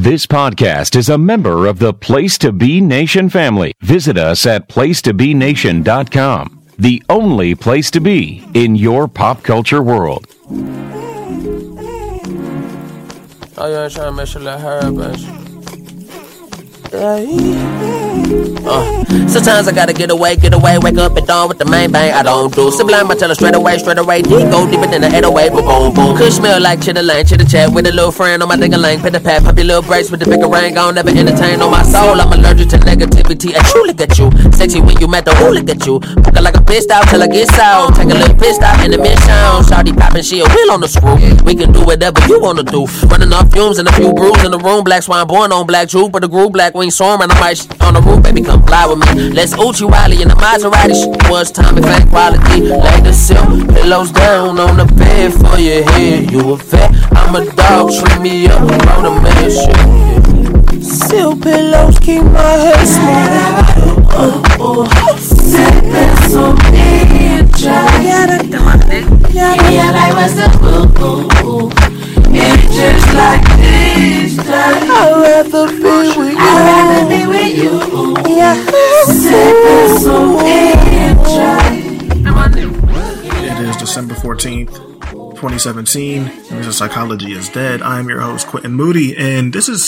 This podcast is a member of the Place to Be Nation family. Visit us at placetobenation.com, the only place to be in your pop culture world. Oh, you ain't trying to make sure let her, but. Uh, sometimes I gotta get away, get away, wake up at dawn with the main bang. I don't do sublime, I tell her straight away, straight away. D go deeper than the 808, boom, boom, boom. Could smell like chitter lane, chitter chat with a little friend on my ding a lane. The pat, pop your little brace with the bigger ring. Gon' never entertain on my soul. I'm allergic to negativity. And you look at you, sexy when you met the who look at you. Poker like a pissed out till I get out. Take a little pissed out in the mission. Shawty poppin', she a wheel on the screw. We can do whatever you wanna do. Running off fumes and a few brews in the room. Black swine born on black troop, but the groove black wing storm and I might on the roof, baby, come fly with me. Let's Uchi Wally in the Maserati. Shit was time and fat quality. Lay the silk pillows down on the bed for your head. You a vet, I'm a dog. Treat me up on a man. Shit. Silk pillows keep my head smooth. Uh, uh. Sipping some Enjoy. Yeah, what's the boo boo boo? It's just like this time. I'd rather be with I'd rather be with you. Enjoy. It is December 14th, 2017, and this is Psychology is Dead. I'm your host, Quentin Moody, and this is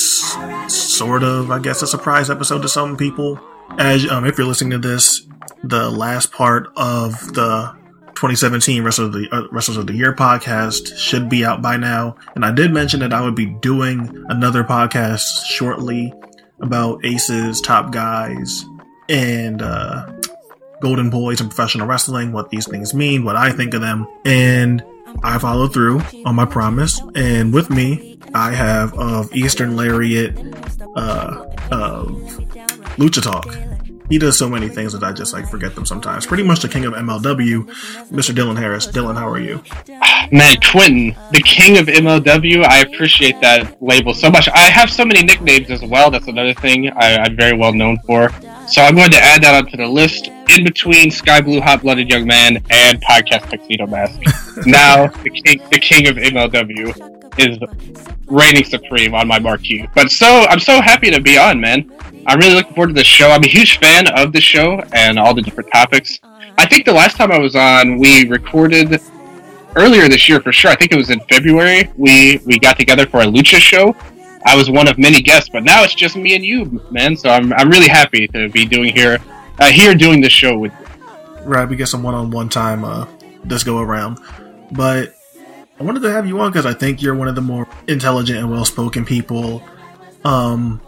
sort of, I guess, a surprise episode to some people. As um, if you're listening to this, the last part of the 2017 Wrestlers of the uh, Wrestlers of the Year podcast should be out by now. And I did mention that I would be doing another podcast shortly about aces, top guys, and uh, golden boys in professional wrestling, what these things mean, what I think of them, and I followed through on my promise. And with me, I have of Eastern Lariat, uh, of Lucha Talk. He does so many things that I just like forget them sometimes. Pretty much the king of MLW, Mr. Dylan Harris. Dylan, how are you? Man, Quentin, the king of MLW, I appreciate that label so much. I have so many nicknames as well. That's another thing I, I'm very well known for. So I'm going to add that onto the list in between Sky Blue Hot Blooded Young Man and Podcast Tuxedo Mask. now, the king, the king of MLW is reigning supreme on my marquee. But so, I'm so happy to be on, man. I'm really looking forward to this show. I'm a huge fan of the show and all the different topics. I think the last time I was on, we recorded earlier this year for sure. I think it was in February. We we got together for a lucha show. I was one of many guests, but now it's just me and you, man. So I'm I'm really happy to be doing here uh, here doing this show with. Right, we get some one-on-one time uh, this go around, but I wanted to have you on because I think you're one of the more intelligent and well-spoken people, um,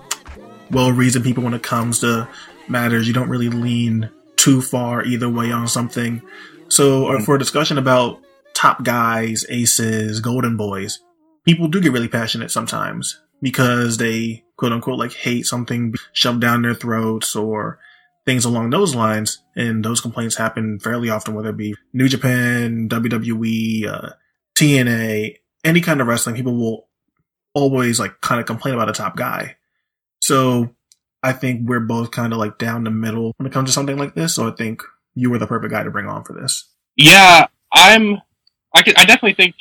well-reasoned people when it comes to matters. You don't really lean too far either way on something. So, uh, for a discussion about top guys, aces, golden boys, people do get really passionate sometimes because they quote unquote like hate something shoved down their throats or things along those lines. And those complaints happen fairly often, whether it be New Japan, WWE, uh, TNA, any kind of wrestling. People will always like kind of complain about a top guy. So I think we're both kind of like down the middle when it comes to something like this. So I think you were the perfect guy to bring on for this. Yeah, I'm. I I definitely think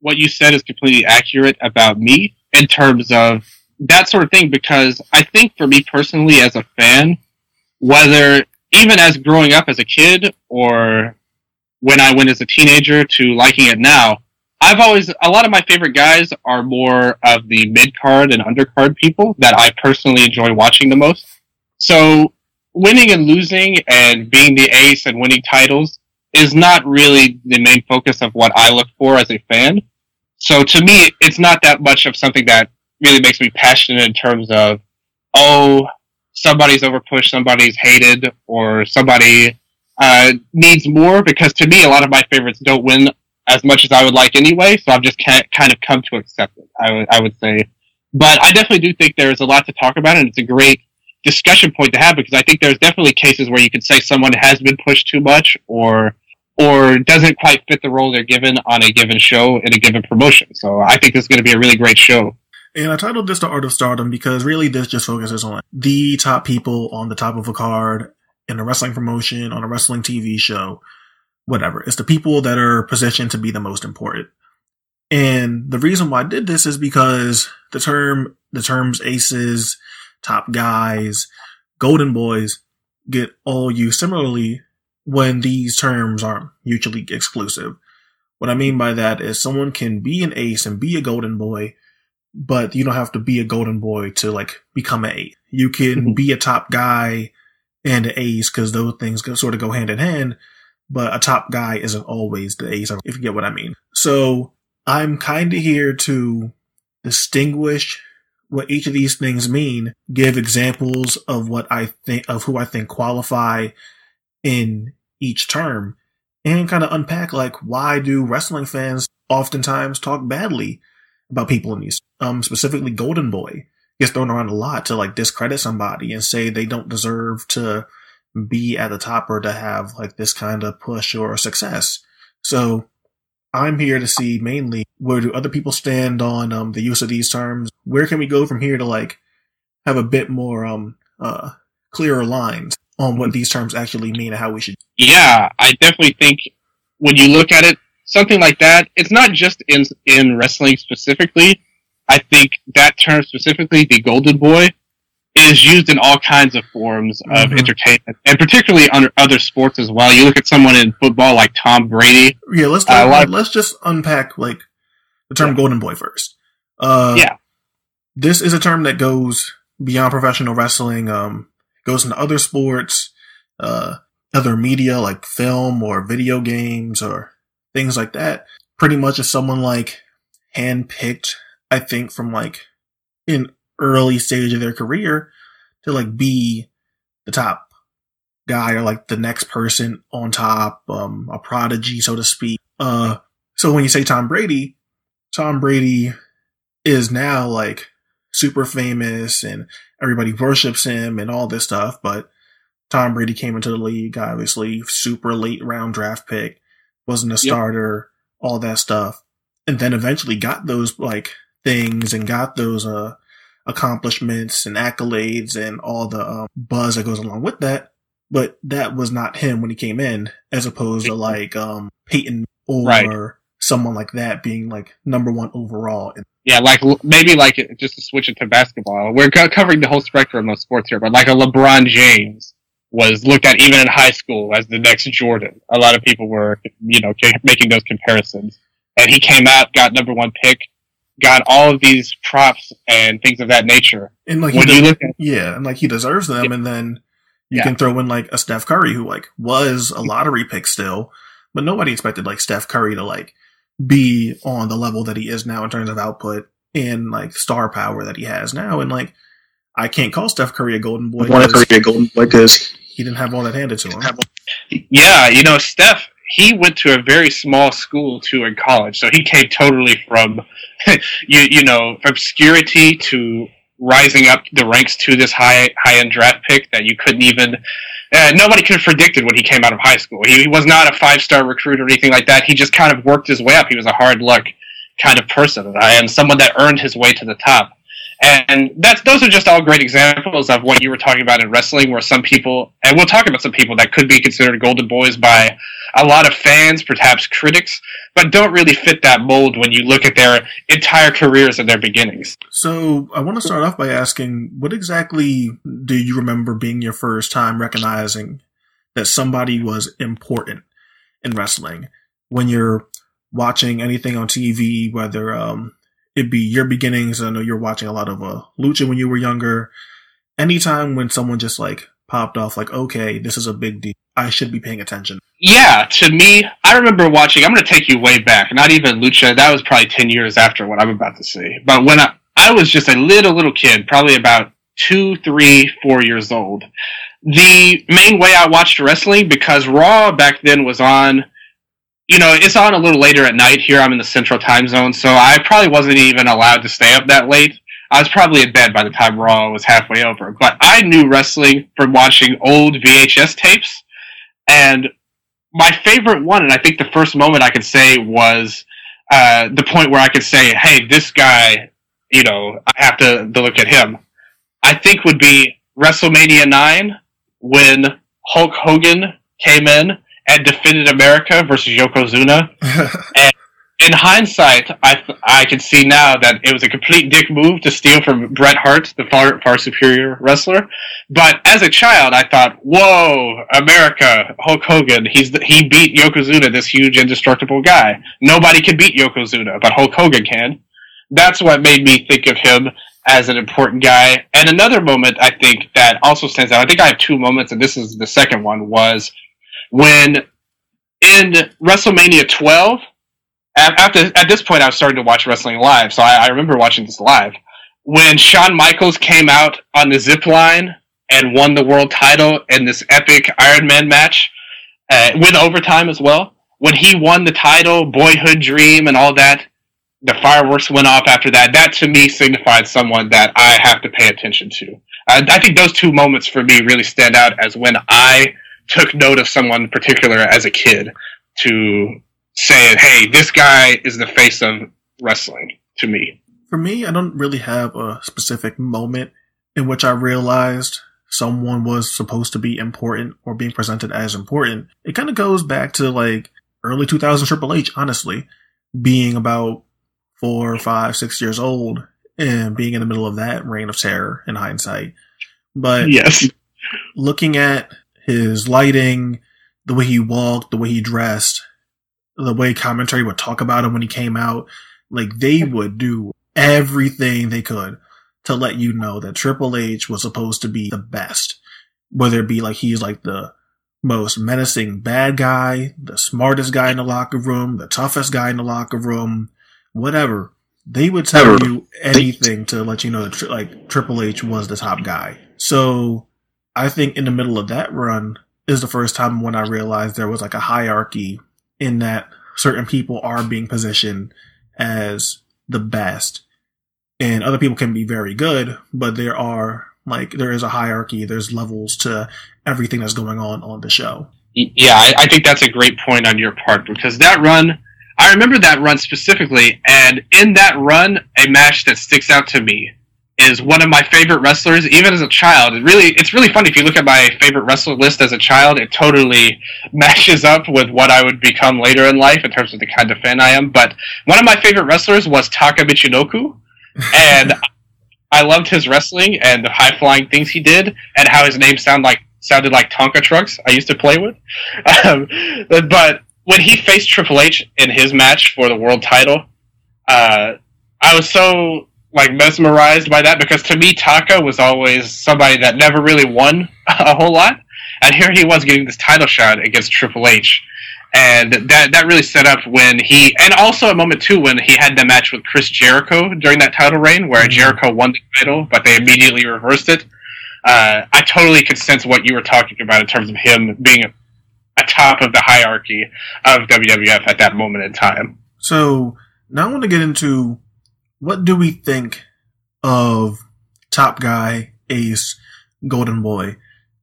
what you said is completely accurate about me in terms of that sort of thing. Because I think for me personally, as a fan, whether even as growing up as a kid or when I went as a teenager to liking it now, I've always a lot of my favorite guys are more of the mid card and undercard people that I personally enjoy watching the most. So winning and losing and being the ace and winning titles is not really the main focus of what I look for as a fan. So to me, it's not that much of something that really makes me passionate in terms of, oh, somebody's overpushed, somebody's hated, or somebody uh, needs more. Because to me, a lot of my favorites don't win as much as I would like anyway. So I've just ca- kind of come to accept it. I would I would say, but I definitely do think there's a lot to talk about, and it's a great discussion point to have because I think there's definitely cases where you could say someone has been pushed too much or or doesn't quite fit the role they're given on a given show in a given promotion. So I think this is going to be a really great show. And I titled this The Art of Stardom because really this just focuses on the top people on the top of a card in a wrestling promotion, on a wrestling TV show, whatever. It's the people that are positioned to be the most important. And the reason why I did this is because the term the terms aces, top guys, golden boys get all used similarly when these terms aren't mutually exclusive. What I mean by that is someone can be an ace and be a golden boy, but you don't have to be a golden boy to like become an ace. You can mm-hmm. be a top guy and an ace because those things sort of go hand in hand, but a top guy isn't always the ace, if you get what I mean. So I'm kind of here to distinguish what each of these things mean, give examples of what I think, of who I think qualify in each term, and kind of unpack like why do wrestling fans oftentimes talk badly about people in these, um, specifically Golden Boy gets thrown around a lot to like discredit somebody and say they don't deserve to be at the top or to have like this kind of push or success. So I'm here to see mainly where do other people stand on um, the use of these terms. Where can we go from here to like have a bit more um uh clearer lines on what these terms actually mean and how we should. Yeah, I definitely think when you look at it, something like that, it's not just in in wrestling specifically. I think that term specifically, the Golden Boy, is used in all kinds of forms of Mhm. entertainment, and particularly under other sports as well. You look at someone in football like Tom Brady. Yeah, let's Uh, talk, like- let's just unpack like the term Yeah. golden boy first. Uh, Yeah. this is a term that goes beyond professional wrestling. Um, goes into other sports, uh, other media like film or video games or things like that. Pretty much as someone like handpicked, I think, from like in early stage of their career to like be the top guy or like the next person on top, um, a prodigy, so to speak. Uh, so when you say Tom Brady, Tom Brady is now like super famous and everybody worships him and all this stuff, but Tom Brady came into the league, obviously super late round draft pick, wasn't a Yep. starter, all that stuff. And then eventually got those like things and got those, uh, accomplishments and accolades and all the um, buzz that goes along with that. But that was not him when he came in, as opposed to like, um, Peyton or Right. someone like that being like number one overall. Yeah, like maybe like just to switch it to basketball. We're co- covering the whole spectrum of sports here, but like a LeBron James was looked at even in high school as the next Jordan. A lot of people were, you know, making those comparisons. And he came out, got number one pick, got all of these props and things of that nature. And like, When de- you look at yeah, and like he deserves them. And then you Yeah. can throw in like a Steph Curry who like was a lottery pick still, but nobody expected like Steph Curry to like be on the level that he is now in terms of output and like star power that he has now. And like, I can't call Steph Curry a golden boy want because to be a golden boy because he didn't have all that handed to him. Yeah, you know, Steph, he went to a very small school too in college, so he came totally from, you you know, obscurity to rising up the ranks to this high high end draft pick that you couldn't even. Uh, nobody could have predicted when he came out of high school. He, he was not a five star recruit or anything like that. He just kind of worked his way up. He was a hard luck kind of person and someone that earned his way to the top. And that's those are just all great examples of what you were talking about in wrestling, where some people, and we'll talk about some people that could be considered golden boys by a lot of fans, perhaps critics, but don't really fit that mold when you look at their entire careers and their beginnings. So I want to start off by asking, what exactly do you remember being your first time recognizing that somebody was important in wrestling? When you're watching anything on TV, whether um, it be your beginnings, I know you're watching a lot of uh, lucha when you were younger. Anytime when someone just like popped off, like, okay, this is a big deal, I should be paying attention. Yeah, to me, I remember watching. I'm going to take you way back. Not even Lucha. That was probably ten years after what I'm about to say. But when I, I was just a little little kid, probably about two, three, four years old. The main way I watched wrestling because Raw back then was on. You know, it's on a little later at night here. I'm in the Central Time Zone, so I probably wasn't even allowed to stay up that late. I was probably in bed by the time Raw was halfway over. But I knew wrestling from watching old VHS tapes. And my favorite one, and I think the first moment I could say was uh, the point where I could say, hey, this guy, you know, I have to, to look at him. I think would be WrestleMania 9 when Hulk Hogan came in and defended America versus Yokozuna. and in hindsight, I I can see now that it was a complete dick move to steal from Bret Hart, the far far superior wrestler. But as a child, I thought, "Whoa, America, Hulk Hogan! He's the, he beat Yokozuna, this huge indestructible guy. Nobody can beat Yokozuna, but Hulk Hogan can." That's what made me think of him as an important guy. And another moment I think that also stands out. I think I have two moments, and this is the second one was when in WrestleMania 12 after at this point I was starting to watch wrestling live, so I, I remember watching this live when Shawn Michaels came out on the zip line and won the world title in this epic Iron Man match, uh, with overtime as well. When he won the title, boyhood dream, and all that, the fireworks went off after that. That to me signified someone that I have to pay attention to. Uh, I think those two moments for me really stand out as when I took note of someone in particular as a kid to saying, "Hey, this guy is the face of wrestling." To me, For me, I don't really have a specific moment in which I realized someone was supposed to be important or being presented as important. It kind of goes back to like early 2000 Triple H, honestly, being about four, five, six years old and being in the middle of that reign of terror in hindsight. But yes, looking at his lighting, the way he walked, the way he dressed, the way commentary would talk about him when he came out, like they would do everything they could to let you know that Triple H was supposed to be the best. Whether it be like he's like the most menacing bad guy, the smartest guy in the locker room, the toughest guy in the locker room, whatever. They would tell you anything to let you know that like Triple H was the top guy. So I think in the middle of that run is the first time when I realized there was like a hierarchy in that certain people are being positioned as the best and other people can be very good, but there are like, there is a hierarchy. There's levels to everything that's going on on the show. Yeah, I, I think that's a great point on your part because that run, I remember that run specifically, and in that run, a match that sticks out to me is one of my favorite wrestlers, even as a child. It really, it's really funny if you look at my favorite wrestler list as a child. It totally matches up with what I would become later in life in terms of the kind of fan I am. But one of my favorite wrestlers was Taka Michinoku, and I loved his wrestling and the high flying things he did, and how his name sounded like sounded like Tonka trucks I used to play with. Um, but when he faced Triple H in his match for the world title, uh, I was so like mesmerized by that because to me Taka was always somebody that never really won a whole lot, and here he was getting this title shot against Triple H, and that that really set up when he and also a moment too when he had the match with Chris Jericho during that title reign where Jericho won the title but they immediately reversed it. Uh, I totally could sense what you were talking about in terms of him being atop of the hierarchy of WWF at that moment in time. So now I want to get into what do we think of Top Guy, Ace, Golden Boy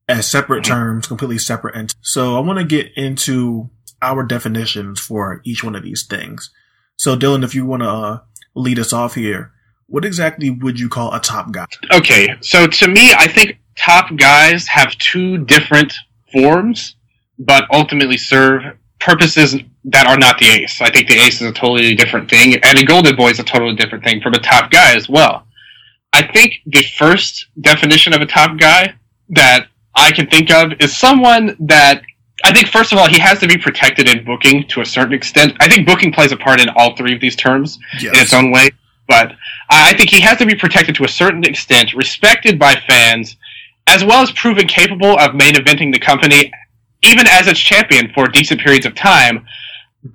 as separate terms, completely separate And So I want to get into our definitions for each one of these things. So Dylan, if you want to uh, lead us off here, what exactly would you call a top guy? Okay, so to me, I think top guys have two different forms, but ultimately serve purposes that are not the ace. I think the ace is a totally different thing, and a golden boy is a totally different thing from a top guy as well. I think the first definition of a top guy that I can think of is someone that I think first of all he has to be protected in booking to a certain extent. I think booking plays a part in all three of these terms Yes. in its own way, but I think he has to be protected to a certain extent, respected by fans, as well as proven capable of main eventing the company, even as its champion for decent periods of time,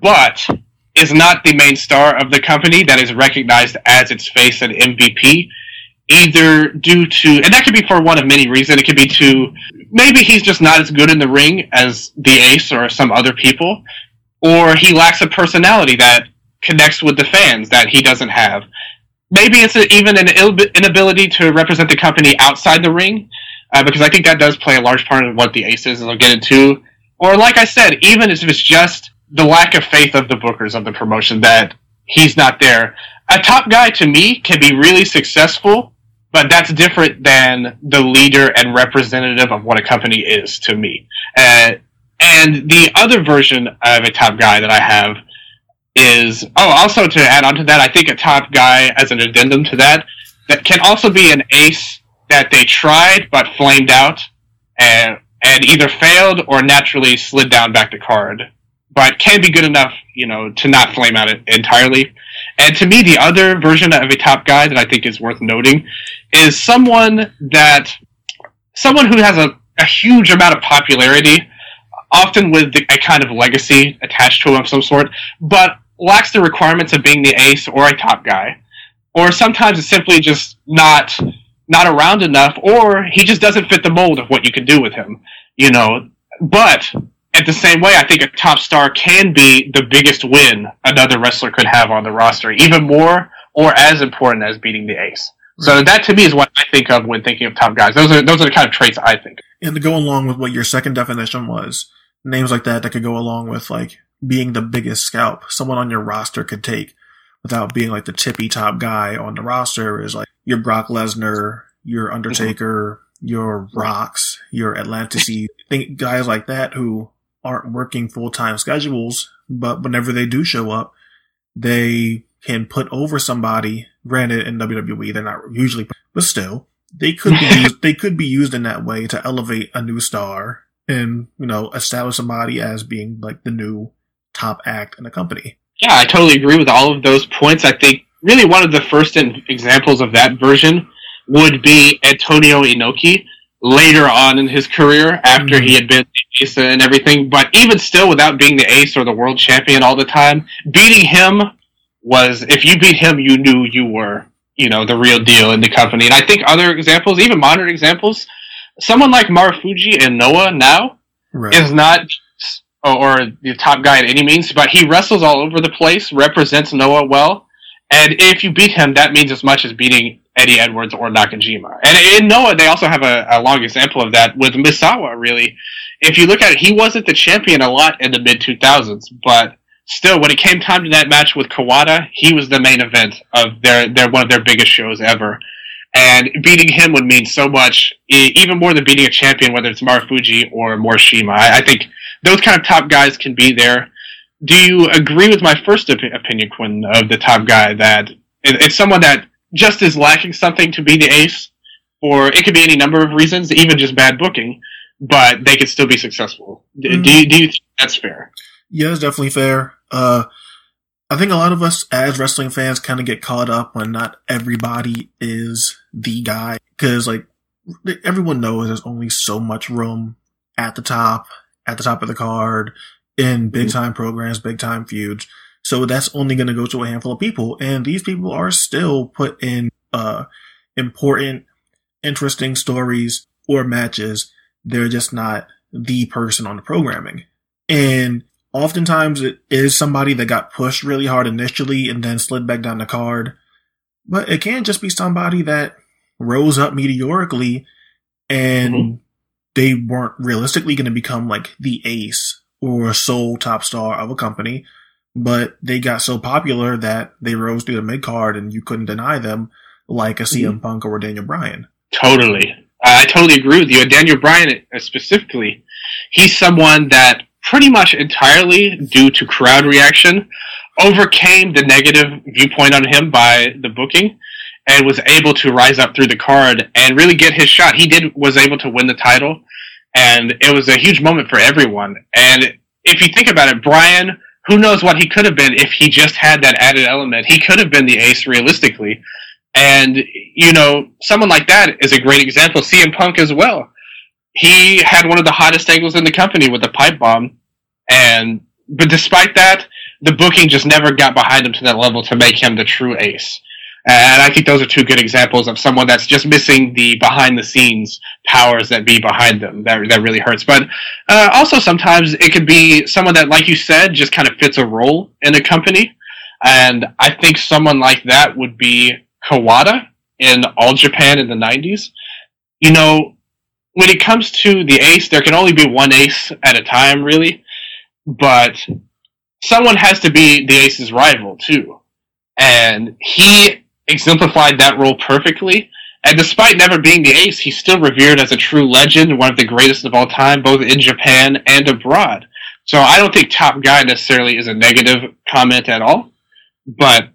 but is not the main star of the company that is recognized as its face and MVP, either due to, and that could be for one of many reasons. It could be to maybe he's just not as good in the ring as the ace or some other people, or he lacks a personality that connects with the fans that he doesn't have. Maybe it's even an inability to represent the company outside the ring, uh, because I think that does play a large part in what the ace is, and I'll get into. Or, like I said, even if it's just the lack of faith of the bookers of the promotion that he's not there. A top guy to me can be really successful, but that's different than the leader and representative of what a company is to me. Uh, and the other version of a top guy that I have is oh also to add on to that, I think a top guy as an addendum to that that can also be an ace that they tried but flamed out and and either failed or naturally slid down back to card, but can be good enough, you know, to not flame out entirely. And to me, the other version of a top guy that I think is worth noting is someone that someone who has a, a huge amount of popularity, often with a kind of legacy attached to him of some sort, but lacks the requirements of being the ace or a top guy. Or sometimes it's simply just not not around enough, or he just doesn't fit the mold of what you can do with him. You know, but at the same way, I think a top star can be the biggest win another wrestler could have on the roster, even more or as important as beating the ace. So that to me is what I think of when thinking of top guys. Those are those are the kind of traits I think. And to go along with what your second definition was, names like that that could go along with like being the biggest scalp someone on your roster could take without being like the tippy top guy on the roster is like your Brock Lesnar, your mm-hmm. Undertaker, your Rocks, your Atlantis, think guys like that who aren't working full time schedules, but whenever they do show up, they can put over somebody. Granted, in WWE, they're not usually, but still, they could be used, they could be used in that way to elevate a new star and you know establish somebody as being like the new top act in the company. Yeah, I totally agree with all of those points. I think really one of the first examples of that version would be Antonio Inoki later on in his career after mm-hmm. he had been the ace and everything. But even still, without being the ace or the world champion all the time, beating him was if you beat him, you knew you were you know the real deal in the company. And I think other examples, even modern examples, someone like Marufuji and Noah now right. is not or the top guy at any means, but he wrestles all over the place, represents Noah well, and if you beat him, that means as much as beating Eddie Edwards or Nakajima. And in Noah, they also have a, a long example of that with Misawa, really. If you look at it, he wasn't the champion a lot in the mid 2000s, but still, when it came time to that match with Kawada, he was the main event of their, their one of their biggest shows ever. And beating him would mean so much, even more than beating a champion, whether it's Marufuji or Morishima. I, I think those kind of top guys can be there. Do you agree with my first op- opinion, Quinn, of the top guy that it's someone that just is lacking something to be the ace, or it could be any number of reasons, even just bad booking, but they could still be successful. Mm. Do, you, do you think that's fair? Yeah, it's definitely fair. Uh, I think a lot of us as wrestling fans kind of get caught up when not everybody is the guy. Cause like everyone knows there's only so much room at the top, at the top of the card in big time programs, big time feuds. So that's only going to go to a handful of people. And these people are still put in, uh, important, interesting stories or matches. They're just not the person on the programming. And oftentimes it is somebody that got pushed really hard initially and then slid back down the card. But it can just be somebody that rose up meteorically and mm-hmm. they weren't realistically going to become like the ace or a sole top star of a company but they got so popular that they rose through the mid card and you couldn't deny them, like a CM mm-hmm. Punk or Daniel Bryan. Totally. I totally agree with you. Daniel Bryan uh, specifically, he's someone that pretty much entirely due to crowd reaction overcame the negative viewpoint on him by the booking and was able to rise up through the card and really get his shot. He did was able to win the title and it was a huge moment for everyone. And if you think about it, Bryan, who knows what he could have been if he just had that added element. He could have been the ace realistically. And, you know, someone like that is a great example. CM Punk as well. He had one of the hottest angles in the company with the pipe bomb. And, but despite that, the booking just never got behind him to that level to make him the true ace. And I think those are two good examples of someone that's just missing the behind the scenes powers that be behind them. That, that really hurts. But uh, also sometimes it could be someone that, like you said, just kind of fits a role in a company. And I think someone like that would be Kawada in All Japan in the 90s. You know, when it comes to the ace, there can only be one ace at a time, really. But someone has to be the ace's rival, too. And he exemplified that role perfectly. And despite never being the ace, he's still revered as a true legend, one of the greatest of all time, both in Japan and abroad. So I don't think top guy necessarily is a negative comment at all, but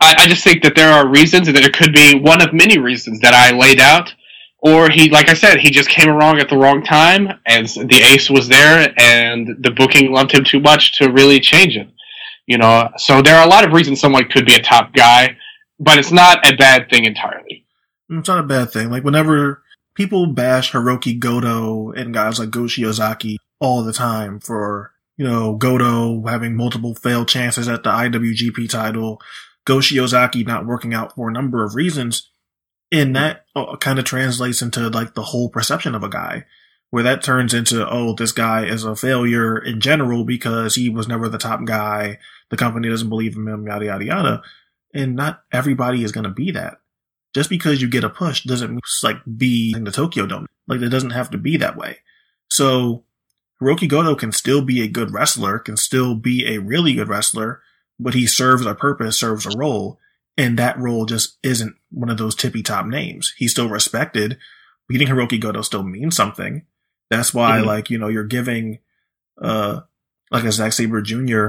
I, I just think that there are reasons, and there could be one of many reasons that I laid out or he, like I said, he just came along at the wrong time, and the ace was there, and the booking loved him too much to really change it. You know, so there are a lot of reasons someone could be a top guy, but it's not a bad thing entirely. It's not a bad thing. Like whenever people bash Hiroki Goto and guys like Go Shiozaki all the time for, you know, Goto having multiple failed chances at the IWGP title, Go Shiozaki not working out for a number of reasons and that uh, kind of translates into like the whole perception of a guy where that turns into oh this guy is a failure in general because he was never the top guy the company doesn't believe in him yada yada yada and not everybody is going to be that just because you get a push doesn't like be in the tokyo dome like it doesn't have to be that way so hiroki goto can still be a good wrestler can still be a really good wrestler but he serves a purpose serves a role and that role just isn't one of those tippy top names. He's still respected. Beating Hiroki Goto still means something. That's why, mm-hmm. like, you know, you're giving, uh, like a Zack Sabre Jr.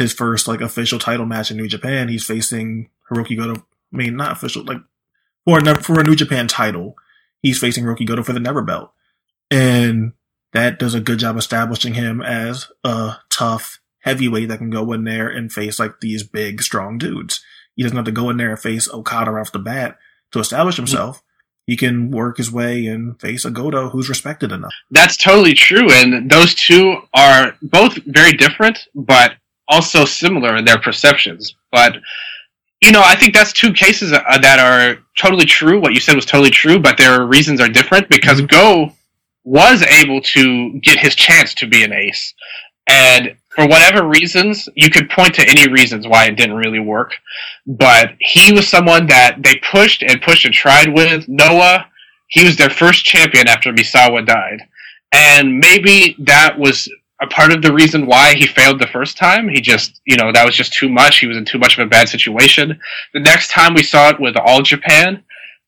his first, like, official title match in New Japan. He's facing Hiroki Goto. I mean, not official, like, for a, for a New Japan title. He's facing Hiroki Goto for the Never Belt. And that does a good job establishing him as a tough heavyweight that can go in there and face, like, these big, strong dudes. He doesn't have to go in there and face Okada off the bat to establish mm-hmm. himself. He can work his way and face a Goto who's respected enough. That's totally true, and those two are both very different, but also similar in their perceptions. But you know, I think that's two cases uh, that are totally true. What you said was totally true, but their reasons are different because mm-hmm. Go was able to get his chance to be an ace. And for whatever reasons, you could point to any reasons why it didn't really work. But he was someone that they pushed and pushed and tried with. Noah, he was their first champion after Misawa died. And maybe that was a part of the reason why he failed the first time. He just, you know, that was just too much. He was in too much of a bad situation. The next time we saw it with All Japan,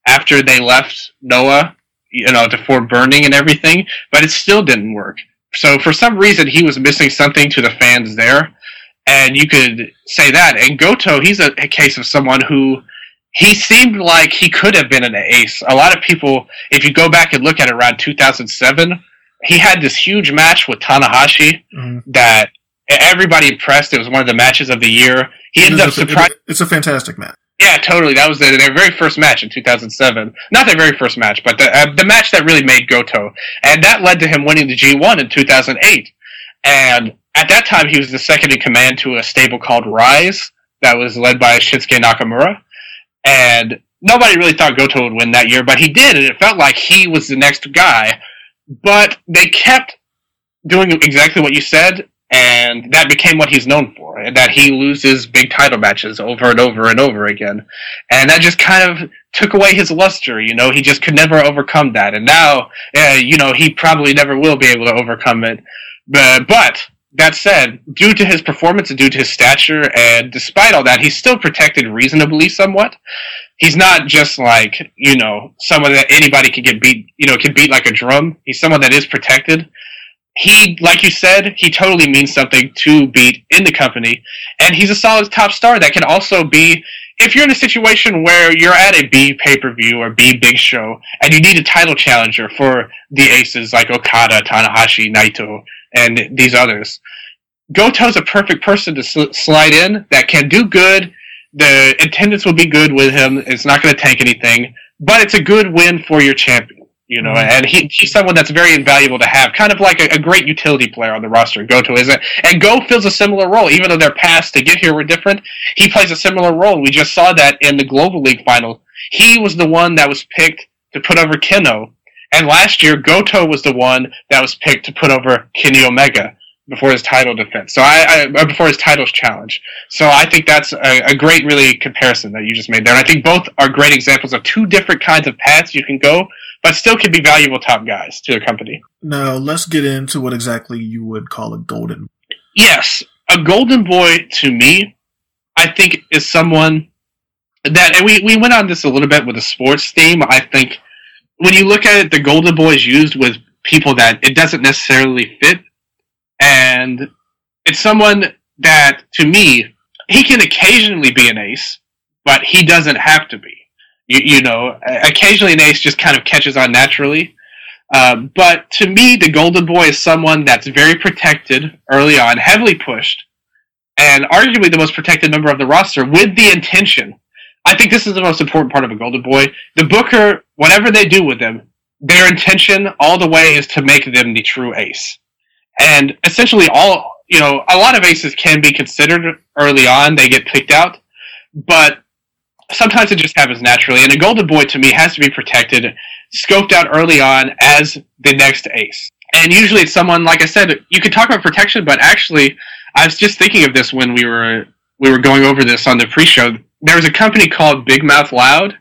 after they left Noah, you know, to Fort Burning and everything, but it still didn't work. So for some reason, he was missing something to the fans there, and you could say that. And Goto, he's a, a case of someone who he seemed like he could have been an ace. A lot of people, if you go back and look at it around 2007, he had this huge match with Tanahashi mm-hmm. that everybody impressed. It was one of the matches of the year. He ended up surprising. It's a fantastic match. Yeah, totally. That was their, their very first match in 2007. Not their very first match, but the uh, the match that really made Goto, and that led to him winning the G1 in 2008. And at that time, he was the second in command to a stable called Rise that was led by Shinsuke Nakamura. And nobody really thought Goto would win that year, but he did, and it felt like he was the next guy. But they kept doing exactly what you said, and that became what he's known for. And that he loses big title matches over and over and over again, and that just kind of took away his luster. You know, he just could never overcome that, and now, uh, you know, he probably never will be able to overcome it. But, but that said, due to his performance and due to his stature, and despite all that, he's still protected reasonably somewhat. He's not just like, you know, someone that anybody can get beat, you know, can beat like a drum. He's someone that is protected he, like you said, he totally means something to beat in the company, and he's a solid top star that can also be. If you're in a situation where you're at a B pay per view or B big show, and you need a title challenger for the aces like Okada, Tanahashi, Naito, and these others, Goto's a perfect person to sl- slide in that can do good. The attendance will be good with him. It's not going to tank anything, but it's a good win for your champion you know, mm-hmm. and he, he's someone that's very invaluable to have, kind of like a, a, great utility player on the roster. Goto isn't, and Go fills a similar role, even though their paths to get here were different. He plays a similar role. We just saw that in the Global League final. He was the one that was picked to put over Kenoh, and last year Goto was the one that was picked to put over Kenny Omega before his title defense. So I, I uh, before his titles challenge. So I think that's a, a, great, really comparison that you just made there. And I think both are great examples of two different kinds of paths you can go but still can be valuable top guys to the company. Now let's get into what exactly you would call a golden. Yes, a golden boy to me, I think is someone that, and we, we went on this a little bit with the sports theme. I think when you look at it, the golden boy is used with people that it doesn't necessarily fit. And it's someone that to me he can occasionally be an ace, but he doesn't have to be. You, you know, occasionally an ace just kind of catches on naturally. Um, but to me, the Golden Boy is someone that's very protected early on, heavily pushed, and arguably the most protected member of the roster with the intention. I think this is the most important part of a Golden Boy. The Booker, whatever they do with them, their intention all the way is to make them the true ace. And essentially, all you know, a lot of aces can be considered early on; they get picked out, but sometimes it just happens naturally. And a Golden Boy to me has to be protected, scoped out early on as the next ace. And usually, it's someone like I said. You could talk about protection, but actually, I was just thinking of this when we were we were going over this on the pre-show. There was a company called Big Mouth Loud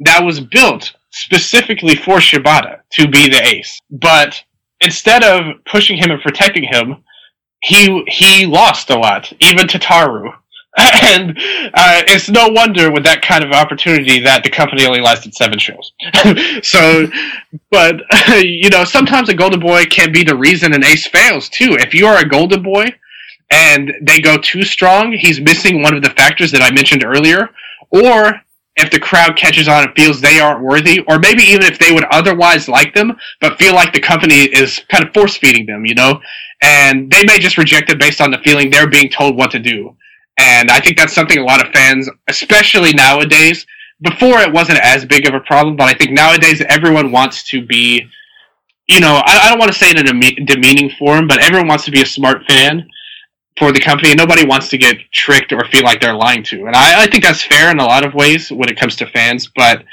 that was built specifically for Shibata to be the ace. But instead of pushing him and protecting him, he he lost a lot, even to Taru. And uh, it's no wonder with that kind of opportunity that the company only lasted seven shows. so, but you know, sometimes a golden boy can be the reason an ace fails too. If you are a golden boy and they go too strong, he's missing one of the factors that I mentioned earlier, or if the crowd catches on and feels they aren't worthy, or maybe even if they would otherwise like them, but feel like the company is kind of force feeding them, you know, and they may just reject it based on the feeling they're being told what to do. And I think that's something a lot of fans, especially nowadays, before it wasn't as big of a problem, but I think nowadays everyone wants to be, you know, I, I don't want to say it in a demeaning form, but everyone wants to be a smart fan for the company, and nobody wants to get tricked or feel like they're lying to. And I, I think that's fair in a lot of ways when it comes to fans, but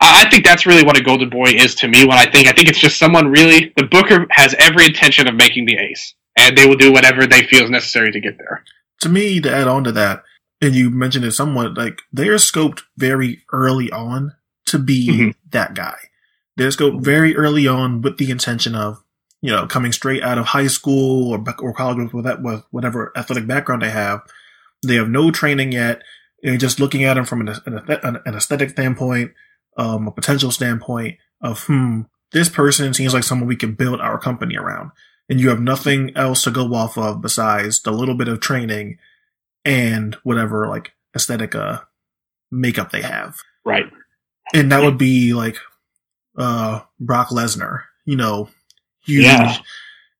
I think that's really what a golden boy is to me. When I think, I think it's just someone really. The Booker has every intention of making the ace, and they will do whatever they feel is necessary to get there. To me, to add on to that, and you mentioned it somewhat, like they are scoped very early on to be mm-hmm. that guy. They're scoped very early on with the intention of you know, coming straight out of high school or, or college with, that, with whatever athletic background they have. They have no training yet. And just looking at them from an, an, an aesthetic standpoint, um, a potential standpoint of, hmm, this person seems like someone we can build our company around. And you have nothing else to go off of besides the little bit of training and whatever like aesthetic, uh, makeup they have. Right. And that would be like, uh, Brock Lesnar, you know, huge yeah.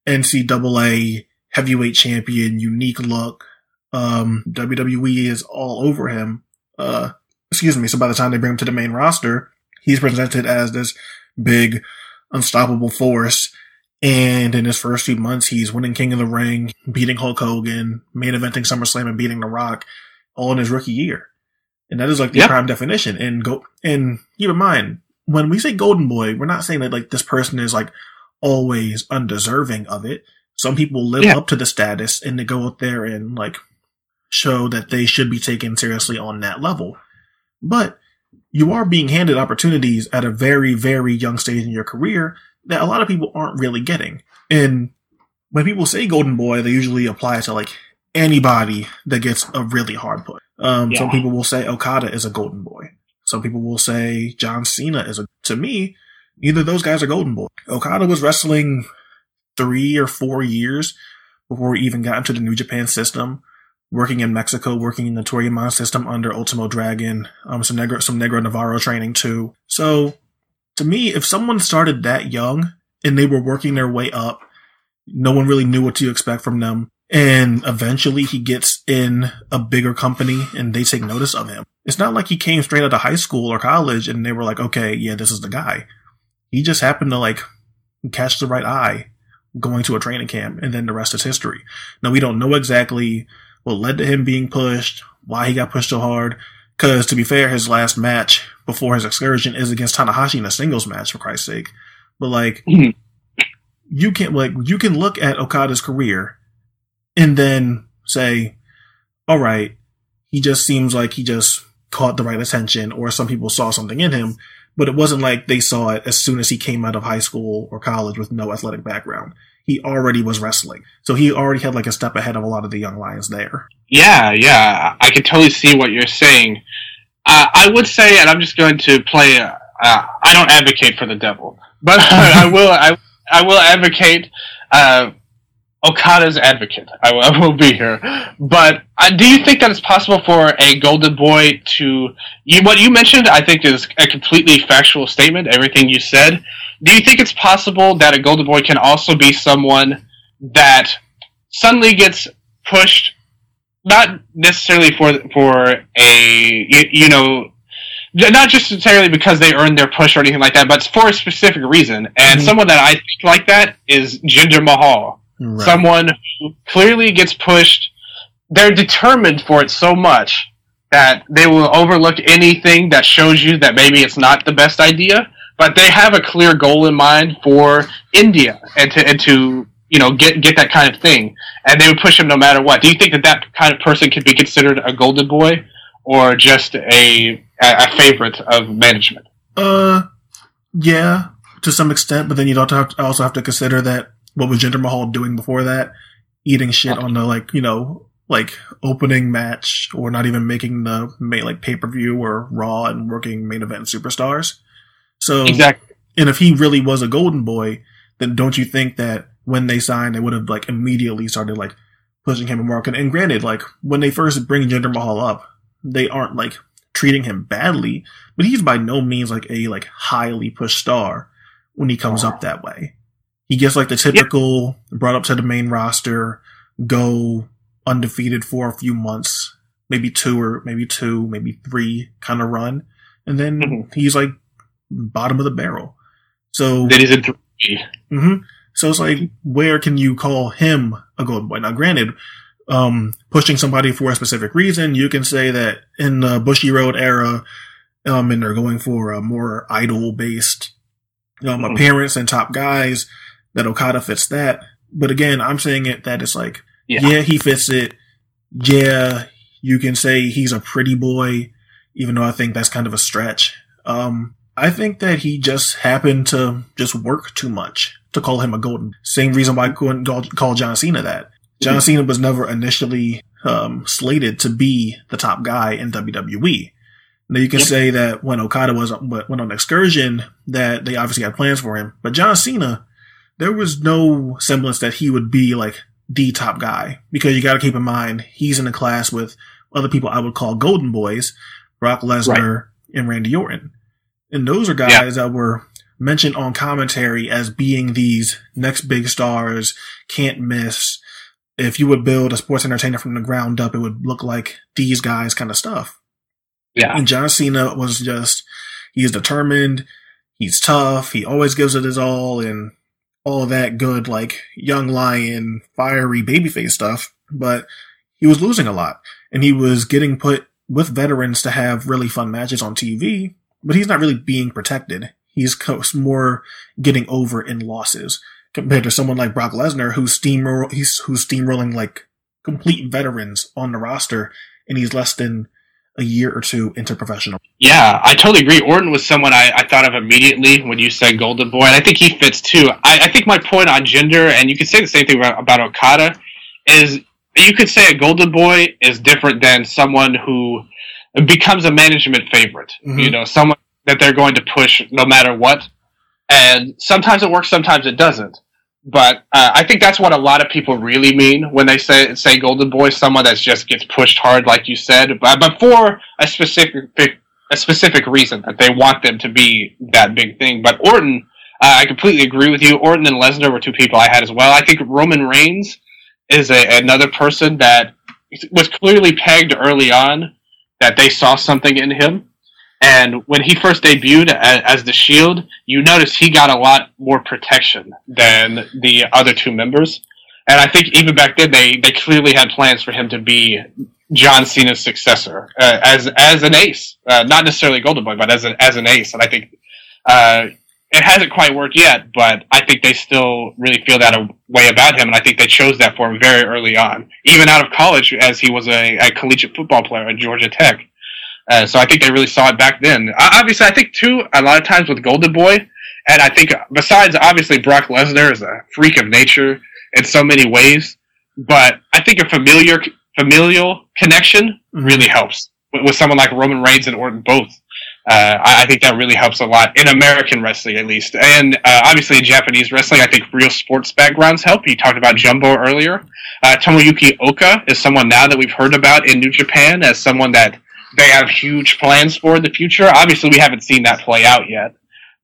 NCAA heavyweight champion, unique look. Um, WWE is all over him. Uh, excuse me. So by the time they bring him to the main roster, he's presented as this big, unstoppable force. And in his first few months, he's winning King of the Ring, beating Hulk Hogan, main eventing SummerSlam and beating The Rock all in his rookie year. And that is like the yep. prime definition. And go, and keep in mind, when we say Golden Boy, we're not saying that like this person is like always undeserving of it. Some people live yeah. up to the status and they go out there and like show that they should be taken seriously on that level. But you are being handed opportunities at a very, very young stage in your career that a lot of people aren't really getting. And when people say golden boy, they usually apply it to like anybody that gets a really hard put. Um, yeah. some people will say Okada is a golden boy. Some people will say John Cena is a, to me, Either those guys are golden boy. Okada was wrestling three or four years before he even got into the New Japan system, working in Mexico, working in the Toryumon system under Ultimo Dragon, um, some Negro, some Negro Navarro training too. So, to me, if someone started that young and they were working their way up, no one really knew what to expect from them. And eventually he gets in a bigger company and they take notice of him. It's not like he came straight out of high school or college and they were like, okay, yeah, this is the guy. He just happened to like catch the right eye going to a training camp and then the rest is history. Now we don't know exactly what led to him being pushed, why he got pushed so hard. Cause to be fair, his last match before his excursion is against Tanahashi in a singles match for Christ's sake. But like, mm-hmm. you can like, you can look at Okada's career and then say, all right, he just seems like he just caught the right attention or some people saw something in him but it wasn't like they saw it as soon as he came out of high school or college with no athletic background. He already was wrestling. So he already had like a step ahead of a lot of the young lions there. Yeah, yeah. I can totally see what you're saying. Uh, I would say, and I'm just going to play, uh, I don't advocate for the devil, but I will, I, I will advocate, uh, Okada's advocate. I, will- I will be here. But uh, do you think that it's possible for a Golden Boy to you? What you mentioned, I think, is a completely factual statement. Everything you said. Do you think it's possible that a Golden Boy can also be someone that suddenly gets pushed, not necessarily for for a you, you know. Not just necessarily because they earned their push or anything like that, but for a specific reason. And Mhm. someone that I think like that is Jinder Mahal Right. someone who clearly gets pushed. They're determined for it so much that they will overlook anything that shows you that maybe it's not the best idea. But they have a clear goal in mind for India and to and to you know get get that kind of thing, and they would push him no matter what. Do you think that that kind of person could be considered a golden boy, or just a a, favorite of management? Uh, yeah, to some extent, but then you don't have to, also have to consider that what was Jinder Mahal doing before that, eating shit on the like you know like opening match or not even making the main like pay per view or Raw and working main event superstars. So Exactly. and if he really was a golden boy, then don't you think that when they signed, they would have like immediately started like pushing him and marketing? And granted, like when they first bring Jinder Mahal up, they aren't like treating him badly, but he's by no means like a like highly pushed star when he comes up that way. He gets like the typical brought up to the main roster, go undefeated for a few months, maybe two or maybe two, maybe three kind of run, and then Mhm. he's like bottom of the barrel. So That is in three. hmm So it's like, where can you call him a golden boy? Now, granted, um, pushing somebody for a specific reason, you can say that in the Bushiroad era, um, and they're going for a more idol based, um, Mhm. appearance and top guys, that Okada fits that. But again, I'm saying it that it's like, Yeah. yeah, he fits it. Yeah, you can say he's a pretty boy, even though I think that's kind of a stretch. Um, I think that he just happened to just work too much to call him a golden. Same reason why I couldn't call- John Cena that. John Cena was never initially um, slated to be the top guy in WWE. Now you can Yep. say that when Okada was went on excursion, that they obviously had plans for him, but John Cena, there was no semblance that he would be like the top guy because you got to keep in mind he's in a class with other people I would call golden boys, Brock Lesnar and Randy Orton, and those are guys that were mentioned on commentary as being these next big stars, can't miss. If you would build a sports entertainer from the ground up, it would look like these guys kind of stuff. Yeah. And John Cena was just, he's determined, he's tough, he always gives it his all, and all that good, like, young lion, fiery babyface stuff. But he was losing a lot, and he was getting put with veterans to have really fun matches on TV, but he's not really being protected. He's more getting over in losses compared to someone like Brock Lesnar, who's steamroll, he's who's steamrolling like complete veterans on the roster, and he's less than a year or two into professional. Yeah, I totally agree. Orton was someone I, I thought of immediately when you said Golden Boy, and I think he fits too. I, I think my point on Jinder, and you could say the same thing about, about Okada, is you could say a Golden Boy is different than someone who becomes a management favorite. Mhm. You know, someone that they're going to push no matter what. And sometimes it works, sometimes it doesn't. But uh, I think that's what a lot of people really mean when they say say Golden Boy, someone that just gets pushed hard, like you said, but, but for a specific a specific reason that they want them to be that big thing. But Orton, uh, I completely agree with you. Orton and Lesnar were two people I had as well. I think Roman Reigns is a, another person that was clearly pegged early on that they saw something in him. And when he first debuted as, the Shield, you notice he got a lot more protection than the other two members. And I think even back then, they, they clearly had plans for him to be John Cena's successor uh, as as an ace, uh, not necessarily Golden Boy, but as an as an ace. And I think uh, it hasn't quite worked yet, but I think they still really feel that way about him, and I think they chose that for him very early on, even out of college, as he was a, a collegiate football player at Georgia Tech. Uh, so I think they really saw it back then. Uh, obviously, I think too a lot of times with Golden Boy, and I think besides obviously Brock Lesnar is a freak of nature in so many ways, but I think a familiar familial connection really helps with, with someone like Roman Reigns and Orton both. Uh, I, I think that really helps a lot in American wrestling, at least, and uh, obviously in Japanese wrestling. I think real sports backgrounds help. You talked about Jumbo earlier. Uh, Tomoyuki Oka is someone now that we've heard about in New Japan as someone that they have huge plans for the future. Obviously, we haven't seen that play out yet,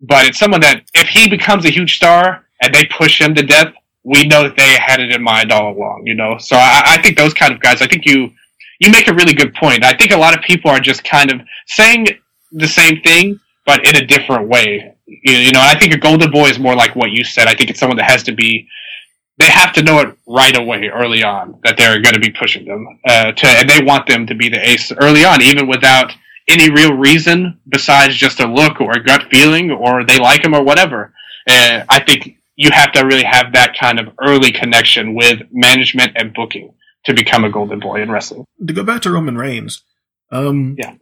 but it's someone that if he becomes a huge star and they push him to death, we know that they had it in mind all along. You know, so I, I think those kind of guys. I think you you make a really good point. I think a lot of people are just kind of saying the same thing, but in a different way. You, you know, I think a golden boy is more like what you said. I think it's someone that has to be. They have to know it right away, early on, that they're going to be pushing them uh, to, and they want them to be the ace early on, even without any real reason besides just a look or a gut feeling, or they like him or whatever. Uh, I think you have to really have that kind of early connection with management and booking to become a golden boy in wrestling. To go back to Roman Reigns, um, Yeah.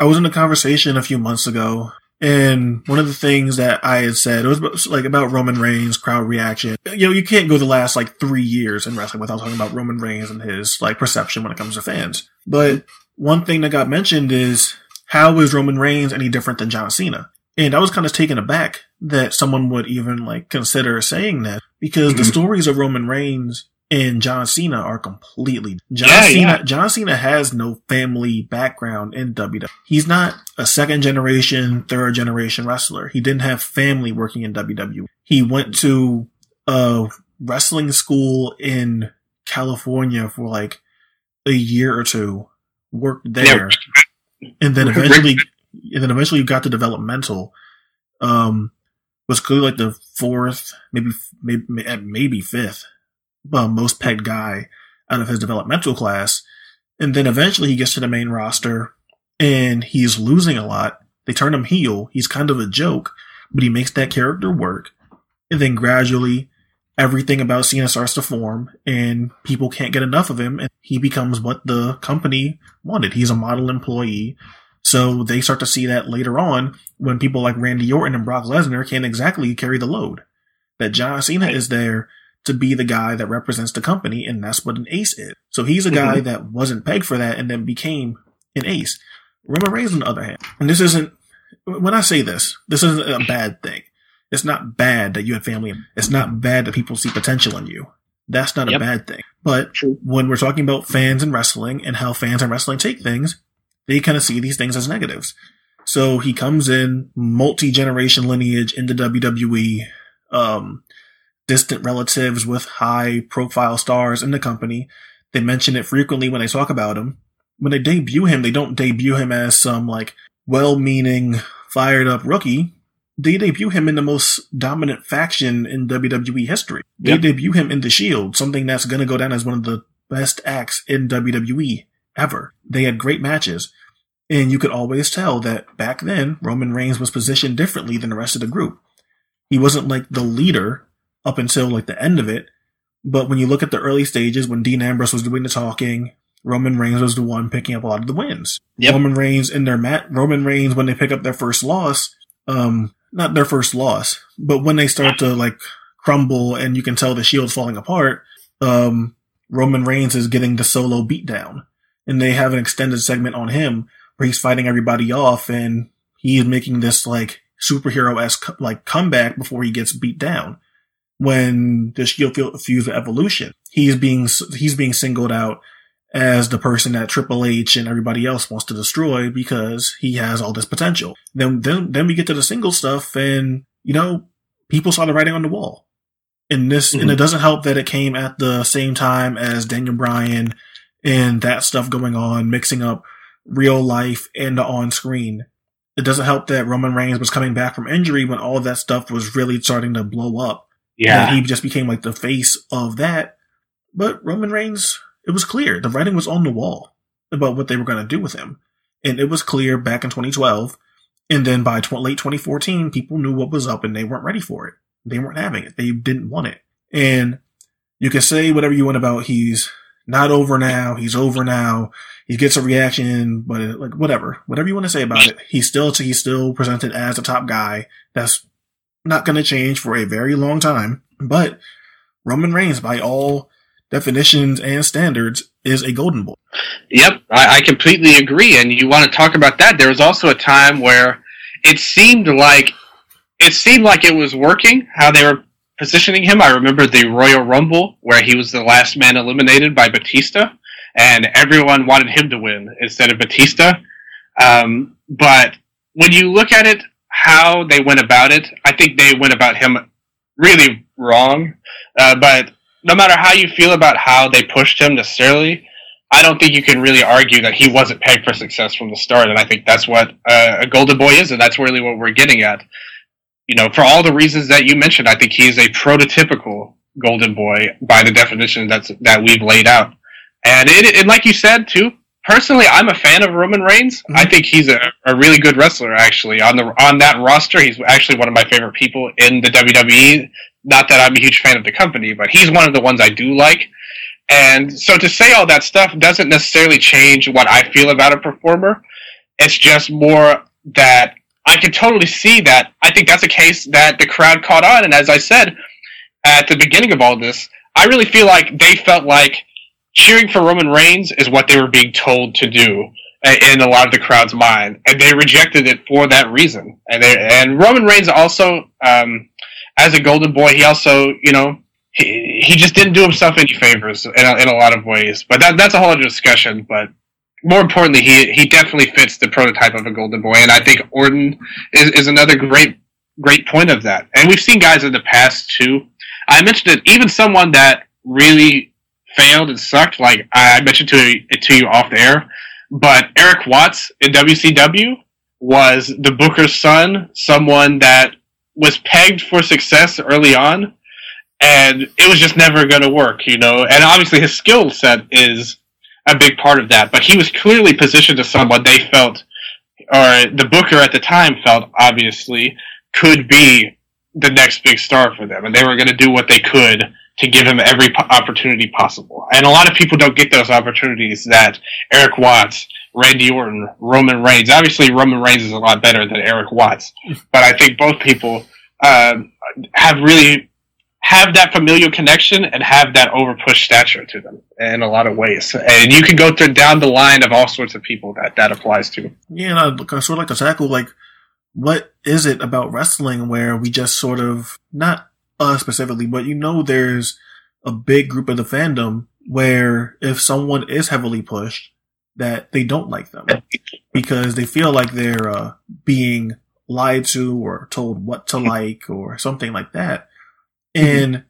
I was in a conversation a few months ago, and one of the things that I had said it was about, like about Roman Reigns crowd reaction. You know, you can't go the last like three years in wrestling without talking about Roman Reigns and his like perception when it comes to fans. But one thing that got mentioned is how is Roman Reigns any different than John Cena? And I was kind of taken aback that someone would even like consider saying that because the Mhm. stories of Roman Reigns and John Cena are completely John Yeah, Cena. yeah. John Cena has no family background in WWE. He's not a second generation, third generation wrestler. He didn't have family working in WWE. He went to a wrestling school in California for like a year or two, worked there, and then eventually, and then eventually got to developmental. Um, was clearly like the fourth, maybe maybe maybe fifth uh, most pegged guy out of his developmental class, and then eventually he gets to the main roster, and he's losing a lot. They turn him heel. He's kind of a joke, but he makes that character work, and then gradually. Everything about Cena starts to form, and people can't get enough of him, and he becomes what the company wanted. He's a model employee, so they start to see that later on when people like Randy Orton and Brock Lesnar can't exactly carry the load. That John Cena is there to be the guy that represents the company, and that's what an ace is. So he's a guy that wasn't pegged for that and then became an ace. Roman Reigns, on the other hand, and this isn't, when I say this, this isn't a bad thing. It's not bad that you have family. It's not bad that people see potential in you. That's not a bad thing. But True. when we're talking about fans and wrestling and how fans and wrestling take things, they kind of see these things as negatives. So he comes in multi generation lineage into WWE, um, distant relatives with high profile stars in the company. They mention it frequently when they talk about him. When they debut him, they don't debut him as some like well meaning, fired up rookie. They debut him in the most dominant faction in WWE history. They Yep. debut him in The Shield, something that's going to go down as one of the best acts in WWE ever. They had great matches. And you could always tell that back then, Roman Reigns was positioned differently than the rest of the group. He wasn't like the leader up until like the end of it. But when you look at the early stages, when Dean Ambrose was doing the talking, Roman Reigns was the one picking up a lot of the wins. Yep. Roman Reigns in their mat, Roman Reigns when they pick up their first loss, um, not their first loss, but when they start to like crumble and you can tell the shield's falling apart, um, Roman Reigns is getting the solo beatdown. And they have an extended segment on him where he's fighting everybody off and he is making this like superhero esque like comeback before he gets beat down. When the Shield fuse with Evolution, he's being he's being singled out as the person that Triple H and everybody else wants to destroy because he has all this potential. Then then then we get to the single stuff, and you know people saw the writing on the wall. And this and it mm-hmm. doesn't help that it came at the same time as Daniel Bryan and that stuff going on, mixing up real life and the on screen. It doesn't help that Roman Reigns was coming back from injury when all of that stuff was really starting to blow up. Yeah. And he just became like the face of that. But Roman Reigns, it was clear. The writing was on the wall about what they were going to do with him. And it was clear back in 2012. And then by tw- late 2014, people knew what was up and they weren't ready for it. They weren't having it. They didn't want it. And you can say whatever you want about he's not over now. He's over now. He gets a reaction, but like whatever, whatever you want to say about it, he's still he's still presented as a top guy. That's not going to change for a very long time. But Roman Reigns, by all definitions and standards, is a golden boy. Yep, I, I completely agree. And you want to talk about that? There was also a time where it seemed like it seemed like it was working how they were positioning him. I remember the Royal Rumble where he was the last man eliminated by Batista, and everyone wanted him to win instead of Batista. Um, but when you look at it, how they went about it, I think they went about him really wrong. Uh, but no matter how you feel about how they pushed him necessarily, I don't think you can really argue that he wasn't pegged for success from the start. And I think that's what uh, a golden boy is, and that's really what we're getting at. You know, for all the reasons that you mentioned, I think he's a prototypical golden boy by the definition that's that we've laid out. And it, and like you said too, personally, I'm a fan of Roman Reigns. Mm-hmm. I think he's a, a really good wrestler. Actually, on the on that roster, he's actually one of my favorite people in the WWE. Not that I'm a huge fan of the company, but he's one of the ones I do like. And so to say all that stuff doesn't necessarily change what I feel about a performer. It's just more that I can totally see that. I think that's a case that the crowd caught on. And as I said at the beginning of all this, I really feel like they felt like cheering for Roman Reigns is what they were being told to do in a lot of the crowd's mind, and they rejected it for that reason. And they, and Roman Reigns also, um, as a golden boy, he also, you know, he, he just didn't do himself any favors in a, in a lot of ways. But that, that's a whole other discussion. But more importantly, he he definitely fits the prototype of a golden boy, and I think Orton is, is another great great point of that. And we've seen guys in the past too. I mentioned it, even someone that really failed and sucked, like I mentioned to it to you off the air. But Erik Watts in WCW was the Booker's son, someone that was pegged for success early on, and it was just never going to work, you know. And obviously, his skill set is a big part of that. But he was clearly positioned as someone they felt, or the Booker at the time felt, obviously, could be the next big star for them, and they were going to do what they could to give him every opportunity possible. And a lot of people don't get those opportunities that Erik Watts, Randy Orton, Roman Reigns. Obviously, Roman Reigns is a lot better than Erik Watts, but I think both people um, have really have that familial connection and have that overpush stature to them in a lot of ways. And you can go through down the line of all sorts of people that that applies to. Yeah, and I sort of like to tackle like what is it about wrestling where we just sort of not us specifically, but you know, there's a big group of the fandom where if someone is heavily pushed, that they don't like them because they feel like they're uh, being lied to or told what to like or something like that. And mm-hmm.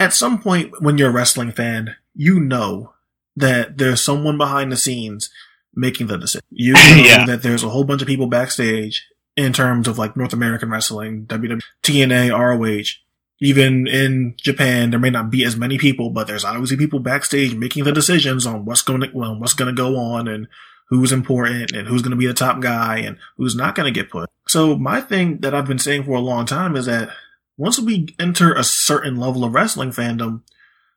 at some point when you're a wrestling fan, you know that there's someone behind the scenes making the decision. You know yeah. that there's a whole bunch of people backstage in terms of like North American wrestling, WWE, TNA, ROH. Even in Japan, there may not be as many people, but there's obviously people backstage making the decisions on what's going to, well, what's going to go on and who's important and who's going to be the top guy and who's not going to get put. So my thing that I've been saying for a long time is that once we enter a certain level of wrestling fandom,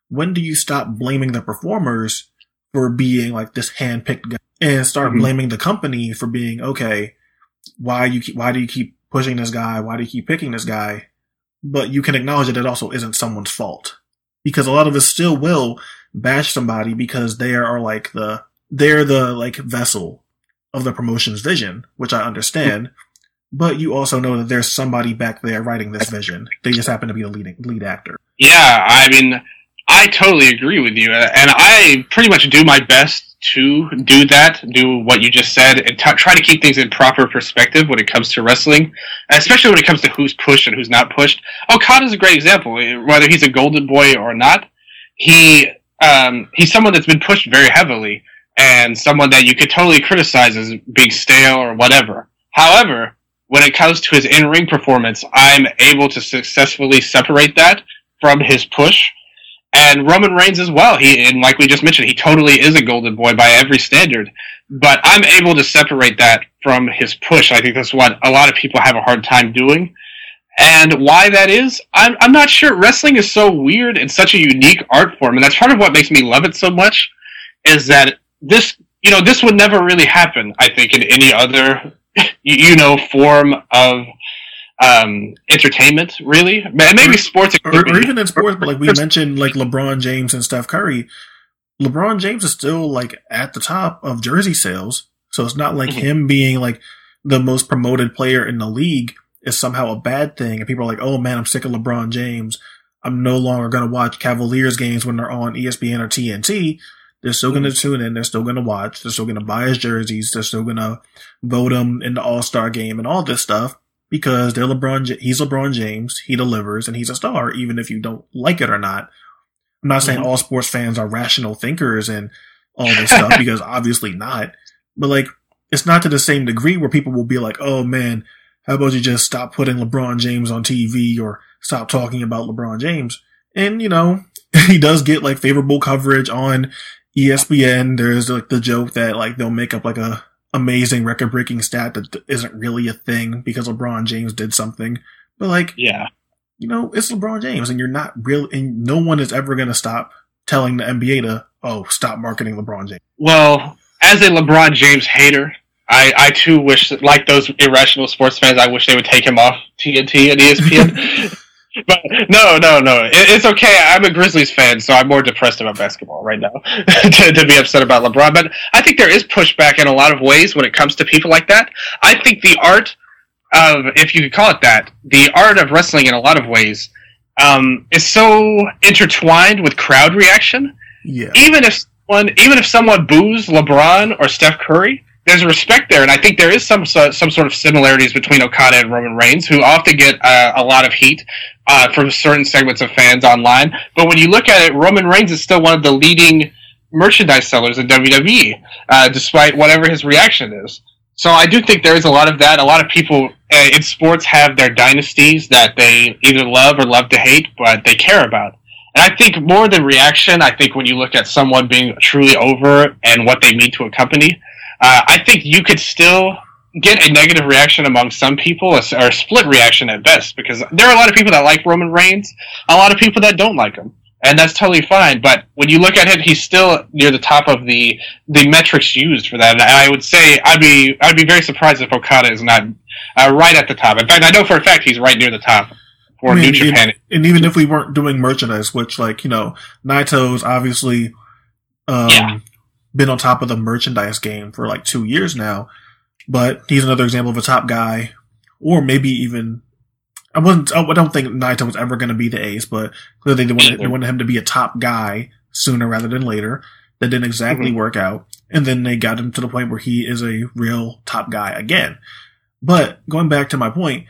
when do you stop blaming the performers for being like this hand-picked guy and start mm-hmm. blaming the company for being okay? Why you keep, why do you keep pushing this guy? Why do you keep picking this guy? But you can acknowledge that it also isn't someone's fault because a lot of us still will bash somebody because they are like the they're the like vessel of the promotion's vision, which I understand but you also know that there's somebody back there writing this vision. They just happen to be the leading lead actor. Yeah, I mean, I totally agree with you, and I pretty much do my best to do that, do what you just said, and t- try to keep things in proper perspective when it comes to wrestling, especially when it comes to who's pushed and who's not pushed. Okada's a great example. Whether he's a golden boy or not, he um, he's someone that's been pushed very heavily, and someone that you could totally criticize as being stale or whatever. However, when it comes to his in ring performance, I'm able to successfully separate that from his push. And Roman Reigns as well. He and like we just mentioned, he totally is a golden boy by every standard. But I'm able to separate that from his push. I think that's what a lot of people have a hard time doing. And why that is, I'm, I'm not sure. Wrestling is so weird and such a unique art form, and that's part of what makes me love it so much. Is that this, you know, this would never really happen. I think in any other you know form of um, entertainment, really. And maybe sports, or, or, even in sports. But like we mentioned, like LeBron James and Steph Curry. LeBron James is still like at the top of jersey sales, so it's not like mm-hmm. him being like the most promoted player in the league is somehow a bad thing. And people are like, "Oh man, I'm sick of LeBron James. I'm no longer going to watch Cavaliers games when they're on ESPN or TNT." They're still going to mm-hmm. tune in. They're still going to watch. They're still going to buy his jerseys. They're still going to vote him in the All Star game and all this stuff because they're LeBron. He's LeBron James. He delivers, and he's a star, even if you don't like it or not. I'm not saying mm-hmm. all sports fans are rational thinkers and all this stuff because obviously not. But like, it's not to the same degree where people will be like, "Oh man, how about you just stop putting LeBron James on TV or stop talking about LeBron James?" And you know, he does get like favorable coverage on ESPN. There's like the joke that like they'll make up like a amazing record breaking stat that isn't really a thing because LeBron James did something. But like, yeah, you know, it's LeBron James and you're not real, and no one is ever going to stop telling the NBA to, oh, stop marketing LeBron James. Well, as a LeBron James hater, I, I too wish, like those irrational sports fans, I wish they would take him off TNT and ESPN. but no, no, no. It, it's okay. I'm a Grizzlies fan, so I'm more depressed about basketball right now to, to be upset about LeBron. But I think there is pushback in a lot of ways when it comes to people like that. I think the art of, if you could call it that, the art of wrestling in a lot of ways um, is so intertwined with crowd reaction. Yeah. Even if one, even if someone boos LeBron or Steph Curry, there's respect there, and I think there is some some sort of similarities between Okada and Roman Reigns, who often get uh, a lot of heat uh, from certain segments of fans online. But when you look at it, Roman Reigns is still one of the leading merchandise sellers in WWE, uh, despite whatever his reaction is. So I do think there is a lot of that. A lot of people uh, in sports have their dynasties that they either love or love to hate, but they care about. And I think more than reaction, I think when you look at someone being truly over and what they mean to a company, uh, I think you could still get a negative reaction among some people, or a split reaction at best, because there are a lot of people that like Roman Reigns, a lot of people that don't like him, and that's totally fine. But when you look at him, he's still near the top of the the metrics used for that. And I would say I'd be I'd be very surprised if Okada is not uh, right at the top. In fact, I know for a fact he's right near the top. For I mean, New Japan. And, and even if we weren't doing merchandise, which like you know, Naito's obviously um, yeah been on top of the merchandise game for like two years now. But he's another example of a top guy, or maybe even I wasn't. I don't think Naito was ever going to be the ace, but clearly they wanted, they wanted him to be a top guy sooner rather than later. That didn't exactly mm-hmm. work out, and then they got him to the point where he is a real top guy again. But going back to my point,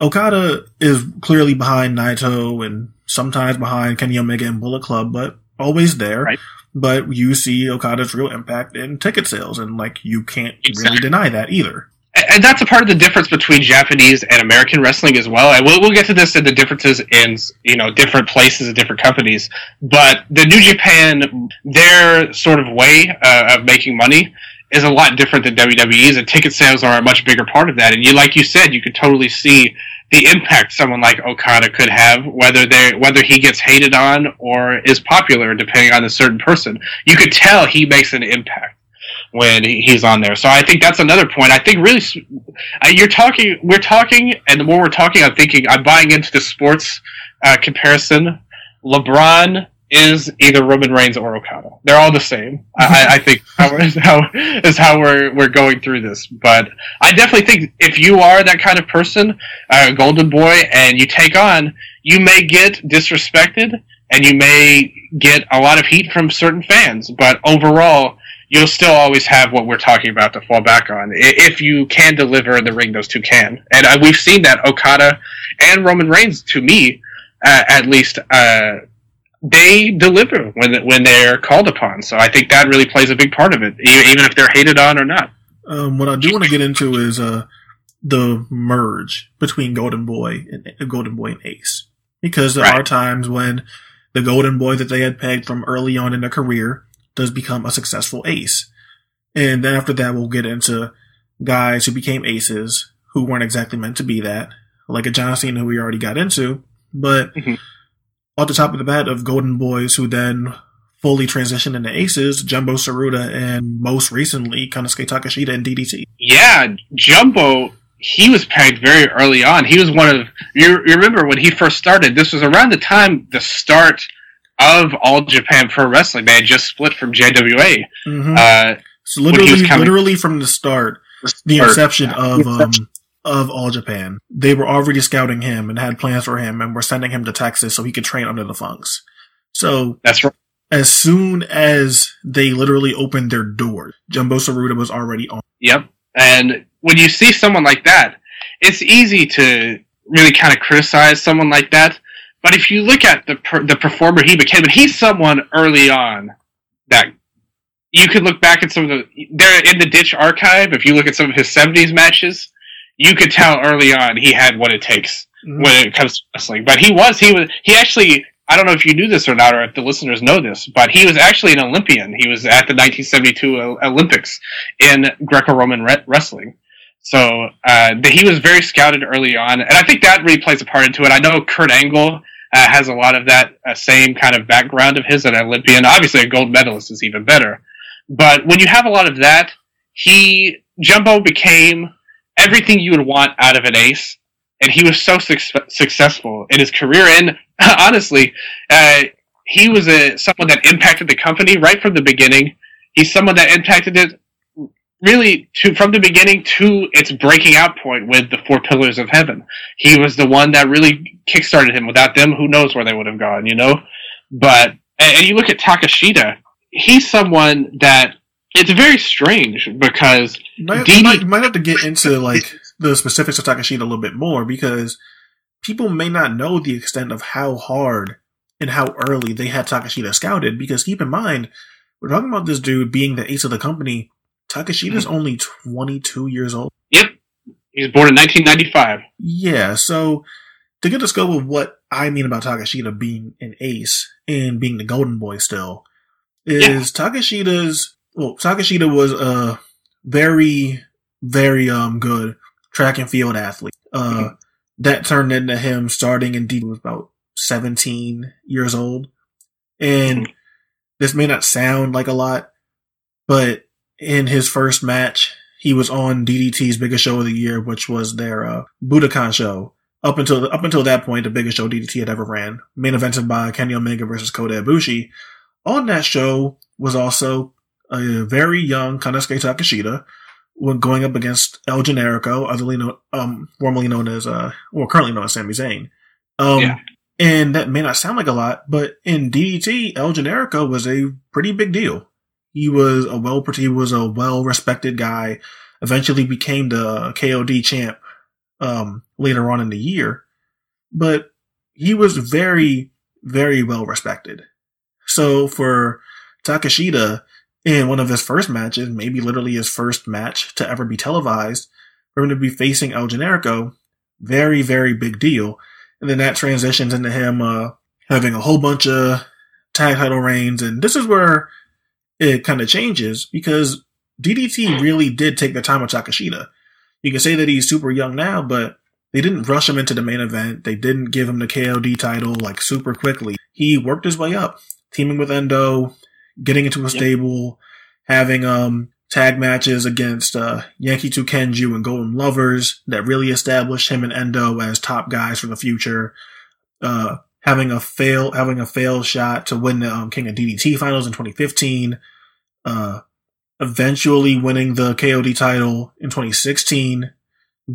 Okada is clearly behind Naito and sometimes behind Kenny Omega and Bullet Club, but always there. Right but you see Okada's real impact in ticket sales, and like you can't exactly. really deny that either. And that's a part of the difference between Japanese and American wrestling as well. And we'll, we'll get to this in the differences in you know different places and different companies. But the New Japan, their sort of way uh, of making money is a lot different than WWE's, and ticket sales are a much bigger part of that. And you, like you said, you could totally see the impact someone like Okada could have, whether they whether he gets hated on or is popular, depending on a certain person. You could tell he makes an impact when he's on there. So I think that's another point. I think really, you're talking, we're talking, and the more we're talking, I'm thinking I'm buying into the sports uh, comparison. LeBron is either Roman Reigns or Okada. They're all the same. I, I think is how is how we're we're going through this. But I definitely think if you are that kind of person, uh, Golden Boy, and you take on, you may get disrespected and you may get a lot of heat from certain fans. But overall, you'll still always have what we're talking about to fall back on if you can deliver in the ring. Those two can, and uh, we've seen that Okada and Roman Reigns, to me, uh, at least. Uh, they deliver when when they're called upon. So I think that really plays a big part of it, even if they're hated on or not. Um, what I do want to get into is uh, the merge between Golden Boy and uh, Golden Boy and Ace, because there right. are times when the Golden Boy that they had pegged from early on in their career does become a successful ace, and then after that we'll get into guys who became aces who weren't exactly meant to be that, like a John Cena who we already got into, but. Mm-hmm off the top of the bat of Golden Boys, who then fully transitioned into Aces, Jumbo Tsuruta, and most recently Konosuke Takeshita and DDT. Yeah, Jumbo he was pegged very early on. He was one of you, you remember when he first started. This was around the time the start of All Japan Pro Wrestling. They had just split from JWA. Mhm. Uh, So literally, literally from the start, the or- inception yeah, of um of All Japan, they were already scouting him and had plans for him, and were sending him to Texas so he could train under the Funks. So that's right. as soon as they literally opened their door, Jumbo Tsuruta was already on. Yep. And when you see someone like that, it's easy to really kind of criticize someone like that. But if you look at the per- the performer he became, and he's someone early on that you could look back at some of the they're in the ditch archive. If you look at some of his '70s matches, you could tell early on he had what it takes when it comes to wrestling. But he was he was he actually I don't know if you knew this or not, or if the listeners know this, but he was actually an Olympian. He was at the 1972 Olympics in Greco-Roman re- wrestling. So uh, the, he was very scouted early on, and I think that really plays a part into it. I know Kurt Angle uh, has a lot of that uh, same kind of background of his, an Olympian. Obviously, a gold medalist is even better. But when you have a lot of that, he Jumbo became everything you would want out of an ace, and he was so suc- successful in his career. And honestly, uh, he was a someone that impacted the company right from the beginning. He's someone that impacted it really to from the beginning to its breaking out point with the four pillars of heaven. He was the one that really kickstarted him. Without them, who knows where they would have gone, you know? But and you look at Takeshita, he's someone that it's very strange because You might, might, might have to get into like the specifics of Takeshita a little bit more because people may not know the extent of how hard and how early they had Takeshita scouted. Because keep in mind, we're talking about this dude being the ace of the company. Takeshita's hmm. only 22 years old. yep, he was born in 1995. Yeah, so to get the scope of what I mean about Takeshita being an ace and being the golden boy still, is Yeah. Takeshita's well, Takeshita was a very, very um good track and field athlete. Uh that turned into him starting in D was about seventeen years old. And this may not sound like a lot, but in his first match, he was on DDT's biggest show of the year, which was their uh, Budokan show. Up until up until that point, the biggest show DDT had ever ran, main evented by Kenny Omega versus Kota Ibushi. On that show was also a very young Konosuke Takeshita, when going up against El Generico, otherly known, um, formerly known as uh, well, currently known as Sami Zayn. Um, Yeah. and that may not sound like a lot, but in DDT, El Generico was a pretty big deal. He was a well, he was a well respected guy. Eventually became the KOD champ um, later on in the year, but he was very, very well respected. So for Takeshita, in one of his first matches, maybe literally his first match to ever be televised, for him to be facing El Generico, very, very big deal. And then that transitions into him uh, having a whole bunch of tag title reigns, and this is where it kind of changes because DDT really did take the time with Takeshita. You can say that he's super young now, but they didn't rush him into the main event. They didn't give him the KOD title like super quickly. He worked his way up, teaming with Endo, getting into a stable, having um tag matches against uh, Yankee Kenju and Golden Lovers that really established him and Endo as top guys for the future. Uh, having a fail, having a failed shot to win the um, King of DDT finals in 2015. Uh, eventually winning the KOD title in 2016,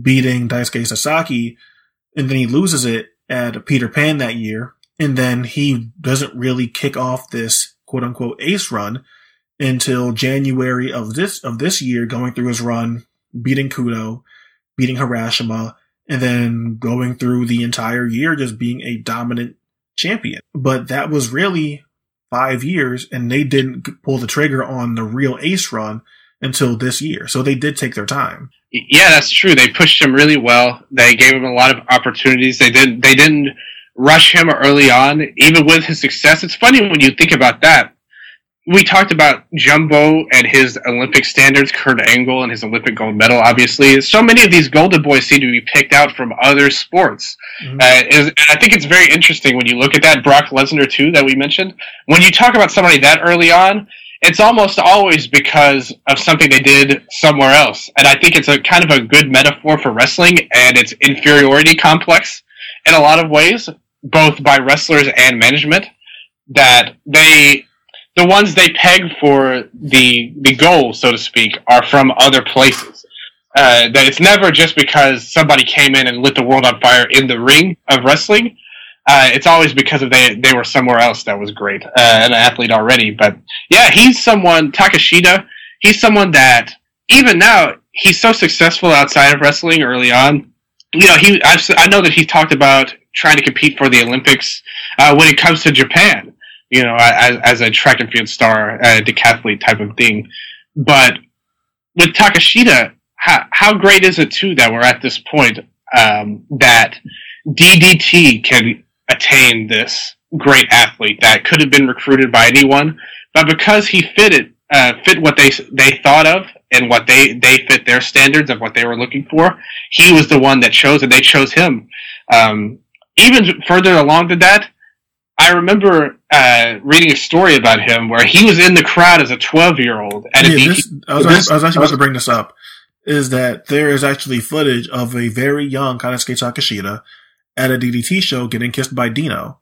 beating Daisuke Sasaki, and then he loses it at Peter Pan that year. And then he doesn't really kick off this quote unquote ace run until January of this of this year, going through his run, beating Kudo, beating Harashima, and then going through the entire year just being a dominant champion. But that was really five years, and they didn't pull the trigger on the real ace run until this year. So they did take their time. Yeah, that's true. They pushed him really well. They gave him a lot of opportunities. They didn't. They didn't rush him early on, even with his success. It's funny when you think about that. We talked about Jumbo and his Olympic standards, Kurt Angle and his Olympic gold medal. Obviously, so many of these golden boys seem to be picked out from other sports. Mhm. Uh, is, and I think it's very interesting when you look at that Brock Lesnar too that we mentioned. When you talk about somebody that early on, it's almost always because of something they did somewhere else. And I think it's a kind of a good metaphor for wrestling and its inferiority complex in a lot of ways, both by wrestlers and management, that they the ones they peg for the the goal, so to speak, are from other places. Uh, that it's never just because somebody came in and lit the world on fire in the ring of wrestling. Uh, it's always because of they they were somewhere else that was great, uh, an athlete already. But yeah, he's someone Takeshita. He's someone that even now he's so successful outside of wrestling early on. You know, he I've, I know that he talked about trying to compete for the Olympics uh, when it comes to Japan. You know, as, as a track and field star, a decathlete type of thing. But with Takeshita, how, how great is it too that we're at this point um, that DDT can attain this great athlete that could have been recruited by anyone, but because he fit it, uh, fit what they they thought of and what they they fit their standards of what they were looking for, he was the one that chose, and they chose him. Um, even further along than that, I remember uh, reading a story about him where he was in the crowd as a 12 year old at Yeah, a this, DT. I, was, this- I was actually about to bring this up. Is that there is actually footage of a very young Konosuke Takeshita at a DDT show getting kissed by Dino.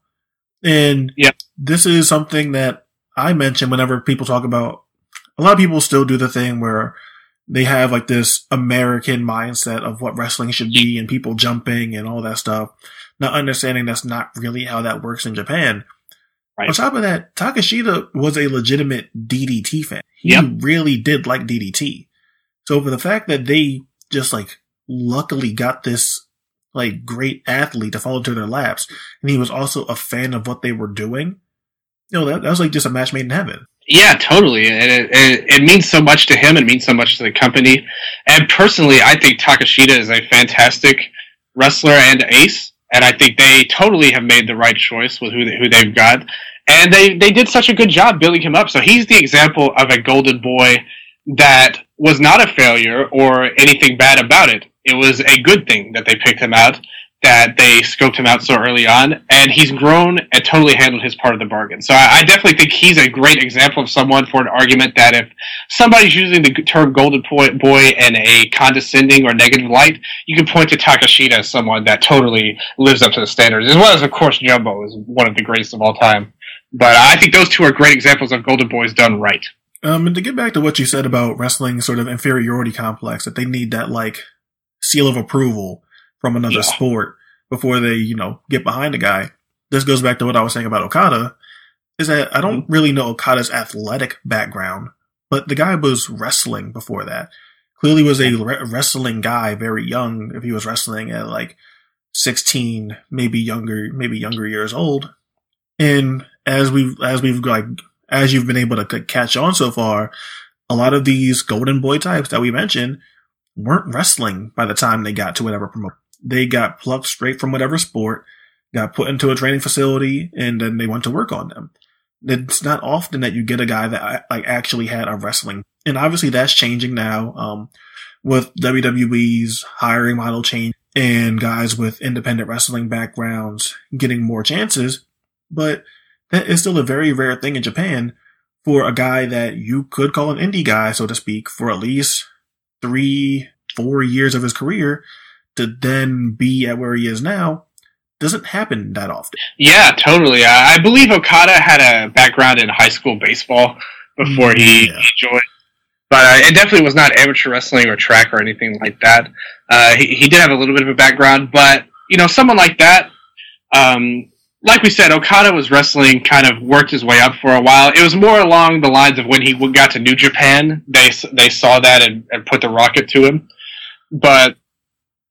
And Yeah. this is something that I mention whenever people talk about, a lot of people still do the thing where they have like this American mindset of what wrestling should be and people jumping and all that stuff, not understanding that's not really how that works in Japan. Right. On top of that, Takeshita was a legitimate DDT fan. He Yep. really did like DDT. So for the fact that they just like luckily got this like great athlete to fall into their laps, and he was also a fan of what they were doing, you know, that, that was like just a match made in heaven. Yeah, totally. And it, it, it means so much to him. It means so much to the company. And personally, I think Takeshita is a fantastic wrestler and ace. And I think they totally have made the right choice with who, they, who they've got. And they, they did such a good job building him up. So he's the example of a golden boy that was not a failure or anything bad about it. It was a good thing that they picked him out, that they scoped him out so early on, and he's grown and totally handled his part of the bargain. So I, I definitely think he's a great example of someone for an argument that if somebody's using the term golden boy, in a condescending or negative light, you can point to Takeshita as someone that totally lives up to the standards, as well as, of course, Jumbo is one of the greatest of all time. But I think those two are great examples of golden boys done right. Um, and to get back to what you said about wrestling sort of inferiority complex, that they need that like seal of approval from another Yeah. sport before they, you know, get behind a guy. This goes back to what I was saying about Okada, is that I don't mm-hmm. really know Okada's athletic background, but the guy was wrestling before that. Clearly was a re- wrestling guy, very young, if he was wrestling at like 16, maybe younger, maybe younger years old. And as we've, as we've like, as you've been able to catch on so far, a lot of these golden boy types that we mentioned weren't wrestling by the time they got to whatever promotion. They got plucked straight from whatever sport, got put into a training facility, and then they went to work on them. It's not often that you get a guy that like actually had a wrestling, and obviously that's changing now. Um, with WWE's hiring model change and guys with independent wrestling backgrounds getting more chances, but that is still a very rare thing in Japan for a guy that you could call an indie guy, so to speak, for at least three, four years of his career to then be at where he is now doesn't happen that often. Yeah, totally. I, I believe Okada had a background in high school baseball before he, Yeah. he joined. But uh, it definitely was not amateur wrestling or track or anything like that. Uh, he, he did have a little bit of a background, but you know, someone like that, um, like we said, Okada was wrestling, kind of worked his way up for a while. It was more along the lines of when he got to New Japan, they they saw that and, and put the rocket to him. But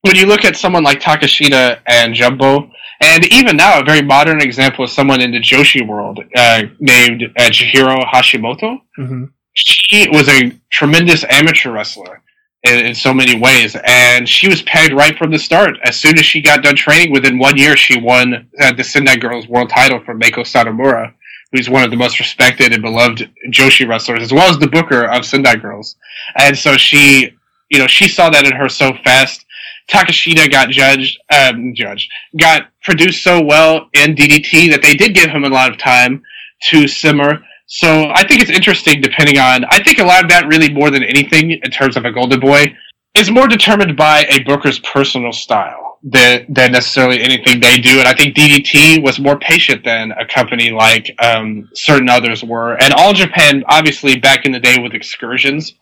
when you look at someone like Takeshita and Jumbo, and even now, a very modern example is someone in the Joshi world uh, named uh, Chihiro Hashimoto. Mm-hmm. She was a tremendous amateur wrestler in, in so many ways, and she was pegged right from the start. As soon as she got done training, within one year, she won uh, the Sendai Girls World Title from Meiko Satomura, who's one of the most respected and beloved Joshi wrestlers, as well as the booker of Sendai Girls. And so she, you know, she saw that in her so fast. Takeshita got judged, um, judged, got produced so well in DDT that they did give him a lot of time to simmer. So I think it's interesting depending on, I think a lot of that really more than anything in terms of a Golden Boy is more determined by a booker's personal style than, than necessarily anything they do. And I think DDT was more patient than a company like um, certain others were. And All Japan, obviously, back in the day with excursions,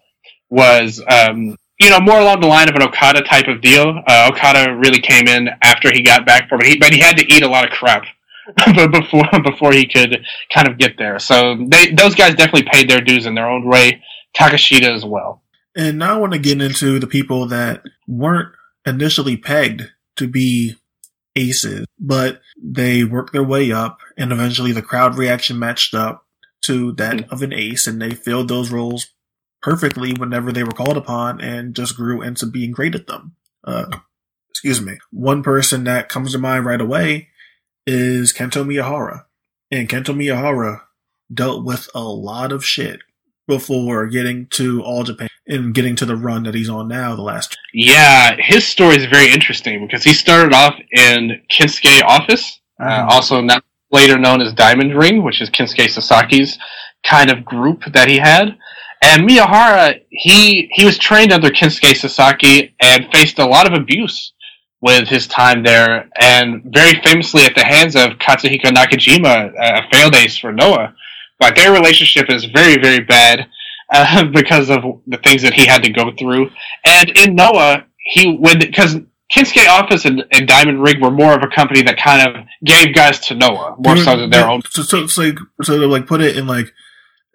was um, you know more along the line of an Okada type of deal. Uh, Okada really came in after he got back from it, but he had to eat a lot of crap before before he could kind of get there. So they those guys definitely paid their dues in their own way. Takeshita as well. And now I want to get into the people that weren't initially pegged to be aces, but they worked their way up and eventually the crowd reaction matched up to that mm-hmm. of an ace and they filled those roles perfectly whenever they were called upon and just grew into being great at them. Uh, excuse me. One person that comes to mind right away is Kento Miyahara. And Kento Miyahara dealt with a lot of shit before getting to All Japan and getting to the run that he's on now, the last. Yeah, his story is very interesting because he started off in Kensuke Office, uh, mm-hmm. uh, also now later known as Diamond Ring, which is Kensuke Sasaki's kind of group that he had. And Miyahara, he he was trained under Kensuke Sasaki and faced a lot of abuse with his time there, and very famously at the hands of Katsuhiko Nakajima, a failed ace for Noah. But their relationship is very, very bad uh, because of the things that he had to go through. And in Noah, he when because Kensuke Office and, and, Diamond Ring were more of a company that kind of gave guys to Noah more so than their own. So, so, so, so to like put it in like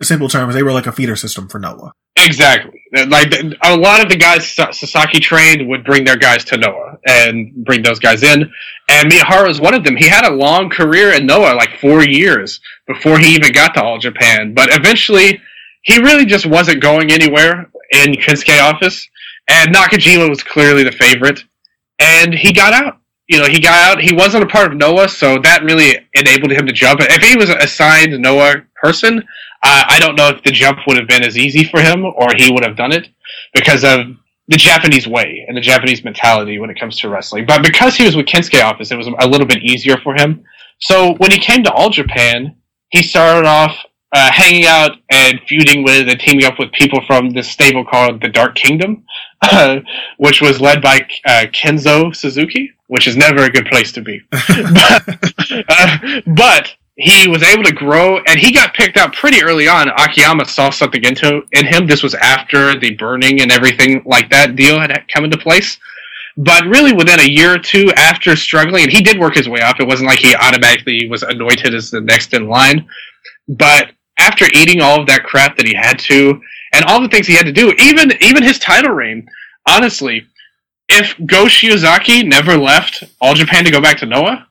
simple terms, they were like a feeder system for Noah. Exactly. Like a lot of the guys Sasaki trained would bring their guys to Noah and bring those guys in. And Miyahara was one of them. He had a long career in Noah, like four years before he even got to All Japan. But eventually, he really just wasn't going anywhere in Kensuke office. And Nakajima was clearly the favorite. And he got out. You know, he got out. He wasn't a part of Noah, so that really enabled him to jump. If he was assigned Noah person, I, I don't know if the jump would have been as easy for him or he would have done it because of the Japanese way and the Japanese mentality when it comes to wrestling. But because he was with Kensuke Office, it was a little bit easier for him. So when he came to All Japan, he started off uh, hanging out and feuding with and teaming up with people from this stable called the Dark Kingdom, uh, which was led by uh, Kenzo Suzuki, which is never a good place to be. but, uh, but he was able to grow and he got picked up pretty early on. Akiyama saw something into in him. This was after the burning and everything like that deal had come into place. But really within a year or two after struggling, and he did work his way up, it wasn't like he automatically was anointed as the next in line. But after eating all of that crap that he had to, and all the things he had to do, even even his title reign, honestly, if Go Shiozaki never left All Japan to go back to Noah,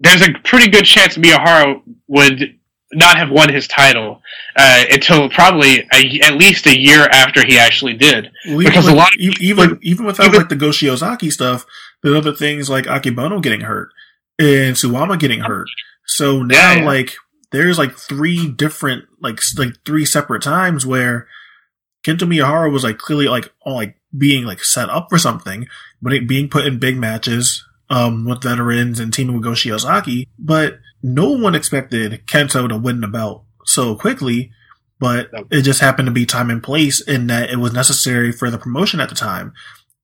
there's a pretty good chance Miyahara would not have won his title uh, until probably a, at least a year after he actually did. Well, because a lot of even even without even, like the Go Shiozaki stuff, there's other things like Akebono getting hurt and Suwama getting hurt. So now, yeah, yeah. like, there's like three different, like, like three separate times where Kento Miyahara was like clearly like all like being like set up for something, but being put in big matches um, with veterans and teaming with Go Shiozaki, but no one expected Kento to win the belt so quickly, but it just happened to be time and place in that it was necessary for the promotion at the time.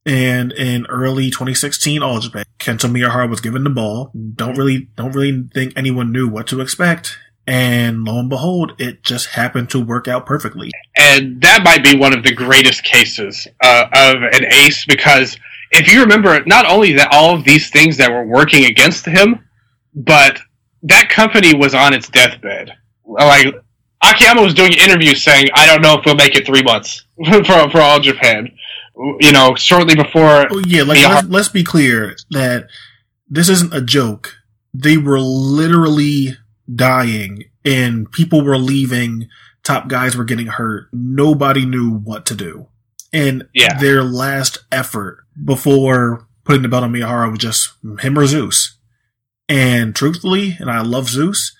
And in early 2016 All Japan, Kento Miyahara was given the ball. Don't really, don't really think anyone knew what to expect. And lo and behold, it just happened to work out perfectly. And that might be one of the greatest cases uh, of an ace because if you remember, not only that all of these things that were working against him, but that company was on its deathbed. Like Akiyama was doing interviews saying, "I don't know if we'll make it three months for for all Japan." You know, shortly before. Oh, yeah, like let's, let's be clear that this isn't a joke. They were literally dying, and people were leaving. Top guys were getting hurt. Nobody knew what to do and yeah. their last effort before putting the belt on Miyahara was just him or Zeus. And truthfully, and I love Zeus,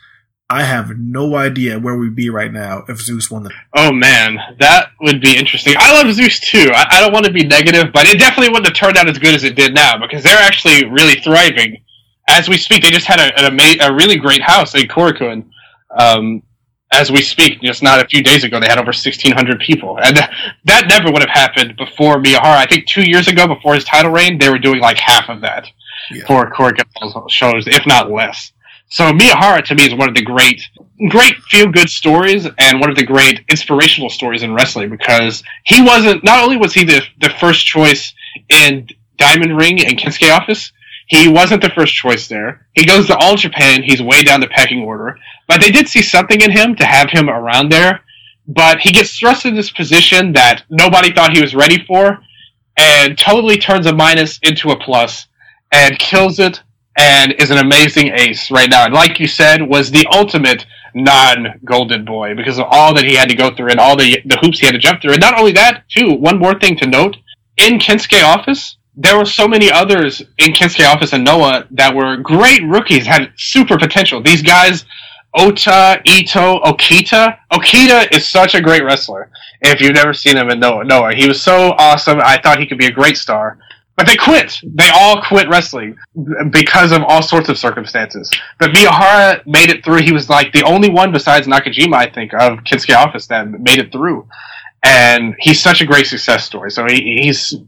I have no idea where we'd be right now if Zeus won the. Oh man, that would be interesting. I love Zeus too. I, I don't want to be negative, but it definitely wouldn't have turned out as good as it did now because they're actually really thriving as we speak. They just had a, a, a really great house in Korakuen. Um, as we speak, just not a few days ago, they had over 1,600 people. And that never would have happened before Miyahara. I think two years ago, before his title reign, they were doing like half of that yeah. for Corey shows, if not less. So Miyahara to me is one of the great, great feel good stories and one of the great inspirational stories in wrestling because he wasn't, not only was he the, the first choice in Diamond Ring and Kensuke office, he wasn't the first choice there. He goes to All Japan. He's way down the pecking order. But they did see something in him to have him around there. But he gets thrust in this position that nobody thought he was ready for and totally turns a minus into a plus and kills it and is an amazing ace right now. And like you said, was the ultimate non-golden boy because of all that he had to go through and all the, the hoops he had to jump through. And not only that, too, one more thing to note. In Kensuke office, there were so many others in Kensuke Office and Noah that were great rookies, had super potential. These guys, Ota, Ito, Okita. Okita is such a great wrestler. If you've never seen him in Noah, Noah, he was so awesome. I thought he could be a great star. But they quit. They all quit wrestling because of all sorts of circumstances. But Miyahara made it through. He was like the only one besides Nakajima, I think, of Kensuke Office that made it through and he's such a great success story. So he, he's uh,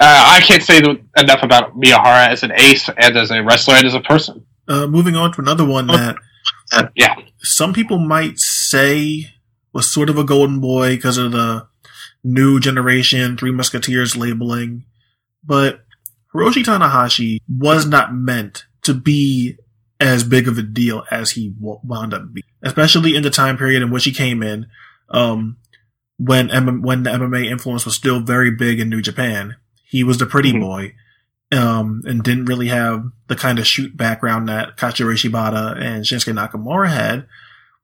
I can't say enough about Miyahara as an ace and as a wrestler and as a person. Uh, moving on to another one that uh, yeah, some people might say was sort of a golden boy because of the new generation Three Musketeers labeling, but Hiroshi Tanahashi was not meant to be as big of a deal as he wound up being, especially in the time period in which he came in. Um, when M- when the MMA influence was still very big in New Japan. He was the pretty mm-hmm. boy, um, and didn't really have the kind of shoot background that Katsuyori Shibata and Shinsuke Nakamura had.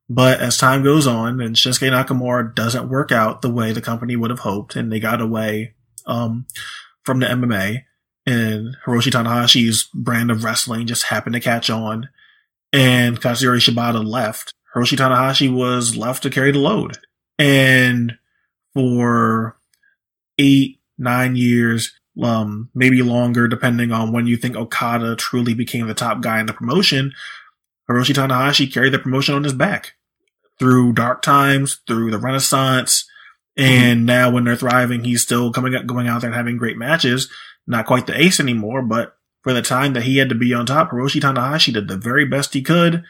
But as time goes on and Shinsuke Nakamura doesn't work out the way the company would have hoped and they got away, um, from the MMA and Hiroshi Tanahashi's brand of wrestling just happened to catch on and Katsuyori Shibata left, Hiroshi Tanahashi was left to carry the load. And for eight, nine years, um, maybe longer, depending on when you think Okada truly became the top guy in the promotion. Hiroshi Tanahashi carried the promotion on his back through dark times, through the Renaissance, and mm-hmm. now when they're thriving, he's still coming up, going out there and having great matches. Not quite the ace anymore, but for the time that he had to be on top, Hiroshi Tanahashi did the very best he could.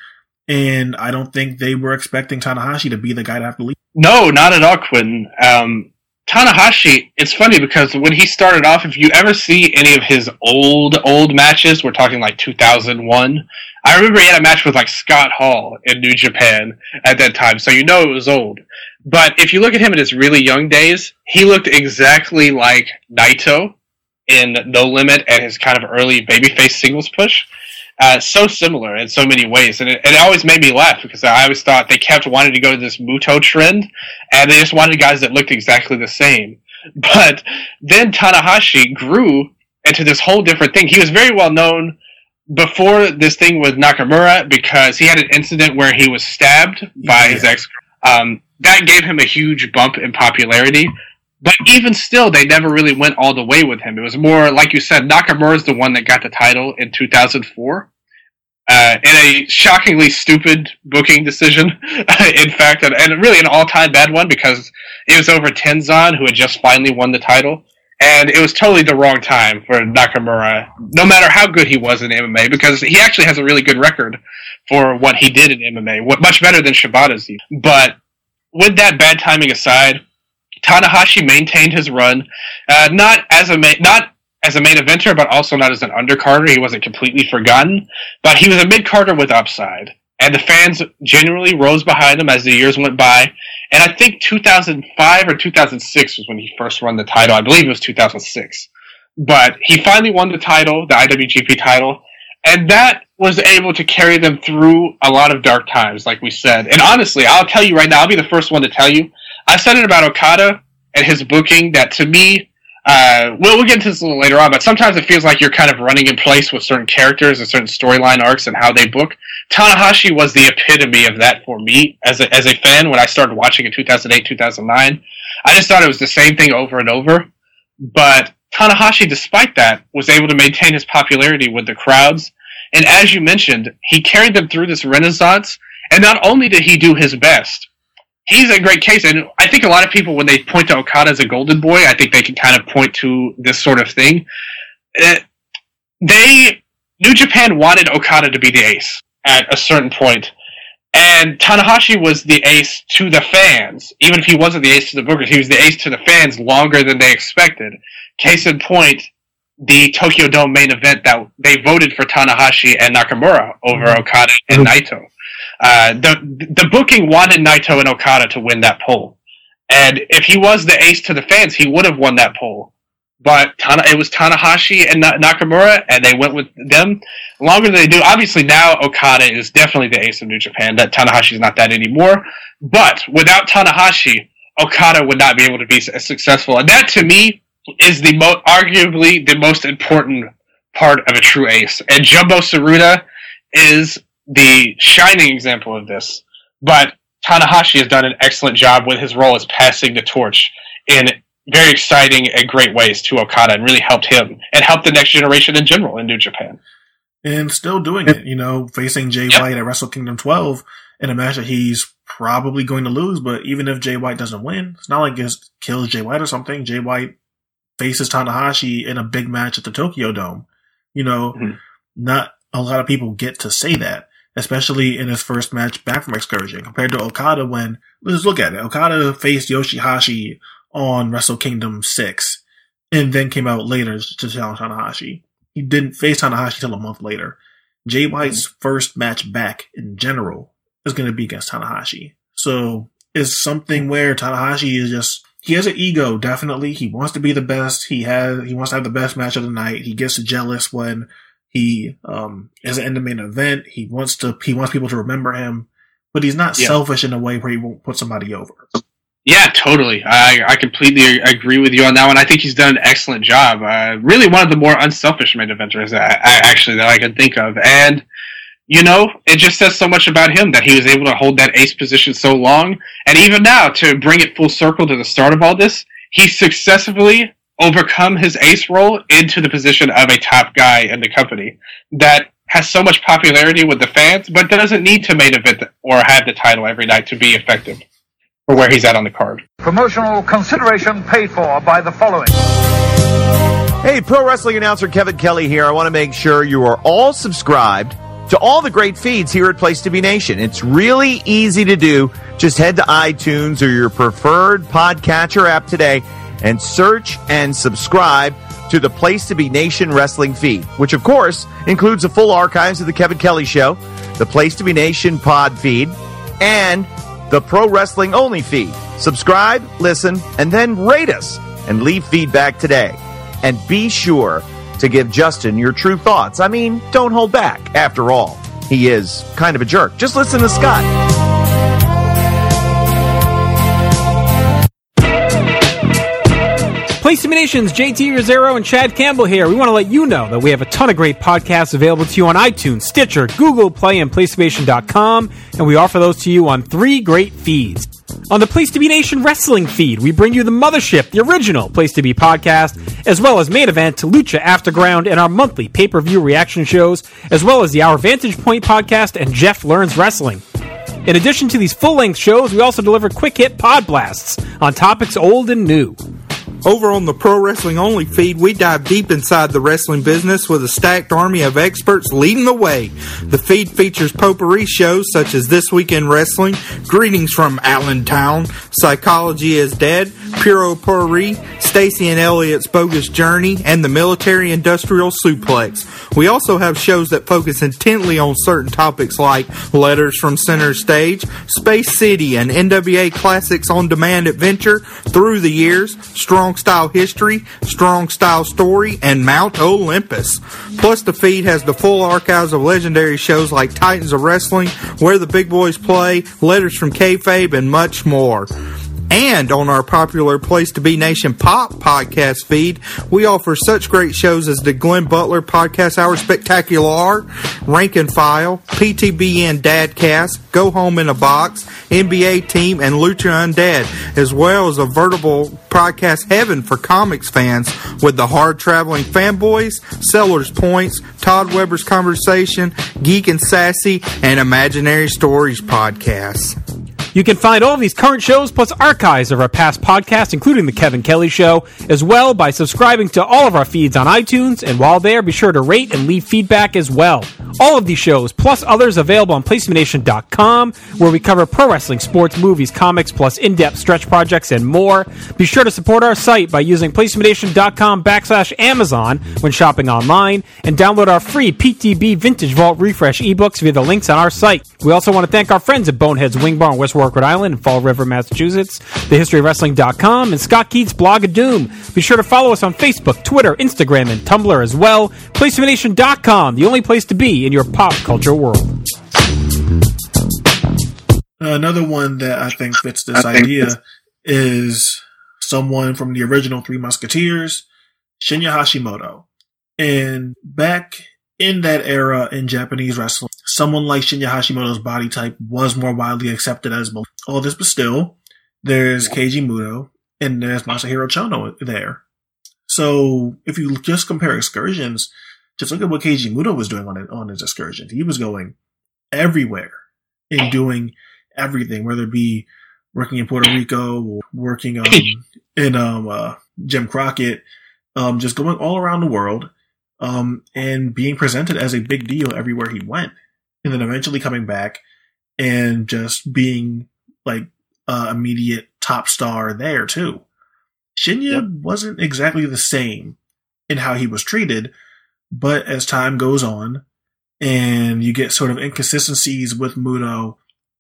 And I don't think they were expecting Tanahashi to be the guy to have to leave. No, not at all, Quentin. Um, Tanahashi, it's funny because when he started off, if you ever see any of his old, old matches, we're talking like 2001, I remember he had a match with like Scott Hall in New Japan at that time, so you know it was old. But if you look at him in his really young days, he looked exactly like Naito in No Limit and his kind of early babyface singles push uh, so similar in so many ways, and it, it, always made me laugh because I always thought they kept wanting to go to this Muto trend, and they just wanted guys that looked exactly the same. But then Tanahashi grew into this whole different thing. He was very well known before this thing with Nakamura because he had an incident where he was stabbed by yeah. his ex. Um, that gave him a huge bump in popularity. But even still, they never really went all the way with him. It was more, like you said, Nakamura is the one that got the title in 2004. Uh, in a shockingly stupid booking decision, in fact, and, and, really an all-time bad one because it was over Tenzan, who had just finally won the title, and it was totally the wrong time for Nakamura, no matter how good he was in MMA, because he actually has a really good record for what he did in MMA, much better than Shibata's. But with that bad timing aside, Tanahashi maintained his run, uh, not as a main, not as a main eventer, but also not as an undercarder. He wasn't completely forgotten, but he was a mid carder with upside, and the fans generally rose behind him as the years went by. And I think 2005 or 2006 was when he first won the title. I believe it was 2006, but he finally won the title, the IWGP title, and that was able to carry them through a lot of dark times, like we said. And honestly, I'll tell you right now, I'll be the first one to tell you I said it about Okada and his booking that to me, uh, we'll, we'll get into this a little later on, but sometimes it feels like you're kind of running in place with certain characters and certain storyline arcs and how they book. Tanahashi was the epitome of that for me as a, as a fan when I started watching in 2008, 2009. I just thought it was the same thing over and over. But Tanahashi, despite that, was able to maintain his popularity with the crowds. And as you mentioned, he carried them through this renaissance. And not only did he do his best, he's a great case, and I think a lot of people when they point to Okada as a golden boy, I think they can kind of point to this sort of thing. Uh, they New Japan wanted Okada to be the ace at a certain point, and Tanahashi was the ace to the fans. Even if he wasn't the ace to the bookers, he was the ace to the fans longer than they expected. Case in point, the Tokyo Dome main event that they voted for Tanahashi and Nakamura over mm-hmm. Okada and Naito. Uh, the the booking wanted Naito and Okada to win that poll, and if he was the ace to the fans, he would have won that poll. But Tana, it was Tanahashi and Nakamura, and they went with them longer than they do. Obviously, now Okada is definitely the ace of New Japan. That Tanahashi is not that anymore. But without Tanahashi, Okada would not be able to be as successful, and that to me is the mo- arguably the most important part of a true ace. And Jumbo Tsuruta is the shining example of this. But Tanahashi has done an excellent job with his role as passing the torch in very exciting and great ways to Okada and really helped him and helped the next generation in general in New Japan. And still doing it, you know, facing Jay yep. White at Wrestle Kingdom 12 in a match that he's probably going to lose, but even if Jay White doesn't win, it's not like it kills Jay White or something. Jay White faces Tanahashi in a big match at the Tokyo Dome. You know, mm-hmm. not a lot of people get to say that, especially in his first match back from excursion compared to Okada when, let's look at it. Okada faced Yoshihashi on Wrestle Kingdom 6 and then came out later to challenge Tanahashi. He didn't face Tanahashi till a month later. Jay White's first match back in general is going to be against Tanahashi. So it's something where Tanahashi is just he has an ego, definitely. He wants to be the best. He has he wants to have the best match of the night. He gets jealous when he um is in the main event. He wants to he wants people to remember him, but he's not yeah. selfish in a way where he won't put somebody over. Yeah, totally. I, I completely agree with you on that one. I think he's done an excellent job. Uh, really, one of the more unselfish main eventers I, I, actually that I can think of, and you know, it just says so much about him that he was able to hold that ace position so long. And even now, to bring it full circle to the start of all this, he successfully overcome his ace role into the position of a top guy in the company that has so much popularity with the fans, but doesn't need to main event or have the title every night to be effective for where he's at on the card. Promotional consideration paid for by the following. Hey, pro wrestling announcer Kevin Kelly here. I want to make sure you are all subscribed to all the great feeds here at Place to Be Nation. It's really easy to do. Just head to iTunes or your preferred podcatcher app today and search and subscribe to the Place to Be Nation wrestling feed, which of course includes the full archives of the Kevin Kelly Show, the Place to Be Nation pod feed, and the Pro Wrestling Only feed. Subscribe, listen, and then rate us and leave feedback today. And be sure to give Justin your true thoughts. I mean, don't hold back. After all, he is kind of a jerk. Just listen to Scott. Place to be Nation's JT Rosero and Chad Campbell here. We want to let you know that we have a ton of great podcasts available to you on iTunes, Stitcher, Google Play, and PlayStation.com, and we offer those to you on three great feeds. On the Place to Be Nation Wrestling feed, we bring you the Mothership, the original Place to Be podcast, as well as Main Event, Lucha Afterground, and our monthly pay per view reaction shows, as well as the Our Vantage Point podcast and Jeff Learns Wrestling. In addition to these full length shows, we also deliver quick hit pod blasts on topics old and new. Over on the Pro Wrestling Only feed, we dive deep inside the wrestling business with a stacked army of experts leading the way. The feed features potpourri shows such as This Week in Wrestling, Greetings from Allentown, Psychology is Dead, Puro Potpourri, Stacy and Elliot's Bogus Journey, and the Military Industrial Suplex. We also have shows that focus intently on certain topics like Letters from Center Stage, Space City, and NWA Classics on Demand Adventure through the years, Strong Style History, Strong Style Story, and Mount Olympus. Plus, the feed has the full archives of legendary shows like Titans of Wrestling, Where the Big Boys Play, Letters from Kayfabe, and much more. And on our popular Place to Be Nation Pop podcast feed, we offer such great shows as the Glenn Butler Podcast Hour Spectacular, Art, Rank and File, PTBN Dadcast, Go Home in a Box, NBA Team, and Lucha Undead, as well as a veritable podcast heaven for comics fans with the hard traveling fanboys, Sellers Points, Todd Weber's Conversation, Geek and Sassy, and Imaginary Stories podcasts. You can find all of these current shows plus archives of our past podcasts, including The Kevin Kelly Show, as well by subscribing to all of our feeds on iTunes. And while there, be sure to rate and leave feedback as well. All of these shows, plus others, available on PlaceToBeNation.com, where we cover pro wrestling, sports, movies, comics, plus in-depth stretch projects and more. Be sure to support our site by using PlaceToBeNation.com backslash Amazon when shopping online, and download our free PTB Vintage Vault Refresh ebooks via the links on our site. We also want to thank our friends at Boneheads Wing Bar in West Warwick, Rhode Island, and Fall River, Massachusetts, TheHistoryOfWrestling.com, and Scott Keith's blog of Doom. Be sure to follow us on Facebook, Twitter, Instagram, and Tumblr as well. PlaceToBeNation.com, the only place to be in your pop culture world. Another one that I think fits this think idea is someone from the original Three Musketeers, Shinya Hashimoto. And back in that era in Japanese wrestling, someone like Shinya Hashimoto's body type was more widely accepted as. All this, but still, there's Keiji Muto and there's Masahiro Chono there. So if you just compare excursions, just look at what Keiji Muto was doing on it, on his excursions. He was going everywhere and doing everything, whether it be working in Puerto Rico or working um, in um, uh, Jim Crockett, um, just going all around the world um, and being presented as a big deal everywhere he went. And then eventually coming back and just being like uh, immediate top star there too. Shinya wasn't exactly the same in how he was treated, but as time goes on and you get sort of inconsistencies with Muto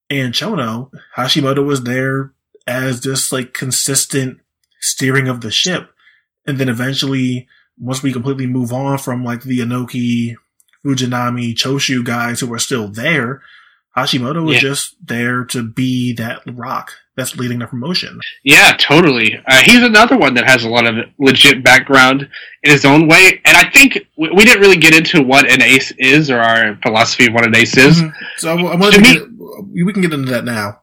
and Chono, Hashimoto was there as just like consistent steering of the ship. And then eventually, once we completely move on from like the Inoki, Fujinami, Choshu guys who are still there, Hashimoto was Yeah. just there to be that rock that's leading the promotion. Yeah, totally. Uh, he's another one that has a lot of legit background in his own way, and I think we, we didn't really get into what an ace is or our philosophy of what an ace is. So I, I wanted to get, we can get into that now.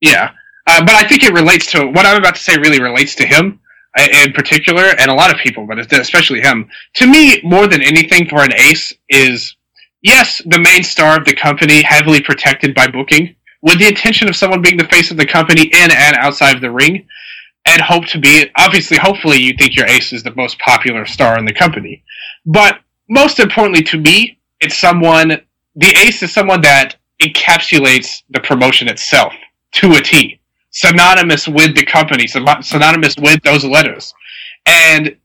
Yeah, uh, but I think it relates to what I'm about to say. Really relates to him in particular, and a lot of people, but especially him. To me, more than anything, for an ace is yes, the main star of the company, heavily protected by booking, with the intention of someone being the face of the company in and outside of the ring, and hope to be. Obviously, hopefully, you think your ace is the most popular star in the company, but most importantly to me, it's someone. The ace is someone that encapsulates the promotion itself to a T, synonymous with the company, synonymous with those letters. And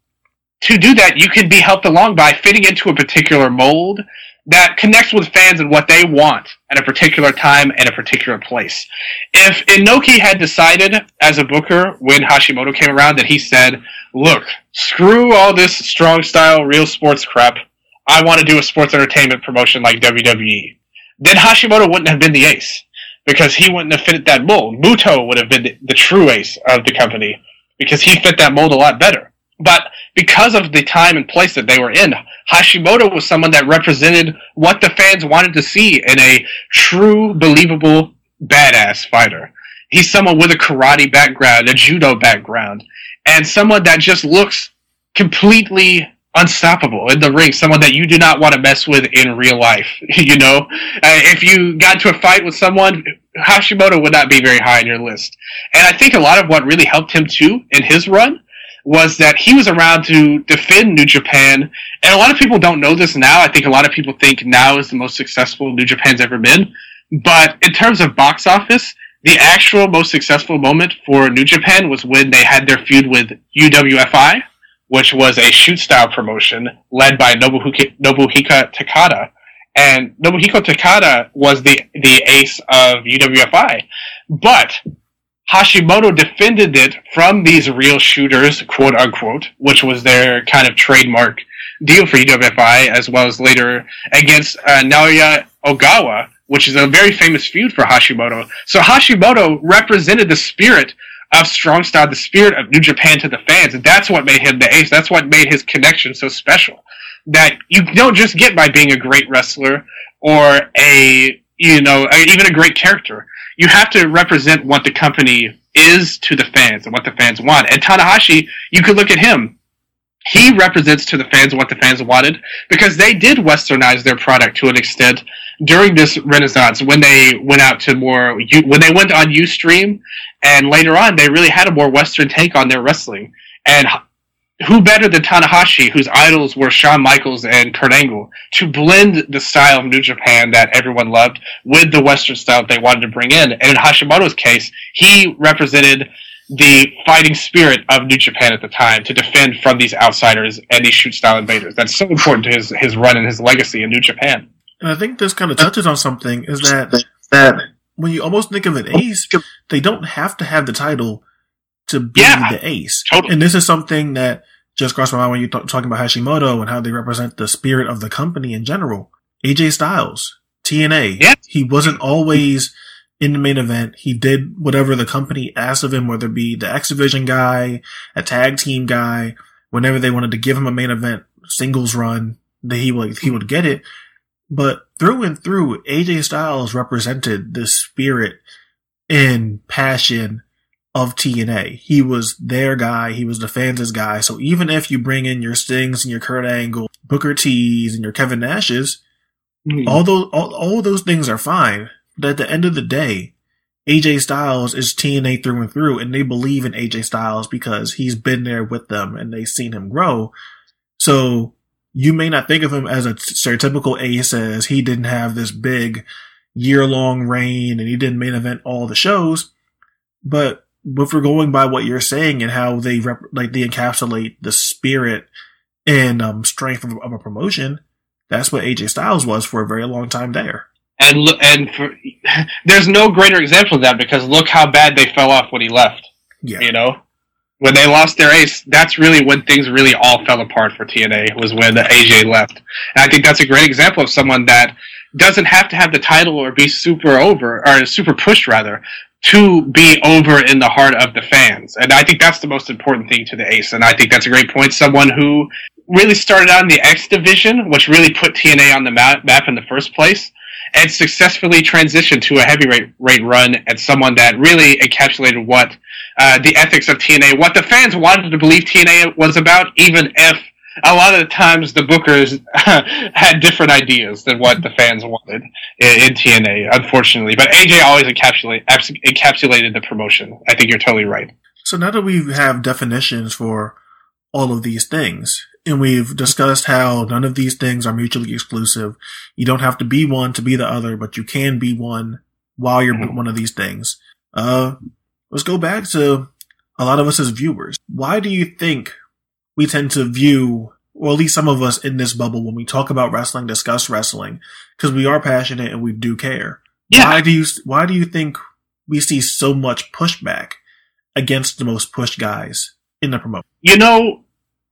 to do that, you can be helped along by fitting into a particular mold that connects with fans and what they want at a particular time and a particular place. If Inoki had decided as a booker when Hashimoto came around that he said, look, screw all this strong style real sports crap. I want to do a sports entertainment promotion like WWE. Then Hashimoto wouldn't have been the ace because he wouldn't have fit that mold. Muto would have been the, the true ace of the company because he fit that mold a lot better. But because of the time and place that they were in, Hashimoto was someone that represented what the fans wanted to see in a true, believable, badass fighter. He's someone with a karate background, a judo background, and someone that just looks completely unstoppable in the ring. Someone that you do not want to mess with in real life. you know, uh, if you got into a fight with someone, Hashimoto would not be very high on your list. And I think a lot of what really helped him too in his run was that he was around to defend New Japan. And a lot of people don't know this now. I think a lot of people think now is the most successful New Japan's ever been. But in terms of box office, the actual most successful moment for New Japan was when they had their feud with UWFI, which was a shoot style promotion led by Nobuhiko, Nobuhiko Takada. And Nobuhiko Takada was the, the ace of UWFI. But Hashimoto defended it from these real shooters, quote unquote, which was their kind of trademark deal for UWFI, as well as later against uh, Naoya Ogawa, which is a very famous feud for Hashimoto. So Hashimoto represented the spirit of Strong Style, the spirit of New Japan to the fans, and that's what made him the ace. That's what made his connection so special. That you don't just get by being a great wrestler or a you know even a great character. You have to represent what the company is to the fans and what the fans want. And Tanahashi, you could look at him. He represents to the fans what the fans wanted because they did westernize their product to an extent during this renaissance when they went out to more when they went on UStream and later on they really had a more Western take on their wrestling. And who better than Tanahashi, whose idols were Shawn Michaels and Kurt Angle, to blend the style of New Japan that everyone loved with the Western style they wanted to bring in. And in Hashimoto's case, he represented the fighting spirit of New Japan at the time to defend from these outsiders and these shoot style invaders. That's so important to his, his run and his legacy in New Japan. And I think this kind of touches on something is that that when you almost think of an ace, they don't have to have the title to be Yeah, the ace. totally. And this is something that just crossed my mind when you're t- talking about Hashimoto and how they represent the spirit of the company in general. AJ Styles, TNA. Yes. He wasn't always in the main event. He did whatever the company asked of him, whether it be the X Division guy, a tag team guy, whenever they wanted to give him a main event singles run, that he would, he would get it. But through and through, AJ Styles represented the spirit and passion of TNA. He was their guy. He was the fans' guy. So even if you bring in your Stings and your Kurt Angle, Booker T's and your Kevin Nashes, hmm. all those all, all those things are fine. But at the end of the day, AJ Styles is TNA through and through, and they believe in AJ Styles because he's been there with them and they've seen him grow. So you may not think of him as a stereotypical ace as he didn't have this big year long reign and he didn't main event all the shows. But if we're going by what you're saying and how they rep- like they encapsulate the spirit and um, strength of, of a promotion, that's what AJ Styles was for a very long time there. And look, and for, there's no greater example of that because look how bad they fell off when he left. Yeah. You know, when they lost their ace, that's really when things really all fell apart for TNA. Was when AJ left, and I think that's a great example of someone that doesn't have to have the title or be super over or super pushed rather to be over in the heart of the fans. And I think that's the most important thing to the ace. And I think that's a great point. Someone who really started out in the X division, which really put TNA on the map, map in the first place, and successfully transitioned to a heavyweight rate run and someone that really encapsulated what uh, the ethics of TNA, what the fans wanted to believe TNA was about, even if a lot of the times the bookers had different ideas than what the fans wanted in, in TNA, unfortunately. But AJ always encapsulate, abs- encapsulated the promotion. I think you're totally right. So now that we have definitions for all of these things, and we've discussed how none of these things are mutually exclusive, you don't have to be one to be the other, but you can be one while you're one of these things. Uh, let's go back to a lot of us as viewers. Why do you think we tend to view, or at least some of us in this bubble, when we talk about wrestling, discuss wrestling, because we are passionate and we do care. Yeah. Why do you, why do you think we see so much pushback against the most pushed guys in the promotion? You know,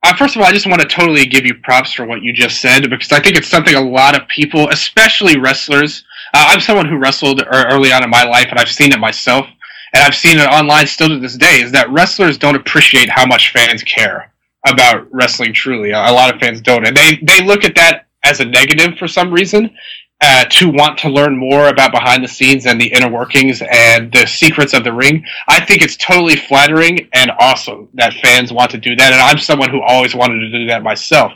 uh, first of all, I just want to totally give you props for what you just said because I think it's something a lot of people, especially wrestlers. Uh, I'm someone who wrestled early on in my life, and I've seen it myself, and I've seen it online still to this day. Is that wrestlers don't appreciate how much fans care about wrestling? Truly, a lot of fans don't, and they they look at that as a negative for some reason. Uh, to want to learn more about behind the scenes and the inner workings and the secrets of the ring. I think it's totally flattering and awesome that fans want to do that, and I'm someone who always wanted to do that myself.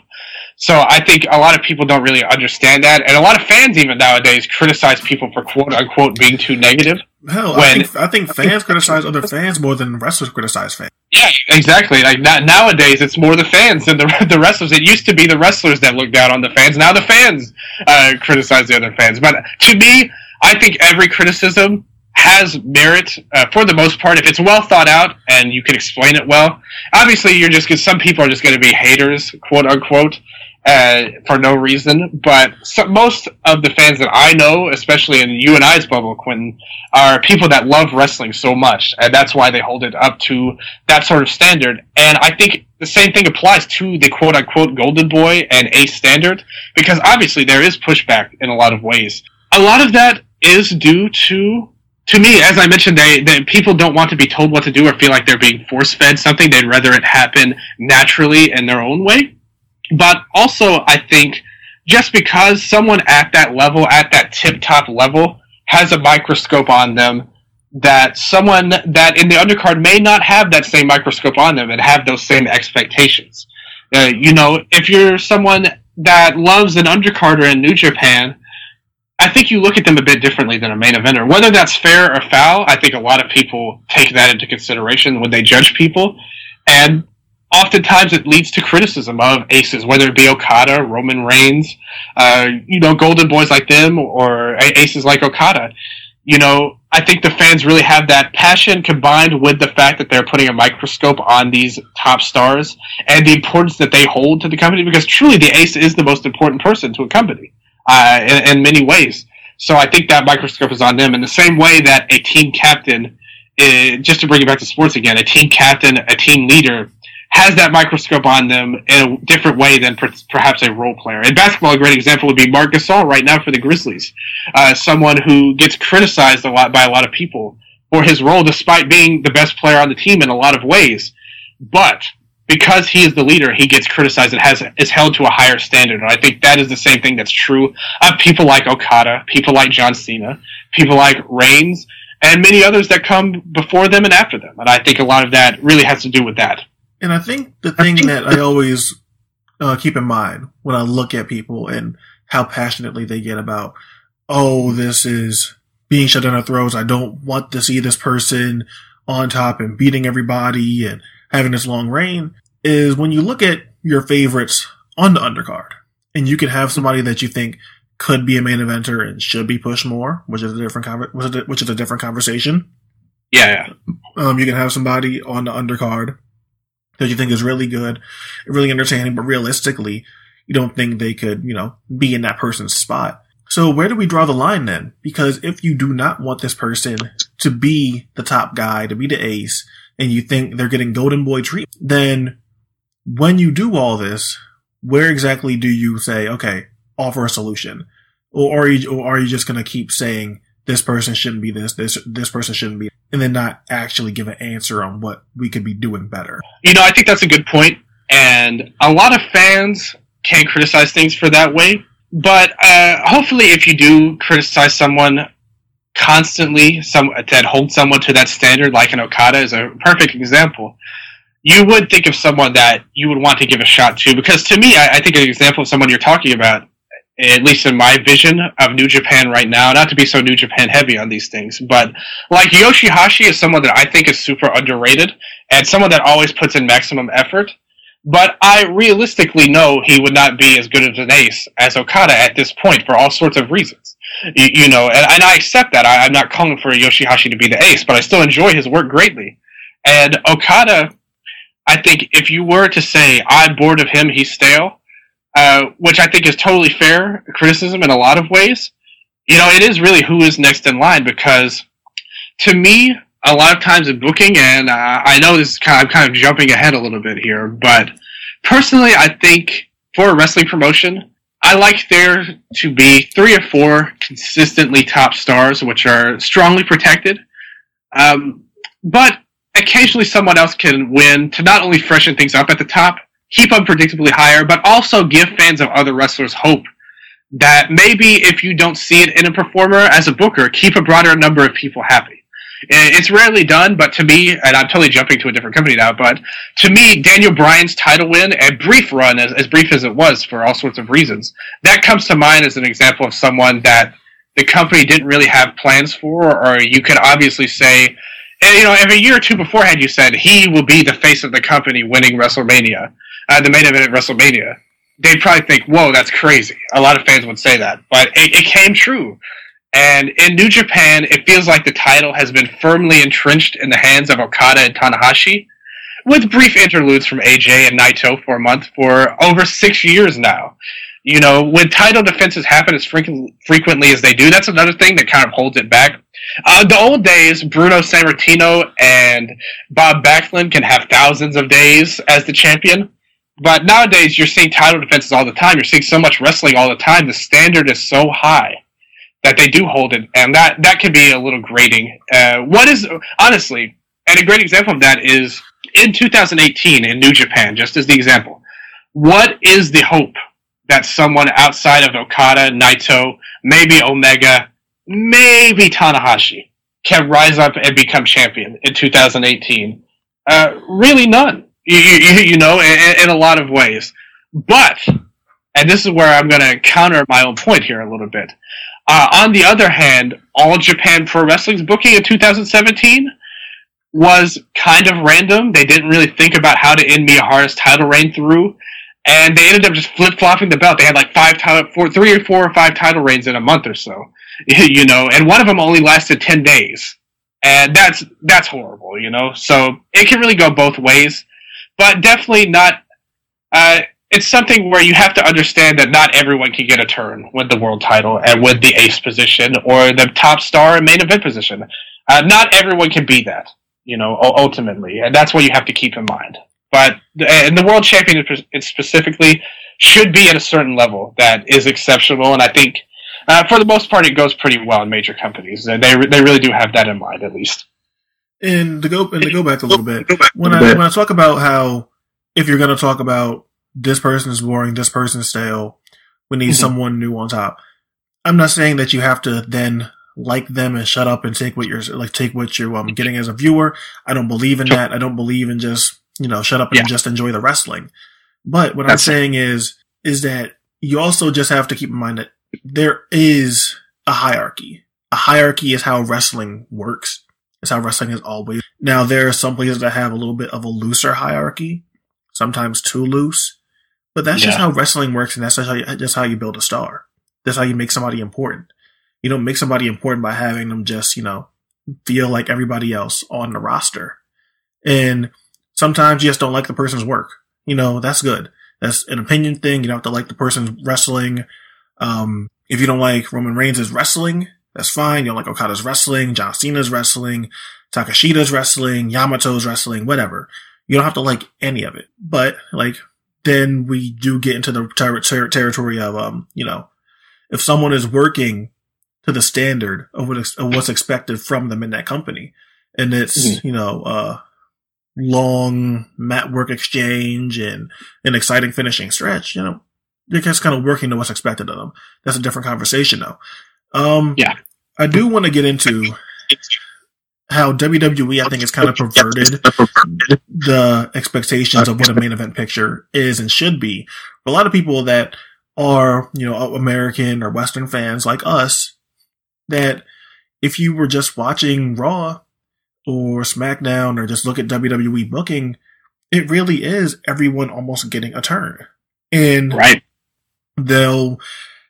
So I think a lot of people don't really understand that, and a lot of fans even nowadays criticize people for quote unquote being too negative. Hell, I When- think, I think fans criticize other fans more than wrestlers criticize fans. Yeah, exactly. Like na- nowadays, it's more the fans than the the wrestlers. It used to be the wrestlers that looked down on the fans. Now the fans uh, criticize the other fans. But to me, I think every criticism has merit uh, for the most part if it's well thought out and you can explain it well. Obviously, you're just some people are just going to be haters, quote unquote. Uh, for no reason, but most of the fans that I know, especially in you and I's bubble, Quentin, are people that love wrestling so much, and that's why they hold it up to that sort of standard. And I think the same thing applies to the quote unquote golden boy and ace standard, because obviously there is pushback in a lot of ways. A lot of that is due to, to me, as I mentioned, they, they people don't want to be told what to do or feel like they're being force fed something. They'd rather it happen naturally in their own way. But also, I think just because someone at that level, at that tip top level, has a microscope on them that someone that in the undercard may not have that same microscope on them and have those same expectations. Uh, you know, if you're someone that loves an undercarder in New Japan, I think you look at them a bit differently than a main eventer. Whether that's fair or foul, I think a lot of people take that into consideration when they judge people. And oftentimes it leads to criticism of aces, whether it be Okada, Roman Reigns, uh, you know, golden boys like them, or aces like Okada. You know, I think the fans really have that passion combined with the fact that they're putting a microscope on these top stars and the importance that they hold to the company because truly the ace is the most important person to a company uh, in, in, many ways. So I think that microscope is on them in the same way that a team captain, uh, just to bring it back to sports again, a team captain, a team leader has that microscope on them in a different way than per- perhaps a role player. In basketball, a great example would be Marc Gasol right now for the Grizzlies, uh, someone who gets criticized a lot by a lot of people for his role, despite being the best player on the team in a lot of ways. But because he is the leader, he gets criticized and has is held to a higher standard. And I think that is the same thing that's true of people like Okada, people like John Cena, people like Reigns, and many others that come before them and after them. And I think a lot of that really has to do with that. And I think the thing think that I always uh, keep in mind when I look at people and how passionately they get about, oh, this is being shut down our throats. I don't want to see this person on top and beating everybody and having this long reign is when you look at your favorites on the undercard and you can have somebody that you think could be a main eventer and should be pushed more, which is a different conver- which is a different conversation. Yeah, yeah. Um, you can have somebody on the undercard that you think is really good, really entertaining, but realistically, you don't think they could, you know, be in that person's spot. So where do we draw the line then? Because if you do not want this person to be the top guy, to be the ace, and you think they're getting golden boy treatment, then when you do all this, where exactly do you say, okay, offer a solution? Or are you, or are you just going to keep saying this person shouldn't be this, this, this person shouldn't be, and then not actually give an answer on what we could be doing better? You know, I think that's a good point, and a lot of fans can criticize things for that way. But uh, hopefully, if you do criticize someone constantly some that hold someone to that standard, like an Okada, is a perfect example. You would think of someone that you would want to give a shot to, because to me, I, I think an example of someone you're talking about, at least in my vision of New Japan right now, not to be so New Japan heavy on these things, but like Yoshihashi is someone that I think is super underrated and someone that always puts in maximum effort. But I realistically know he would not be as good as an ace as Okada at this point for all sorts of reasons. You, you know, and, and, I accept that. I, am not calling for Yoshihashi to be the ace, but I still enjoy his work greatly. And Okada, I think if you were to say, I'm bored of him, he's stale, uh, which I think is totally fair criticism in a lot of ways, you know, it is really who is next in line because to me, a lot of times in booking, and uh, I know this kind of, I'm kind of jumping ahead a little bit here, but personally, I think for a wrestling promotion, I like there to be three or four consistently top stars, which are strongly protected. Um, but occasionally someone else can win to not only freshen things up at the top, keep unpredictably higher, but also give fans of other wrestlers hope that maybe if you don't see it in a performer as a booker, keep a broader number of people happy. It's rarely done, but to me, and I'm totally jumping to a different company now, but to me, Daniel Bryan's title win, a brief run, as, as brief as it was for all sorts of reasons, that comes to mind as an example of someone that the company didn't really have plans for, or you could obviously say, eh, you know, every year or two beforehand, you said he will be the face of the company winning WrestleMania, uh, the main event at WrestleMania. They'd probably think, whoa, that's crazy. A lot of fans would say that, but it, it came true. And in New Japan, it feels like the title has been firmly entrenched in the hands of Okada and Tanahashi, with brief interludes from AJ and Naito for a month for over six years now. You know, when title defenses happen as frequently as they do, that's another thing that kind of holds it back. Uh, the old days, Bruno Sammartino and Bob Backlund can have thousands of days as the champion. But nowadays, you're seeing title defenses all the time. You're seeing so much wrestling all the time. The standard is so high that they do hold it, and that that can be a little grating. Uh, what is honestly, and a great example of that is in 2018 in New Japan, just as the example. What is the hope that someone outside of Okada, Naito, maybe Omega, maybe Tanahashi can rise up and become champion in 2018? Uh, really, none. You, you, you know, in, in a lot of ways. But, and this is where I'm going to counter my own point here a little bit. Uh, on the other hand, All Japan Pro Wrestling's booking in 2017 was kind of random. They didn't really think about how to end Miyahara's title reign through, and they ended up just flip flopping the belt. They had like five title, four, three or four or five title reigns in a month or so, you know, and one of them only lasted ten days, and that's that's horrible, you know. So it can really go both ways, but definitely not. Uh, it's something where you have to understand that not everyone can get a turn with the world title and with the ace position or the top star and main event position. Uh, not everyone can be that, you know, ultimately, and that's what you have to keep in mind. But and the world champion specifically should be at a certain level that is exceptional, and I think uh, for the most part it goes pretty well in major companies. They they really do have that in mind, at least. And to go and to go back a little bit, when I when I talk about how if you're going to talk about this person is boring, this person is stale. We need mm-hmm. someone new on top. I'm not saying that you have to then like them and shut up and take what you're like take what you're um, getting as a viewer. I don't believe in that. I don't believe in just you know shut up and yeah. just enjoy the wrestling. But what That's I'm saying is is that you also just have to keep in mind that there is a hierarchy. A hierarchy is how wrestling works. It's how wrestling is always. Now there are some places that have a little bit of a looser hierarchy, sometimes too loose. But that's yeah. just how wrestling works, and that's just how, you, just how you build a star. That's how you make somebody important. You don't make somebody important by having them just, you know, feel like everybody else on the roster. And sometimes you just don't like the person's work. You know, that's good. That's an opinion thing. You don't have to like the person's wrestling. Um, if you don't like Roman Reigns' wrestling, that's fine. You don't like Okada's wrestling, John Cena's wrestling, Takeshi's wrestling, Yamato's wrestling, whatever. You don't have to like any of it. But like then we do get into the ter- ter- territory of, um, you know, if someone is working to the standard of, what ex- of what's expected from them in that company, and it's, mm-hmm. you know, uh, long mat work exchange and an exciting finishing stretch, you know, they're just kind of working to what's expected of them. That's a different conversation though. Um, yeah. I do want to get into how WWE, I think, has kind of perverted the expectations of what a main event picture is and should be. For a lot of people that are, you know, American or Western fans like us, that if you were just watching Raw or SmackDown or just look at WWE booking, it really is everyone almost getting a turn. And right. they'll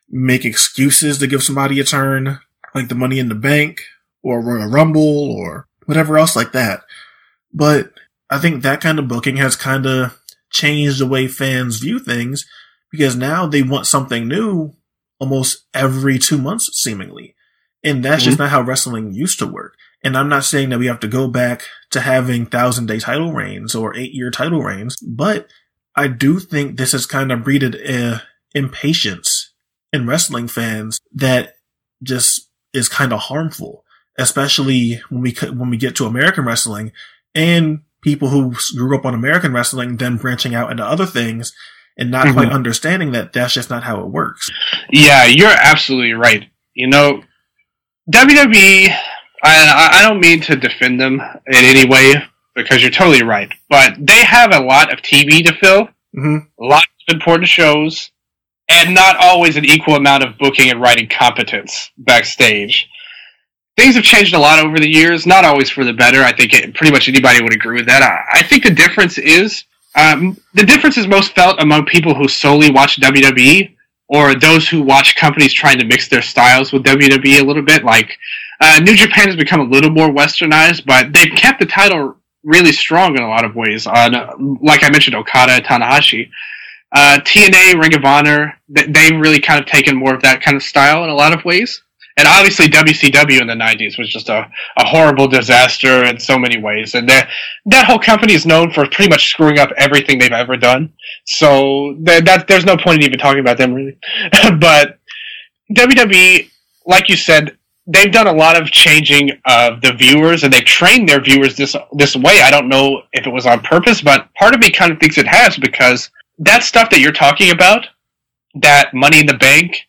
make excuses to give somebody a turn, like the money in the bank or Royal Rumble or whatever else like that. But I think that kind of booking has kind of changed the way fans view things because now they want something new almost every two months, seemingly. And that's mm-hmm. just not how wrestling used to work. And I'm not saying that we have to go back to having thousand day title reigns or eight year title reigns, but I do think this has kind of breeded a impatience in wrestling fans that just is kind of harmful especially when we when we get to American wrestling and people who grew up on American wrestling then branching out into other things and not mm-hmm. quite understanding that that's just not how it works. Yeah, you're absolutely right. You know, WWE. I, I don't mean to defend them in any way because you're totally right, but they have a lot of TV to fill, mm-hmm. a lot of important shows, and not always an equal amount of booking and writing competence backstage things have changed a lot over the years, not always for the better. I think it, pretty much anybody would agree with that. I, I think the difference is um, the difference is most felt among people who solely watch WWE or those who watch companies trying to mix their styles with WWE a little bit. Like uh, New Japan has become a little more westernized, but they've kept the title really strong in a lot of ways. On uh, like I mentioned, Okada, Tanahashi. Uh, TNA, Ring of Honor, they've really kind of taken more of that kind of style in a lot of ways and obviously WCW in the 90s was just a, a horrible disaster in so many ways. And that, that whole company is known for pretty much screwing up everything they've ever done. So that, that there's no point in even talking about them really. but WWE, like you said, they've done a lot of changing of the viewers and they've trained their viewers this, this way. I don't know if it was on purpose, but part of me kind of thinks it has because that stuff that you're talking about, that money in the bank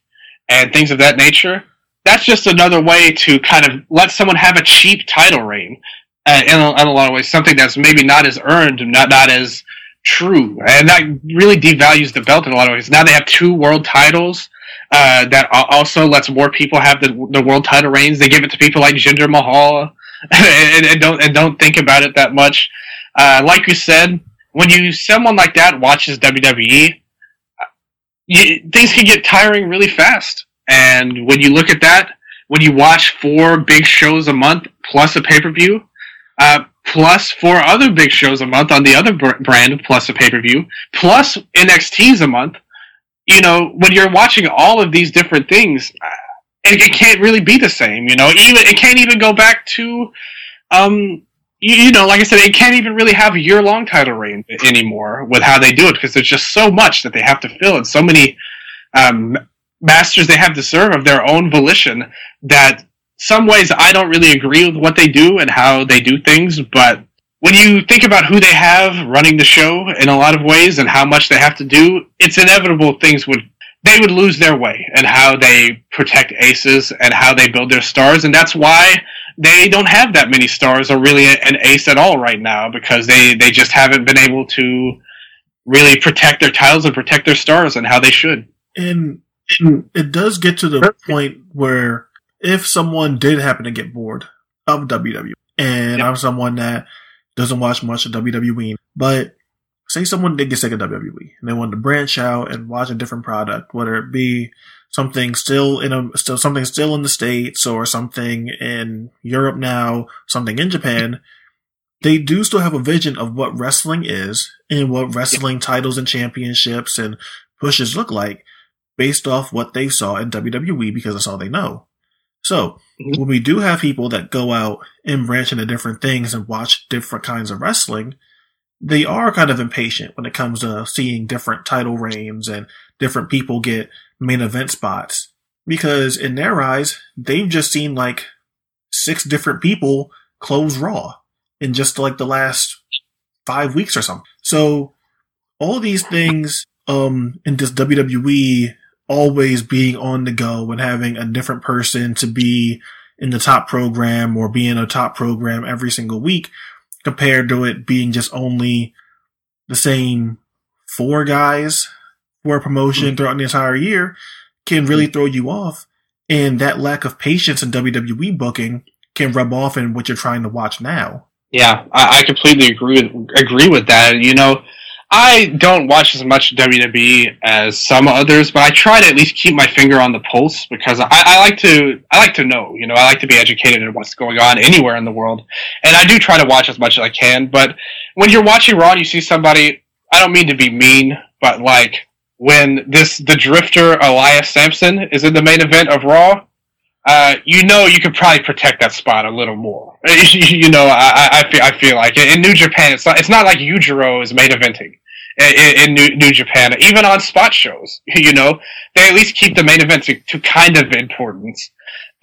and things of that nature, that's just another way to kind of let someone have a cheap title reign uh, in, a, in, a, lot of ways, something that's maybe not as earned, not not as true, and that really devalues the belt in a lot of ways. Now they have two world titles. uh, that also lets more people have the, the world title reigns. They give it to people like Jinder Mahal and, and don't and don't think about it that much. Uh, like you said, when you someone like that watches WWE, you, things can get tiring really fast. And when you look at that, when you watch four big shows a month plus a pay per view, uh, plus four other big shows a month on the other br- brand plus a pay per view, plus NXT's a month, you know, when you're watching all of these different things, uh, it, it can't really be the same. You know, even it can't even go back to, um, you, you know, like I said, it can't even really have a year long title reign anymore with how they do it because there's just so much that they have to fill and so many um, masters they have to serve of their own volition that some ways I don't really agree with what they do and how they do things, but when you think about who they have running the show in a lot of ways and how much they have to do, it's inevitable things would they would lose their way and how they protect aces and how they build their stars, and that's why they don't have that many stars or really an ace at all right now because they they just haven't been able to really protect their titles and protect their stars and how they should. And, and it does get to the point where if someone did happen to get bored of WWE, and I'm someone that doesn't watch much of WWE, but say someone did get sick of WWE and they wanted to branch out and watch a different product, whether it be something still in a still something still in the states or something in Europe now, something in Japan. They do still have a vision of what wrestling is and what wrestling titles and championships and pushes look like based off what they saw in WWE because that's all they know. So mm-hmm. when we do have people that go out and branch into different things and watch different kinds of wrestling, they are kind of impatient when it comes to seeing different title reigns and different people get main event spots because in their eyes, they've just seen like six different people close Raw in just like the last five weeks or something. So all these things, um, in just WWE always being on the go and having a different person to be in the top program or be in a top program every single week compared to it being just only the same four guys for a promotion mm-hmm. throughout the entire year can really mm-hmm. throw you off. And that lack of patience in WWE booking can rub off in what you're trying to watch now. Yeah, I, I completely agree with, agree with that. You know, I don't watch as much WWE as some others, but I try to at least keep my finger on the pulse because I, I like to I like to know. You know, I like to be educated in what's going on anywhere in the world, and I do try to watch as much as I can. But when you're watching Raw, and you see somebody. I don't mean to be mean, but like when this the Drifter Elias Samson is in the main event of Raw, uh, you know you could probably protect that spot a little more. you know, I, I feel I feel like in New Japan, it's not it's not like Yujiro is main eventing in, in New, New Japan, even on spot shows. You know, they at least keep the main event to, to kind of importance.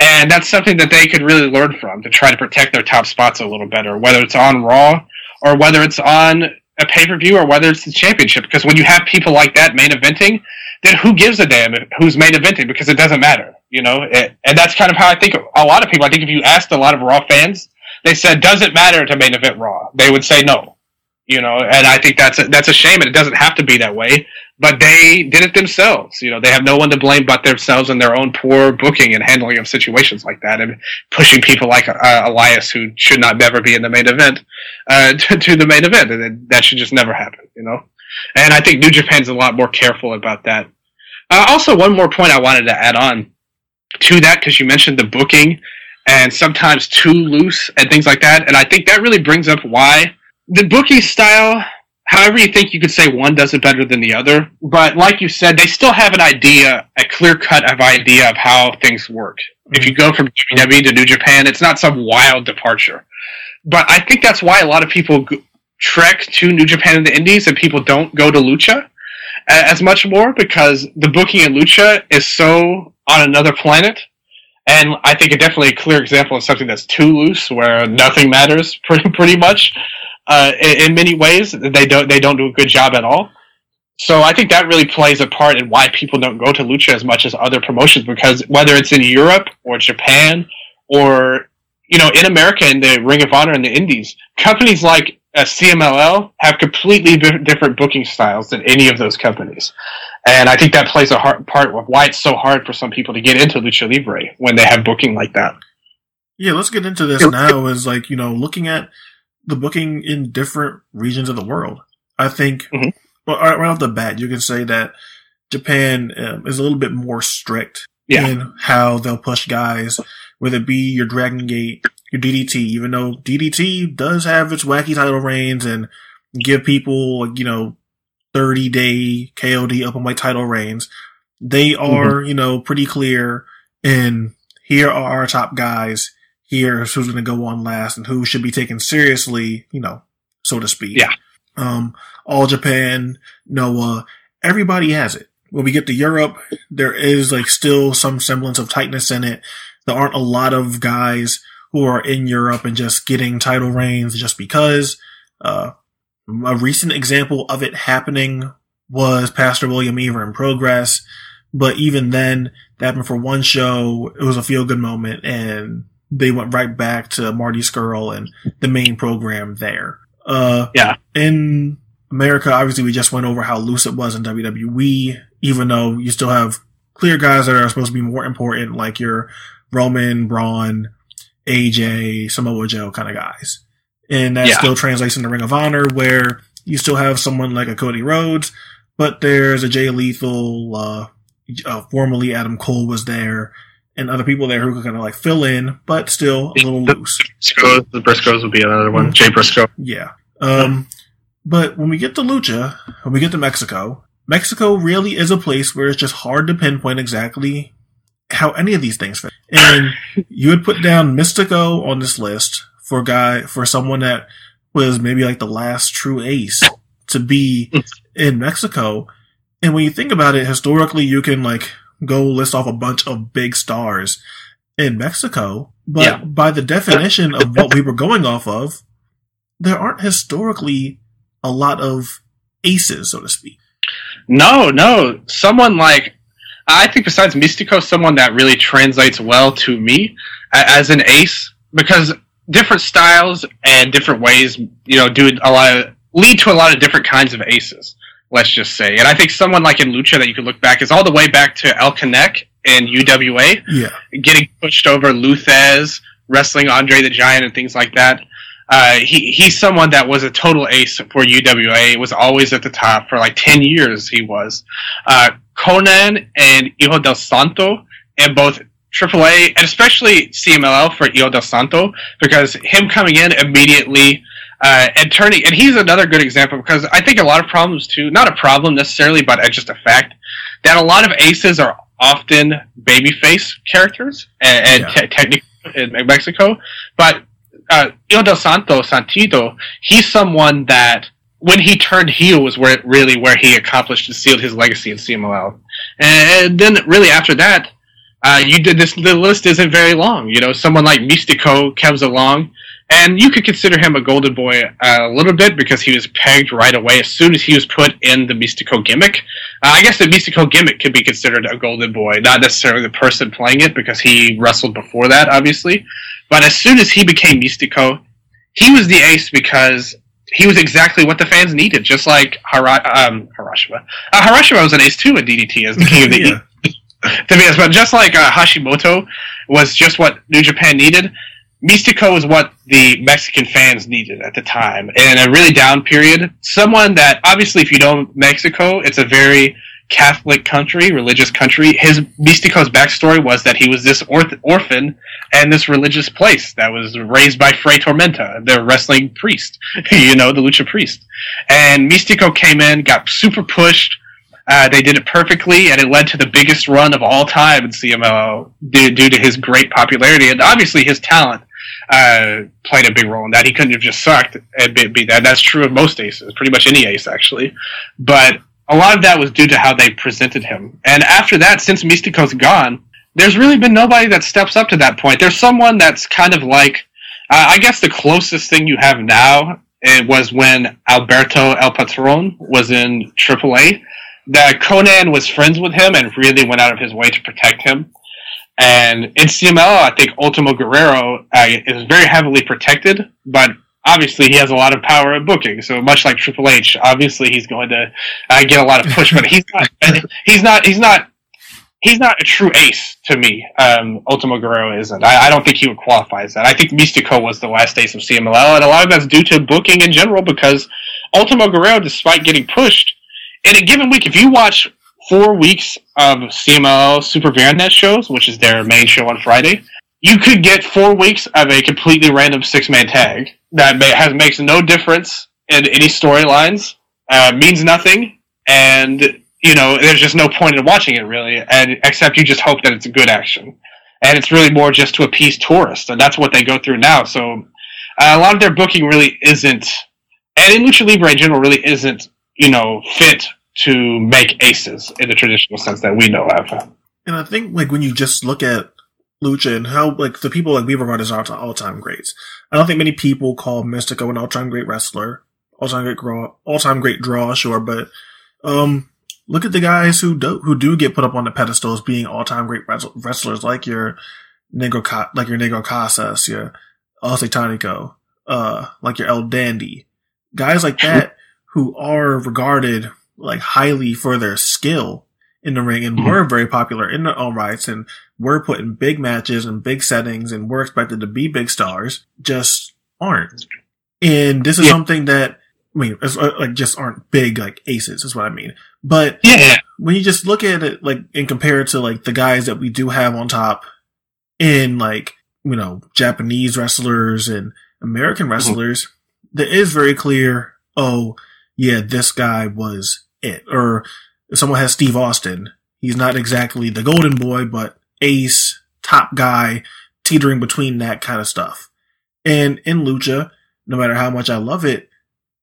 And that's something that they could really learn from to try to protect their top spots a little better, whether it's on Raw or whether it's on a pay per view or whether it's the championship. Because when you have people like that main eventing, then who gives a damn who's main eventing? Because it doesn't matter, you know. It, and that's kind of how I think a lot of people. I think if you asked a lot of Raw fans, they said, "Does it matter to main event Raw?" They would say no you know, and I think that's a, that's a shame, and it doesn't have to be that way. But they did it themselves. You know, they have no one to blame but themselves and their own poor booking and handling of situations like that, and pushing people like uh, Elias, who should not never be in the main event, uh, to, to, the main event, and that should just never happen. You know, and I think New Japan's a lot more careful about that. Uh, also, one more point I wanted to add on to that because you mentioned the booking and sometimes too loose and things like that, and I think that really brings up why the booking style, however you think you could say one does it better than the other, but like you said, they still have an idea, a clear cut of idea of how things work. If you go from WWE to New Japan, it's not some wild departure. But I think that's why a lot of people trek to New Japan and the Indies, and people don't go to Lucha as much more because the booking in Lucha is so on another planet. And I think it definitely a clear example of something that's too loose, where nothing matters pretty pretty much uh, in, in, many ways. They don't they don't do a good job at all. So I think that really plays a part in why people don't go to Lucha as much as other promotions because whether it's in Europe or Japan or you know in America in the Ring of Honor and the Indies, companies like uh, CMLL have completely bi- different booking styles than any of those companies, and I think that plays a hard part of why it's so hard for some people to get into lucha libre when they have booking like that. Yeah, let's get into this now. Is like you know looking at the booking in different regions of the world. I think Mhm. well, right right off the bat, you can say that Japan um, is a little bit more strict Yeah. in how they'll push guys, whether it be your Dragon Gate, your DDT. Even though DDT does have its wacky title reigns and give people you know thirty day KOD open weight title reigns, they are you know pretty clear in here are our top guys. Here's who's going to go on last and who should be taken seriously, you know, so to speak. Yeah. Um, all Japan, Noah, everybody has it. When we get to Europe, there is like still some semblance of tightness in it. There aren't a lot of guys who are in Europe and just getting title reigns just because. Uh, a recent example of it happening was Pastor William Eaver in Progress. But even then, that happened for one show. It was a feel good moment and they went right back to Marty Scurll and the main program there. Uh, Yeah. in America, obviously we just went over how loose it was in WWE, even though you still have clear guys that are supposed to be more important, like your Roman, Braun, AJ, Samoa Joe kind of guys. And that Yeah. still translates into Ring of Honor, where you still have someone like a Cody Rhodes, but there's a Jay Lethal, uh, uh, formerly Adam Cole was there, and other people there who could kind of like fill in, but still a little loose. Briscoes, the Briscoes would be another one. Jay Briscoe. Yeah. Um, but when we get to Lucha, when we get to Mexico, Mexico really is a place where it's just hard to pinpoint exactly how any of these things fit. And you would put down Mistico on this list for guy, for someone that was maybe like the last true ace to be in Mexico. And when you think about it, historically, you can like go list off a bunch of big stars in Mexico, but Yeah. by the definition of what we were going off of, there aren't historically a lot of aces, so to speak. No, no. Someone like I think besides Mistico, someone that really translates well to me as an ace because different styles and different ways, you know, do a lot of lead to a lot of different kinds of aces. Let's just say, and I think someone like in Lucha that you could look back is all the way back to El Canek in UWA, Yeah. getting pushed over Lou Thesz, wrestling Andre the Giant, and things like that. Uh, he he's someone that was a total ace for UWA. Was always at the top for like ten years. He was uh, Konnan and Hijo del Santo, and both AAA and especially CMLL for Hijo del Santo because him coming in immediately uh, and turning and he's another good example because I think a lot of problems too. Not a problem necessarily, but uh, just a fact that a lot of aces are often babyface characters and, and Yeah. te- technically in Mexico, but uh, Hijo del Santo Santito, he's someone that when he turned heel was where really where he accomplished and sealed his legacy in CMLL. And then really after that, uh, you did this. The list isn't very long. You know, someone like Mistico comes along, and you could consider him a golden boy uh, a little bit because he was pegged right away as soon as he was put in the Mistico gimmick. Uh, I guess the Mistico gimmick could be considered a golden boy, not necessarily the person playing it because he wrestled before that, obviously. But as soon as he became Mistico, he was the ace because he was exactly what the fans needed, just like Hara- um, Harashima. Uh, Harashima was an ace too in DDT as the king of the Yeah. to be honest, but just like uh, Hashimoto was just what New Japan needed, Mistico was what the Mexican fans needed at the time. In a really down period, someone that obviously, if you know Mexico, it's a very Catholic country, religious country. His Mistico's backstory was that he was this orth- orphan and this religious place that was raised by Fray Tormenta, the wrestling priest, you know, the lucha priest. And Mistico came in, got super pushed. Uh, they did it perfectly, and it led to the biggest run of all time in CMLL due, due to his great popularity and obviously his talent uh, played a big role in that. He couldn't have just sucked and be, be that. That's true of most aces, pretty much any ace actually. But a lot of that was due to how they presented him. And after that, since Mistico's gone, there's really been nobody that steps up to that point. There's someone that's kind of like, uh, I guess the closest thing you have now it was when Alberto El Patron was in AAA. That Konnan was friends with him and really went out of his way to protect him. And in CML, I think Ultimo Guerrero uh, is very heavily protected, but obviously he has a lot of power in booking. So much like Triple H, obviously he's going to uh, get a lot of push, but he's not. He's not. He's not. He's not a true ace to me. Um, Ultimo Guerrero isn't. I, I don't think he would qualify as that. I think Mistico was the last ace of CMLL, and a lot of that's due to booking in general because Ultimo Guerrero, despite getting pushed in a given week, if you watch four weeks of CMLL Super Viernes shows, which is their main show on Friday, you could get four weeks of a completely random six man tag that may, has makes no difference in any storylines, uh, means nothing, and you know there's just no point in watching it really, and except you just hope that it's a good action, and it's really more just to appease tourists, and that's what they go through now. So uh, a lot of their booking really isn't, and in lucha libre in general really isn't you know fit to make aces in the traditional sense that we know of. And I think like when you just look at Lucha and how like the people like we regard as all time greats. I don't think many people call Mistico an all time great wrestler, all time great draw, all time great draw, sure, but um, look at the guys who do who do get put up on the pedestals being all time great wrestlers, like your Negro, like your Negro Casas, your El Satanico, uh, like your El Dandy, guys like that who are regarded like highly for their skill in the ring and mm-hmm. were very popular in their own rights and were put in big matches and big settings and were expected to be big stars just aren't. And this is yeah. something that, I mean, uh, like just aren't big like aces is what I mean. But yeah. when you just look at it like and compare it to like the guys that we do have on top in like, you know, Japanese wrestlers and American mm-hmm. wrestlers, mm-hmm. there is very clear, oh, yeah, this guy was it. Or if someone has Steve Austin, he's not exactly the golden boy, but ace, top guy, teetering between that kind of stuff. And in Lucha, no matter how much I love it,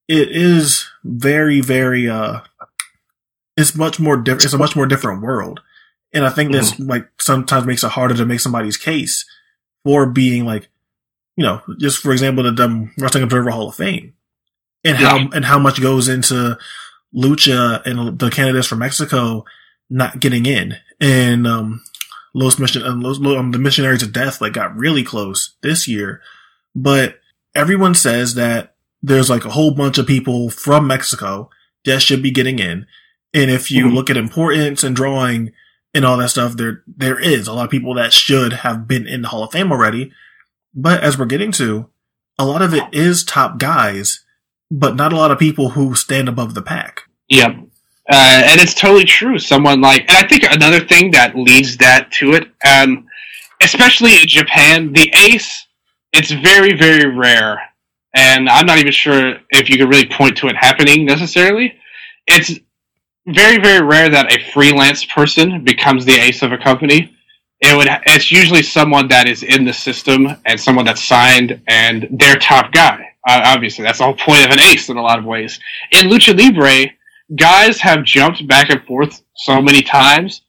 it is very, very, uh, it's much more different. It's a much more different world. And I think this mm-hmm. like sometimes makes it harder to make somebody's case for being like, you know, just for example, the Wrestling Observer Hall of Fame and yeah. how, and how much goes into Lucha and the candidates from Mexico not getting in. And, um, Los Mission, um, Los, um, the Missionaries of Death, like got really close this year. But everyone says that there's like a whole bunch of people from Mexico that should be getting in. And if you mm-hmm. look at importance and drawing and all that stuff, there, there is a lot of people that should have been in the Hall of Fame already. But as we're getting to, a lot of it is top guys but not a lot of people who stand above the pack. Yep. Uh, and it's totally true. Someone like, and I think another thing that leads that to it, um, especially in Japan, the ace, it's very, very rare. And I'm not even sure if you could really point to it happening necessarily. It's very, very rare that a freelance person becomes the ace of a company. It would, it's usually someone that is in the system and someone that's signed and their top guy. Uh, obviously, that's the whole point of an ace in a lot of ways. In Lucha Libre, guys have jumped back and forth so many times.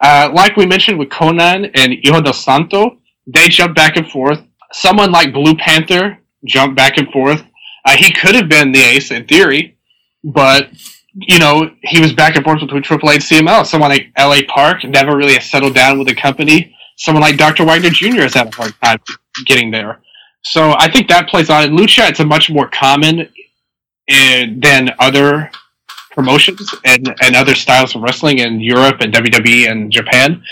Uh, like we mentioned with Konnan and Hijo del Santo, they jump back and forth. Someone like Blue Panther jumped back and forth. Uh, he could have been the ace in theory, but you know he was back and forth between Triple A and CMLL. Someone like L.A. Park never really settled down with the company. Someone like Dr. Wagner Jr. has had a hard time getting there. So I think that plays on. Lucha, it's a much more common in, than other promotions and, and other styles of wrestling in Europe and WWE and Japan.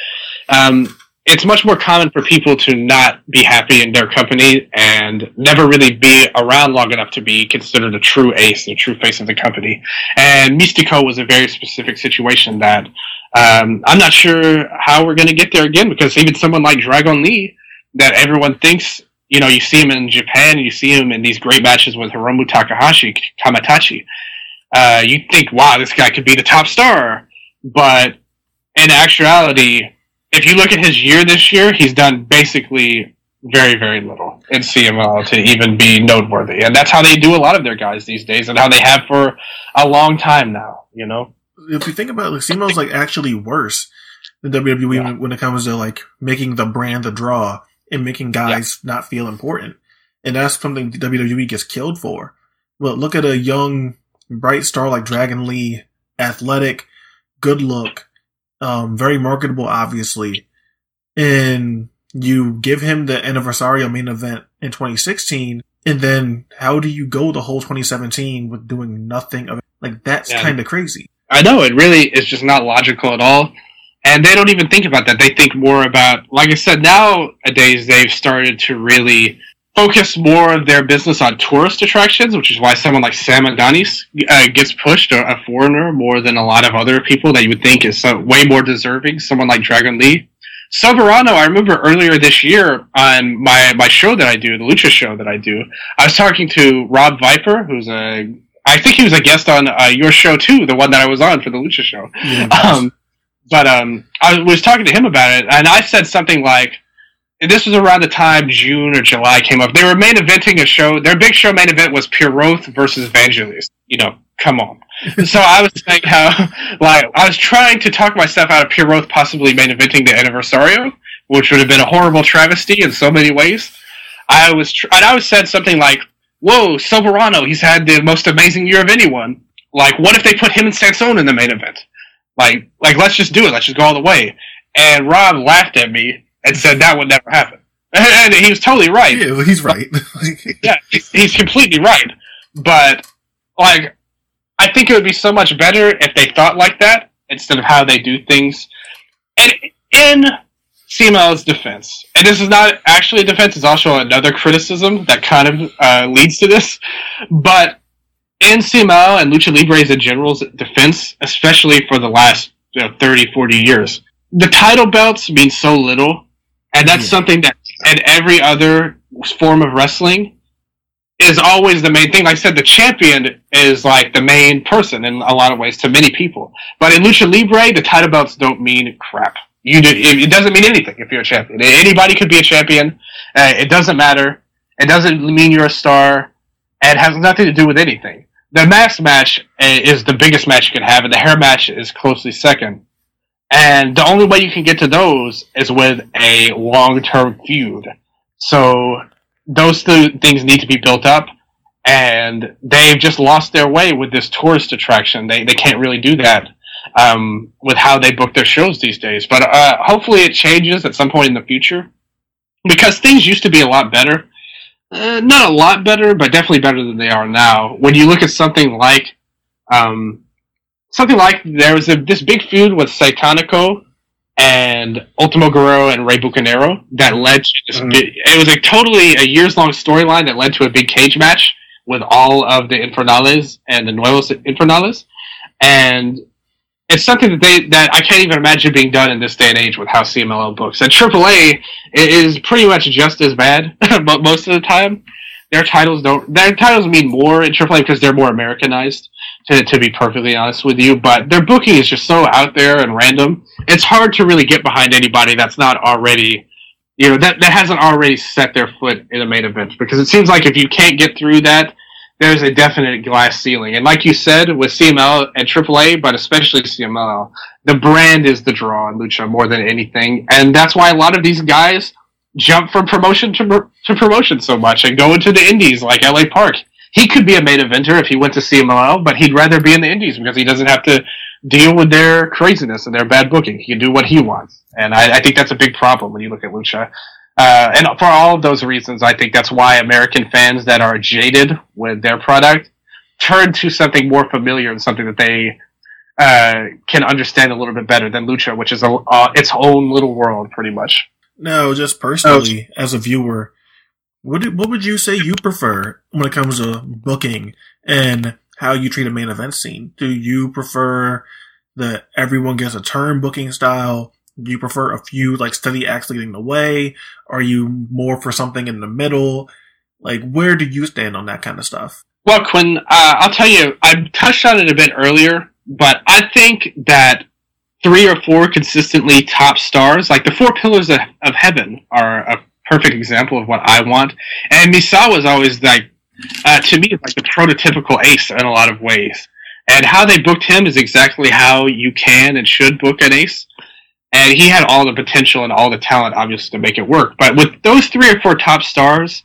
Um, it's much more common for people to not be happy in their company and never really be around long enough to be considered a true ace, a true face of the company. And Mistico was a very specific situation that um, I'm not sure how we're going to get there again because even someone like Dragon Lee, that everyone thinks you know, you see him in Japan, you see him in these great matches with Hiromu Takahashi, Kamaitachi. Uh, you think, wow, this guy could be the top star. But in actuality, if you look at his year this year, he's done basically very, very little in CMLL to even be noteworthy. And that's how they do a lot of their guys these days and how they have for a long time now, you know? If you think about it, CMLL like actually worse than WWE yeah. when it comes to like making the brand the draw and making guys yeah. not feel important. And that's something WWE gets killed for. But look at a young, bright star like Dragon Lee, athletic, good look, um, very marketable, obviously. And you give him the Aniversario main event in 2016, And then how do you go the whole 2017 with doing nothing of it? Like that's Yeah. kind of crazy. I know it really is just not logical at all, and they don't even think about that. They think more about, like I said, nowadays they've started to really focus more of their business on tourist attractions, which is why someone like Sam Adonis uh, gets pushed, a, a foreigner, more than a lot of other people that you would think is so, way more deserving. Someone like Dragon Lee. Soberano, I remember earlier this year on my, my show that I do, the Lucha show that I do, I was talking to Rob Viper, who's a I think he was a guest on uh, your show too, the one that I was on for the Lucha show. Um, but um, I was talking to him about it, and I said something like, this was around the time June or July came up. They were main eventing a show. Their big show main event was Pierroth versus Vangellys. You know, come on. so I was saying how, like, I was trying to talk myself out of Pierroth possibly main eventing the Aniversario, which would have been a horrible travesty in so many ways. I was, tr- and I was said something like, "Whoa, Soberano, he's had the most amazing year of anyone. Like, what if they put him and Sansone in the main event? Like, like let's just do it. Let's just go all the way." And Rob laughed at me and said that would never happen. And he was totally right. Yeah, well, he's right. yeah, he's, he's completely right. But like, I think it would be so much better if they thought like that instead of how they do things. And in CML's defense, and this is not actually a defense; it's also another criticism that kind of uh, leads to this. But in CML and Lucha Libre's in general's defense, especially for the last you know, 30, 40 years, the title belts mean so little, and that's something that in every other form of wrestling is always the main thing. Like I said, the champion is like the main person in a lot of ways to many people. But in Lucha Libre, the title belts don't mean crap. You do, it it doesn't mean anything if you're a champion. Anybody could be a champion. Uh, it doesn't matter. It doesn't mean you're a star. It has nothing to do with anything. The mask match uh, is the biggest match you can have, and the hair match is closely second. And the only way you can get to those is with a long-term feud. So those two things need to be built up, and they've just lost their way with this tourist attraction. They they can't really do that um, with how they book their shows these days. But uh, hopefully, it changes at some point in the future because things used to be a lot better. Uh, not a lot better, but definitely better than they are now. When you look at something like um, something like there was a, this big feud with Satanico and Ultimo Guerrero and Rey Bucanero that led to this. Big, it was a totally a years long storyline that led to a big cage match with all of the Infernales and the Nuevos Infernales, and it's something that they that I can't even imagine being done in this day and age with how CMLL books. And AAA is pretty much just as bad, but most of the time their titles don't. Their titles mean more in AAA because they're more Americanized. To, to be perfectly honest with you, but their booking is just so out there and random. It's hard to really get behind anybody that's not already, you know, that that hasn't already set their foot in a main event. Because it seems like if you can't get through that, there's a definite glass ceiling. And like you said, with CML and AAA, but especially CML, the brand is the draw in Lucha more than anything. And that's why a lot of these guys jump from promotion to, to promotion so much and go into the indies like LA Park. He could be a main eventer if he went to CMLL, but he'd rather be in the indies because he doesn't have to deal with their craziness and their bad booking. He can do what he wants. And I, I think that's a big problem when you look at Lucha. Uh, and for all of those reasons, I think that's why American fans that are jaded with their product turn to something more familiar and something that they uh, can understand a little bit better than Lucha, which is a, uh, its own little world, pretty much. No, just personally, as a viewer, what do, what would you say you prefer when it comes to booking and how you treat a main event scene? Do you prefer that everyone gets a turn booking style? Do you prefer a few like steady acts leading the way? Are you more for something in the middle? Like, where do you stand on that kind of stuff? Well, Quinn, uh, I'll tell you, I touched on it a bit earlier, but I think that three or four consistently top stars, like the four pillars of, of heaven, are a perfect example of what I want. And Misawa is always like, uh, to me, like the prototypical ace in a lot of ways. And how they booked him is exactly how you can and should book an ace. And he had all the potential and all the talent, obviously, to make it work. But with those three or four top stars,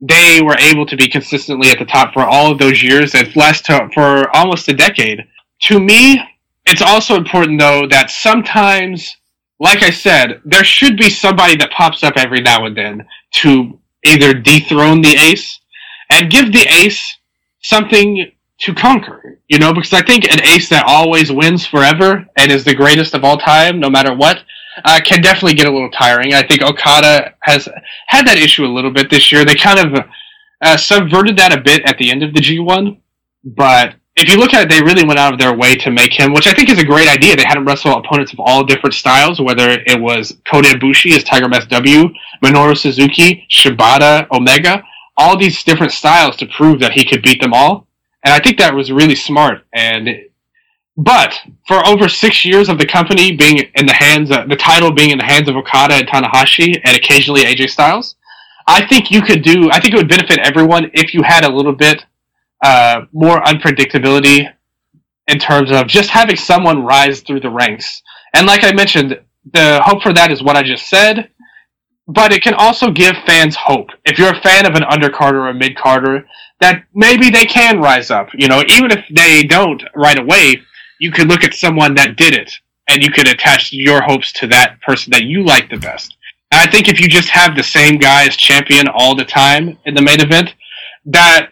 they were able to be consistently at the top for all of those years and last to, for almost a decade. To me, it's also important though that sometimes, like I said, there should be somebody that pops up every now and then to either dethrone the ace and give the ace something to conquer. You know, because I think an ace that always wins forever and is the greatest of all time, no matter what, uh, can definitely get a little tiring. I think Okada has had that issue a little bit this year. They kind of uh, subverted that a bit at the end of the G1, but if you look at it, they really went out of their way to make him, which I think is a great idea. They had him wrestle opponents of all different styles, whether it was Kota Ibushi as Tiger Mask W, Minoru Suzuki, Shibata, Omega, all these different styles to prove that he could beat them all. And I think that was really smart. And but for over six years of the company being in the hands, of, the title being in the hands of Okada and Tanahashi, and occasionally AJ Styles, I think you could do. I think it would benefit everyone if you had a little bit uh, more unpredictability in terms of just having someone rise through the ranks. And like I mentioned, the hope for that is what I just said, but it can also give fans hope. If you're a fan of an undercard or a mid carder, that maybe they can rise up. You know, even if they don't right away, you could look at someone that did it and you could attach your hopes to that person that you like the best. And I think if you just have the same guy as champion all the time in the main event, that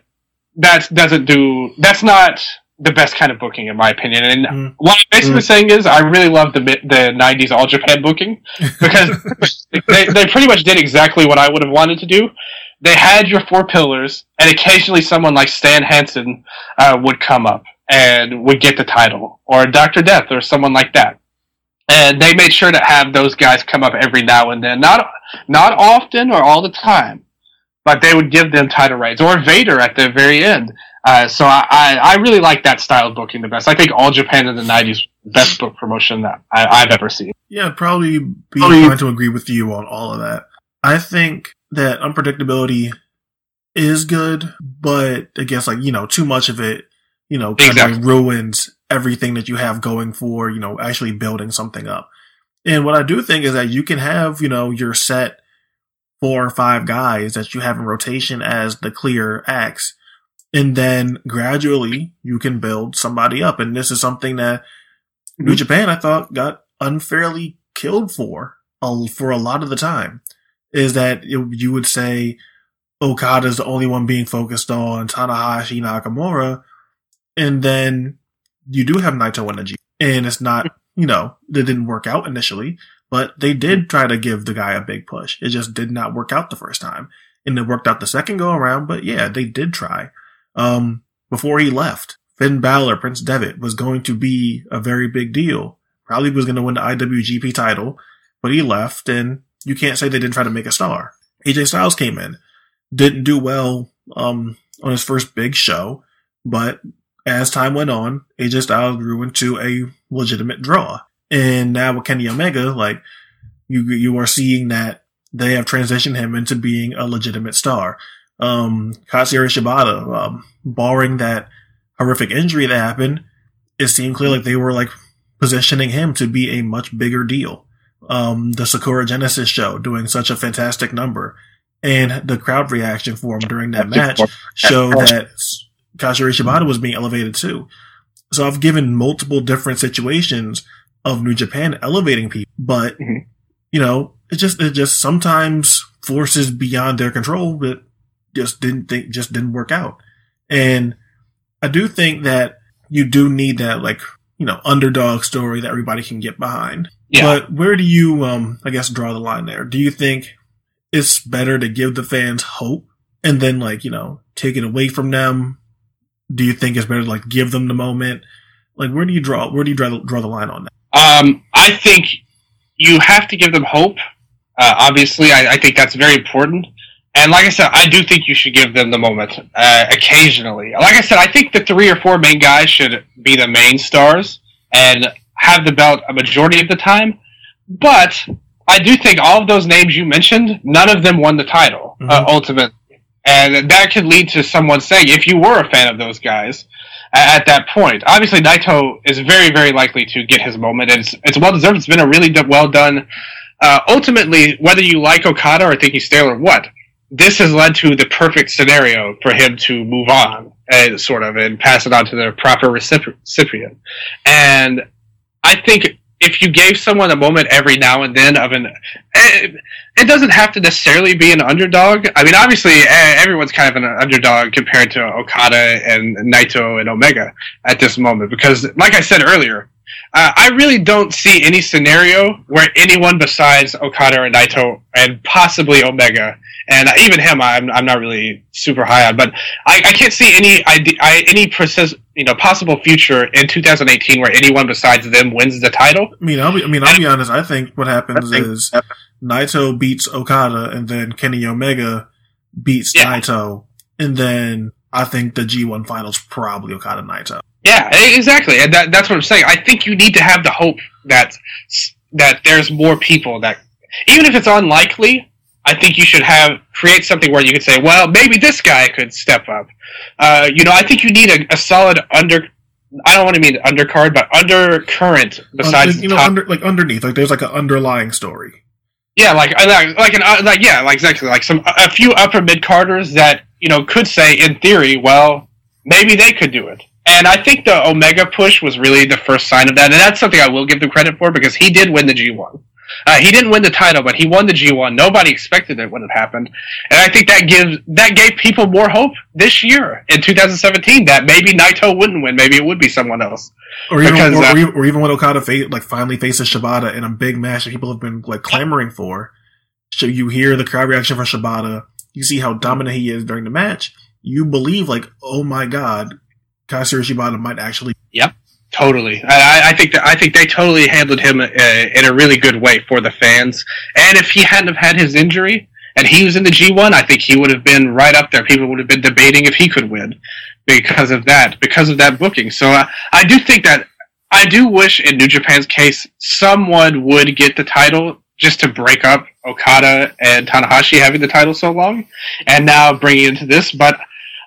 that doesn't do that's not the best kind of booking in my opinion. And mm. what I'm basically mm. saying is I really love the the '90s All Japan booking because they they pretty much did exactly what I would have wanted to do. They had your four pillars, and occasionally someone like Stan Hansen uh, would come up and would get the title, or Doctor Death, or someone like that. And they made sure to have those guys come up every now and then, not not often or all the time, but they would give them title reigns or Vader at the very end. Uh, so I, I, I, really like that style of booking the best. I think All Japan in the '90s best book promotion that I, have ever seen. Yeah, probably be probably. to agree with you on all of that. I think that unpredictability is good, but I guess like you know too much of it, you know, kind exactly. of ruins everything that you have going for you know actually building something up. And what I do think is that you can have you know your set four or five guys that you have in rotation as the clear acts. And then gradually you can build somebody up. And this is something that New mm-hmm. Japan, I thought, got unfairly killed for, for a lot of the time. Is that it, you would say Okada is the only one being focused on Tanahashi Nakamura. And then you do have Naito and G. And it's not, you know, that didn't work out initially. But they did try to give the guy a big push. It just did not work out the first time. And it worked out the second go around, but yeah, they did try. Um, before he left, Finn Balor, Prince Devitt, was going to be a very big deal. Probably was going to win the IWGP title, but he left and you can't say they didn't try to make a star. AJ Styles came in, didn't do well, um, on his first big show, but as time went on, AJ Styles grew into a legitimate draw. And now with Kenny Omega, like you you are seeing that they have transitioned him into being a legitimate star. Um, Katsuyori Shibata, um, barring that horrific injury that happened, it seemed clear like they were like positioning him to be a much bigger deal. Um, the Sakura Genesis show doing such a fantastic number and the crowd reaction for him during that match show that Katsuyori Shibata was being elevated too. So I've given multiple different situations of New Japan elevating people, but mm-hmm. you know, it just it just sometimes forces beyond their control that just didn't think just didn't work out. And I do think that you do need that like, you know, underdog story that everybody can get behind. Yeah. But where do you um I guess draw the line there? Do you think it's better to give the fans hope and then like, you know, take it away from them? Do you think it's better to like give them the moment? Like where do you draw where do you draw the, draw the line on that? Um, I think you have to give them hope. Uh, obviously, I, I, think that's very important. And like I said, I do think you should give them the moment uh, occasionally. Like I said, I think the three or four main guys should be the main stars and have the belt a majority of the time. But I do think all of those names you mentioned, none of them won the title uh, mm-hmm. uh, ultimately. And that could lead to someone saying, if you were a fan of those guys, at that point. Obviously, Naito is very, very likely to get his moment, and it's, it's well deserved. It's been a really well done. Uh, ultimately, whether you like Okada or think he's stale or what, this has led to the perfect scenario for him to move on, and sort of, and pass it on to the proper recipient. And I think if you gave someone a moment every now and then of an, it, it doesn't have to necessarily be an underdog. I mean, obviously, eh, everyone's kind of an underdog compared to Okada and Naito and Omega at this moment because, like I said earlier, uh, I really don't see any scenario where anyone besides Okada and Naito and possibly Omega and even him, I'm, I'm not really super high on, but I, I can't see any ide- I, any precis- you know possible future in 2018 where anyone besides them wins the title. I mean, I'll be, I mean, I'll be honest. I think what happens is Naito beats Okada, and then Kenny Omega beats Yeah. Naito, and then I think the G1 finals probably Okada Naito. Yeah, exactly, and that, that's what I'm saying. I think you need to have the hope that that there's more people that, even if it's unlikely, I think you should have create something where you could say, well, maybe this guy could step up. Uh, you know, I think you need a, a solid under. I don't want to mean undercard, but undercurrent besides Uh, you know, top. under, like underneath, like there's like an underlying story. Yeah, like uh, like like an uh, like yeah, like exactly like some a few upper mid carders that you know could say in theory, well, maybe they could do it. And I think the Omega push was really the first sign of that, and that's something I will give them credit for because he did win the G1. Uh, he didn't win the title, but he won the G1. Nobody expected it when it happened, and I think that gives that gave people more hope this year in 2017 that maybe Naito wouldn't win, maybe it would be someone else. Or even, Because, or, uh, or even, or even when Okada fa- like finally faces Shibata in a big match that people have been like clamoring for. So you hear the crowd reaction for Shibata. You see how dominant he is during the match. You believe like, oh my god, Katsuyori Shibata might actually. Yep, totally. I, I- think that I think they totally handled him uh, in a really good way for the fans. And if he hadn't have had his injury and he was in the G1, I think he would have been right up there. People would have been debating if he could win because of that, because of that booking. So uh, I do think that I do wish in New Japan's case someone would get the title just to break up Okada and Tanahashi having the title so long, and now bringing into this, but.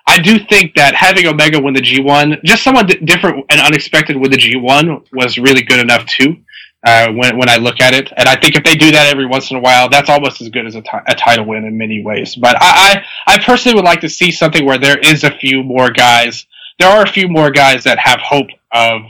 I do think that having Omega win the G1, just someone different and unexpected with the G1, was really good enough too. Uh, when when I look at it, and I think if they do that every once in a while, that's almost as good as a title win in many ways. But I, I I personally would like to see something where there is a few more guys. There are a few more guys that have hope of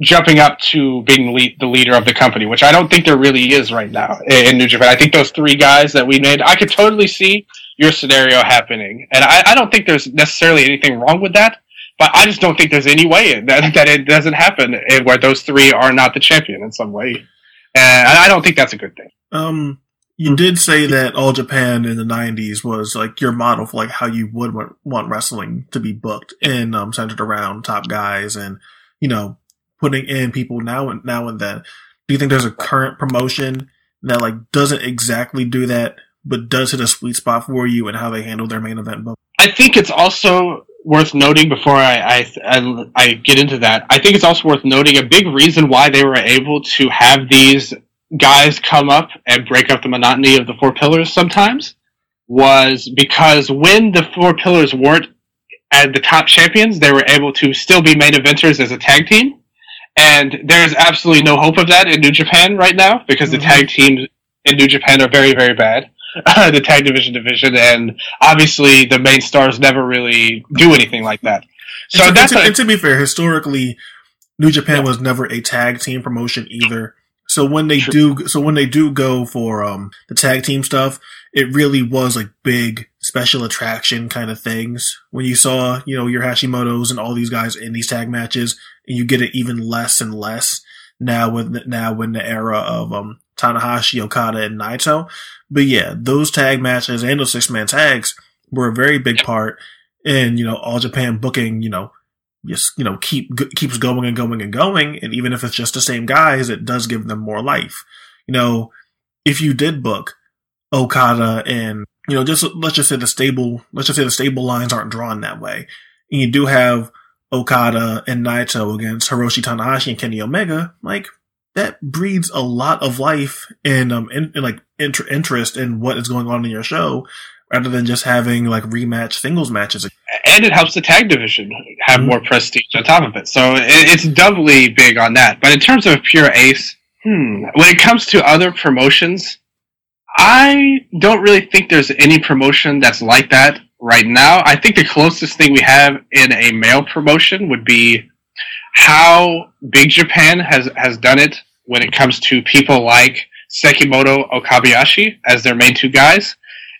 jumping up to being the the leader of the company, which I don't think there really is right now in, in New Japan. I think those three guys that we named, I could totally see your scenario happening, and I, I don't think there's necessarily anything wrong with that. But I just don't think there's any way that, that it doesn't happen eh, where those three are not the champion in some way, and I don't think that's a good thing. Um, you did say that All Japan in the '90s was like your model for like how you would want, want wrestling to be booked, and um, centered around top guys, and you know, putting in people now and now and then. Do you think there's a current promotion that like doesn't exactly do that, but does hit a sweet spot for you and how they handle their main event book? I think it's also worth noting before I, I, I, I get into that. I think it's also worth noting a big reason why they were able to have these guys come up and break up the monotony of the four pillars sometimes was because when the four pillars weren't at the top champions, they were able to still be main eventers as a tag team. And there's absolutely no hope of that in New Japan right now because the mm-hmm. tag teams in New Japan are very, very bad. the tag division division, and obviously the main stars never really do anything like that. So and to, that's and to, a, and to be fair, historically, New Japan was never a tag team promotion either. So when they do, so when they do go for um the tag team stuff, it really was like big special attraction kind of things. When you saw, you know, your Hashimoto's and all these guys in these tag matches, and you get it even less and less now with now when the era of um Tanahashi, Okada, and Naito. But yeah, those tag matches and those six man tags were a very big part in you know all Japan booking. You know, just you know keep g- keeps going and going and going, and even if it's just the same guys, it does give them more life. You know, if you did book Okada and you know just let's just say the stable let's just say the stable lines aren't drawn that way, and you do have Okada and Naito against Hiroshi Tanahashi and Kenny Omega, like that breeds a lot of life and um in, like inter- interest in what is going on in your show rather than just having like rematch singles matches. and it helps the tag division have Mhm. more prestige on top of it. So it, it's doubly big on that. But in terms of pure ace, hmm, when it comes to other promotions, I don't really think there's any promotion that's like that right now. I think the closest thing we have in a male promotion would be how Big Japan has has done it when it comes to people like Sekimoto Okabayashi as their main two guys.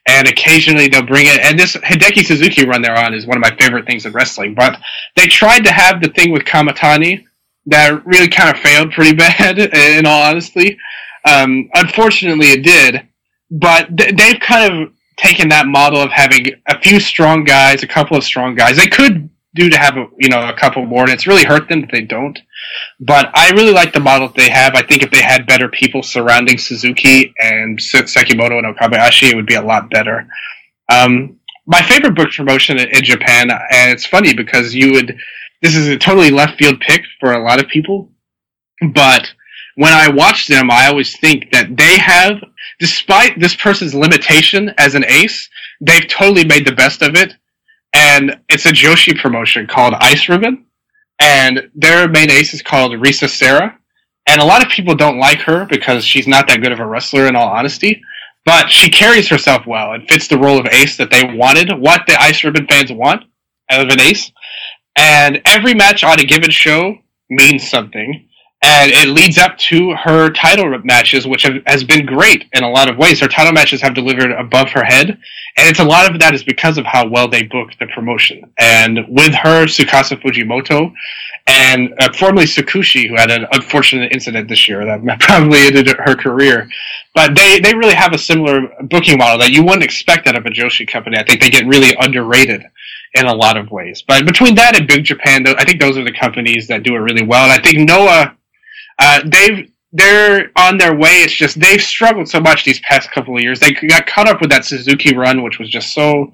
And occasionally they'll bring it, and this Hideki Suzuki run they're on is one of my favorite things in wrestling. But they tried to have the thing with Kamitani that really kind of failed pretty bad, in all honesty. Um, unfortunately, it did. But th- they've kind of taken that model of having a few strong guys, a couple of strong guys. They could do to have a, you know a couple more, and it's really hurt them that they don't. But I really like the model that they have. I think if they had better people surrounding Suzuki and Sekimoto and Okabayashi, it would be a lot better. Um, my favorite book promotion in, in Japan, and it's funny because you would. This is a totally left field pick for a lot of people, but when I watch them, I always think that they have, despite this person's limitation as an ace, they've totally made the best of it. And it's a Joshi promotion called Ice Ribbon. And their main ace is called Risa Sera. And a lot of people don't like her because she's not that good of a wrestler in all honesty. But she carries herself well and fits the role of ace that they wanted, what the Ice Ribbon fans want out of an ace. And every match on a given show means something and it leads up to her title matches, which have, has been great in a lot of ways. Her title matches have delivered above her head, and it's a lot of that is because of how well they booked the promotion. And with her, Tsukasa Fujimoto, and uh, formerly Tsukushi, who had an unfortunate incident this year that probably ended her career, but they they really have a similar booking model that you wouldn't expect out of a Joshi company. I think they get really underrated in a lot of ways. But between that and Big Japan, I think those are the companies that do it really well. And I think Noah uh, they've they're on their way. It's just they've struggled so much these past couple of years. They got caught up with that Suzuki run, which was just so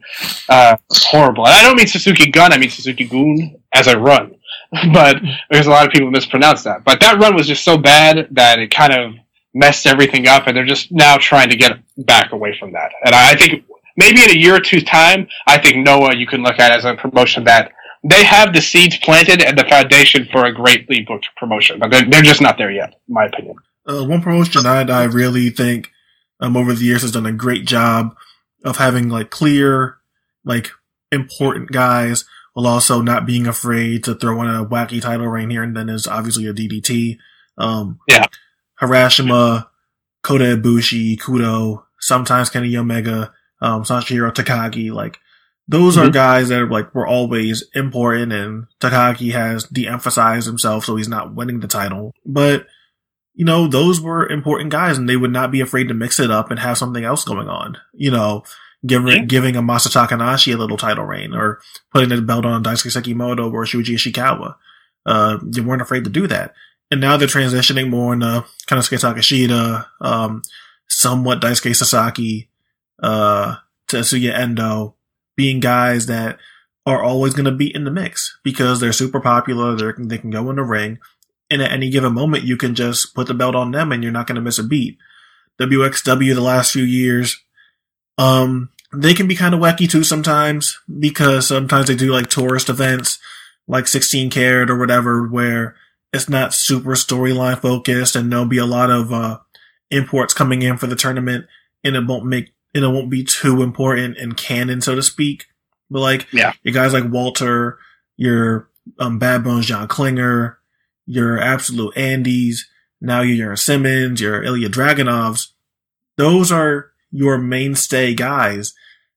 uh, horrible. And I don't mean Suzuki Gun. I mean Suzuki Goon as a run. but there's a lot of people mispronounce that. But that run was just so bad that it kind of messed everything up, and they're just now trying to get back away from that. And I think maybe in a year or two's time, I think Noah you can look at as a promotion that they have the seeds planted and the foundation for a greatly booked promotion, but they're, they're just not there yet, in my opinion. Uh, one promotion that I really think um, over the years has done a great job of having like clear, like important guys while also not being afraid to throw in a wacky title reign here and then is obviously a DDT. Um, yeah. Harashima, Kota Ibushi, Kudo, sometimes Kenny Omega, um, Sanshiro Takagi, like those mm-hmm. are guys that are like were always important and Takagi has de-emphasized himself so he's not winning the title. But you know, those were important guys and they would not be afraid to mix it up and have something else going on. You know, giving yeah. giving a Masa Takanashi a little title reign or putting the belt on Daisuke Sekimoto or Shuji Ishikawa. Uh, you weren't afraid to do that. And now they're transitioning more into kind of Takeshita, um, somewhat Daisuke Sasaki, uh, Tetsuya Endo, being guys that are always going to be in the mix because they're super popular. They're, they can go in the ring. And at any given moment, you can just put the belt on them and you're not going to miss a beat. WXW the last few years, um, they can be kind of wacky too sometimes because sometimes they do like tourist events like 16 carat or whatever where it's not super storyline focused and there'll be a lot of, uh, imports coming in for the tournament and it won't make and it won't be too important in canon, so to speak. But like, yeah, your guys like Walter, your um, Bad Bones John Klinger, your Absolute Andys, now you your Simmons, your Ilya Dragunovs. Those are your mainstay guys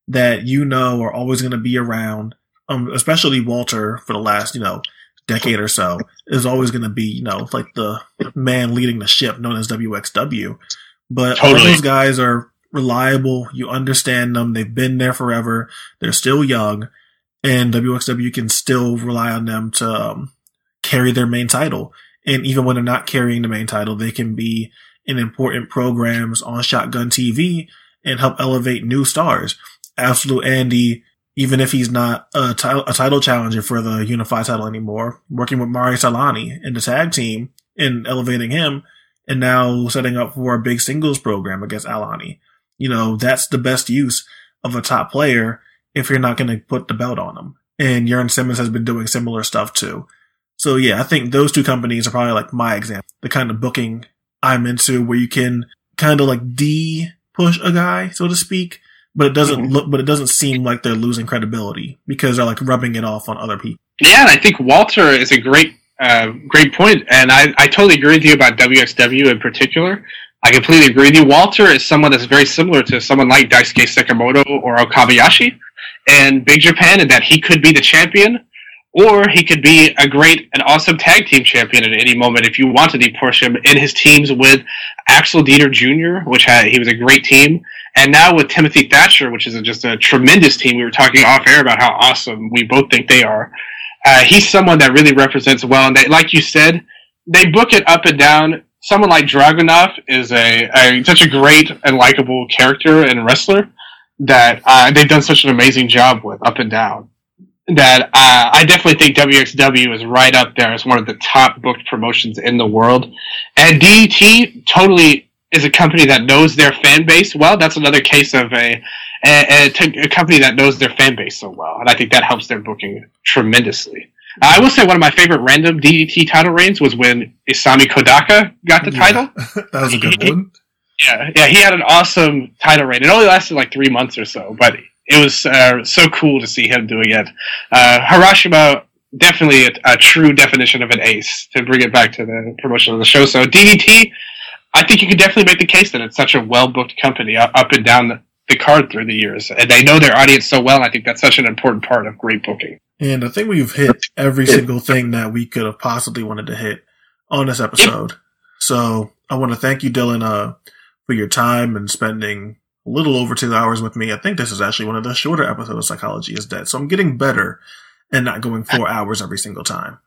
that you know are always going to be around. Um, especially Walter for the last, you know, decade or so is always going to be, you know, like the man leading the ship known as WXW. But totally. all those guys are reliable. You understand them. They've been there forever. They're still young, and WXW can still rely on them to um, carry their main title. And even when they're not carrying the main title, they can be in important programs on Shotgun TV and help elevate new stars. Absolute Andy, even if he's not a, t- a title challenger for the unified title anymore, working with Mari Al-Ani in the tag team and elevating him, and now setting up for a big singles program against Al-Ani you know, that's the best use of a top player if you're not going to put the belt on them. And Jurn Simmons has been doing similar stuff too. So yeah, I think those two companies are probably like my example, the kind of booking I'm into where you can kind of like de push a guy, so to speak, but it doesn't mm-hmm. look, but it doesn't seem like they're losing credibility because they're like rubbing it off on other people. Yeah, and I think Walter is a great uh, great point, and I, I totally agree with you about WXW in particular. I completely agree with you. Walter is someone that's very similar to someone like Daisuke Sekimoto or Okabayashi in Big Japan, and that he could be the champion, or he could be a great and awesome tag team champion at any moment if you wanted to push him in his teams with Axel Dieter Jr., which had, he was a great team, and now with Timothy Thatcher, which is a, just a tremendous team. We were talking off air about how awesome we both think they are. Uh, he's someone that really represents well, and they, like you said, they book it up and down. Someone like Dragunov is a, a such a great and likable character and wrestler that uh, they've done such an amazing job with up and down. That uh, I definitely think WXW is right up there as one of the top booked promotions in the world, and DDT totally is a company that knows their fan base well. That's another case of a a, company that knows their fan base so well, and I think that helps their booking tremendously. I will say one of my favorite random DDT title reigns was when Isami Kodaka got the title. that was a good one. Yeah, yeah, he had an awesome title reign. It only lasted like three months or so, but it was uh, so cool to see him doing it. Uh, Harashima, definitely a, a, true definition of an ace to bring it back to the promotion of the show. So DDT, I think you could definitely make the case that it's such a well booked company up and down the, the card through the years, and they know their audience so well. I think that's such an important part of great booking. And I think we've hit every single thing that we could have possibly wanted to hit on this episode. So I want to thank you, Dylan, uh, for your time and spending a little over two hours with me. I think this is actually one of the shorter episodes of Psychology is Dead. So I'm getting better and not going four hours every single time.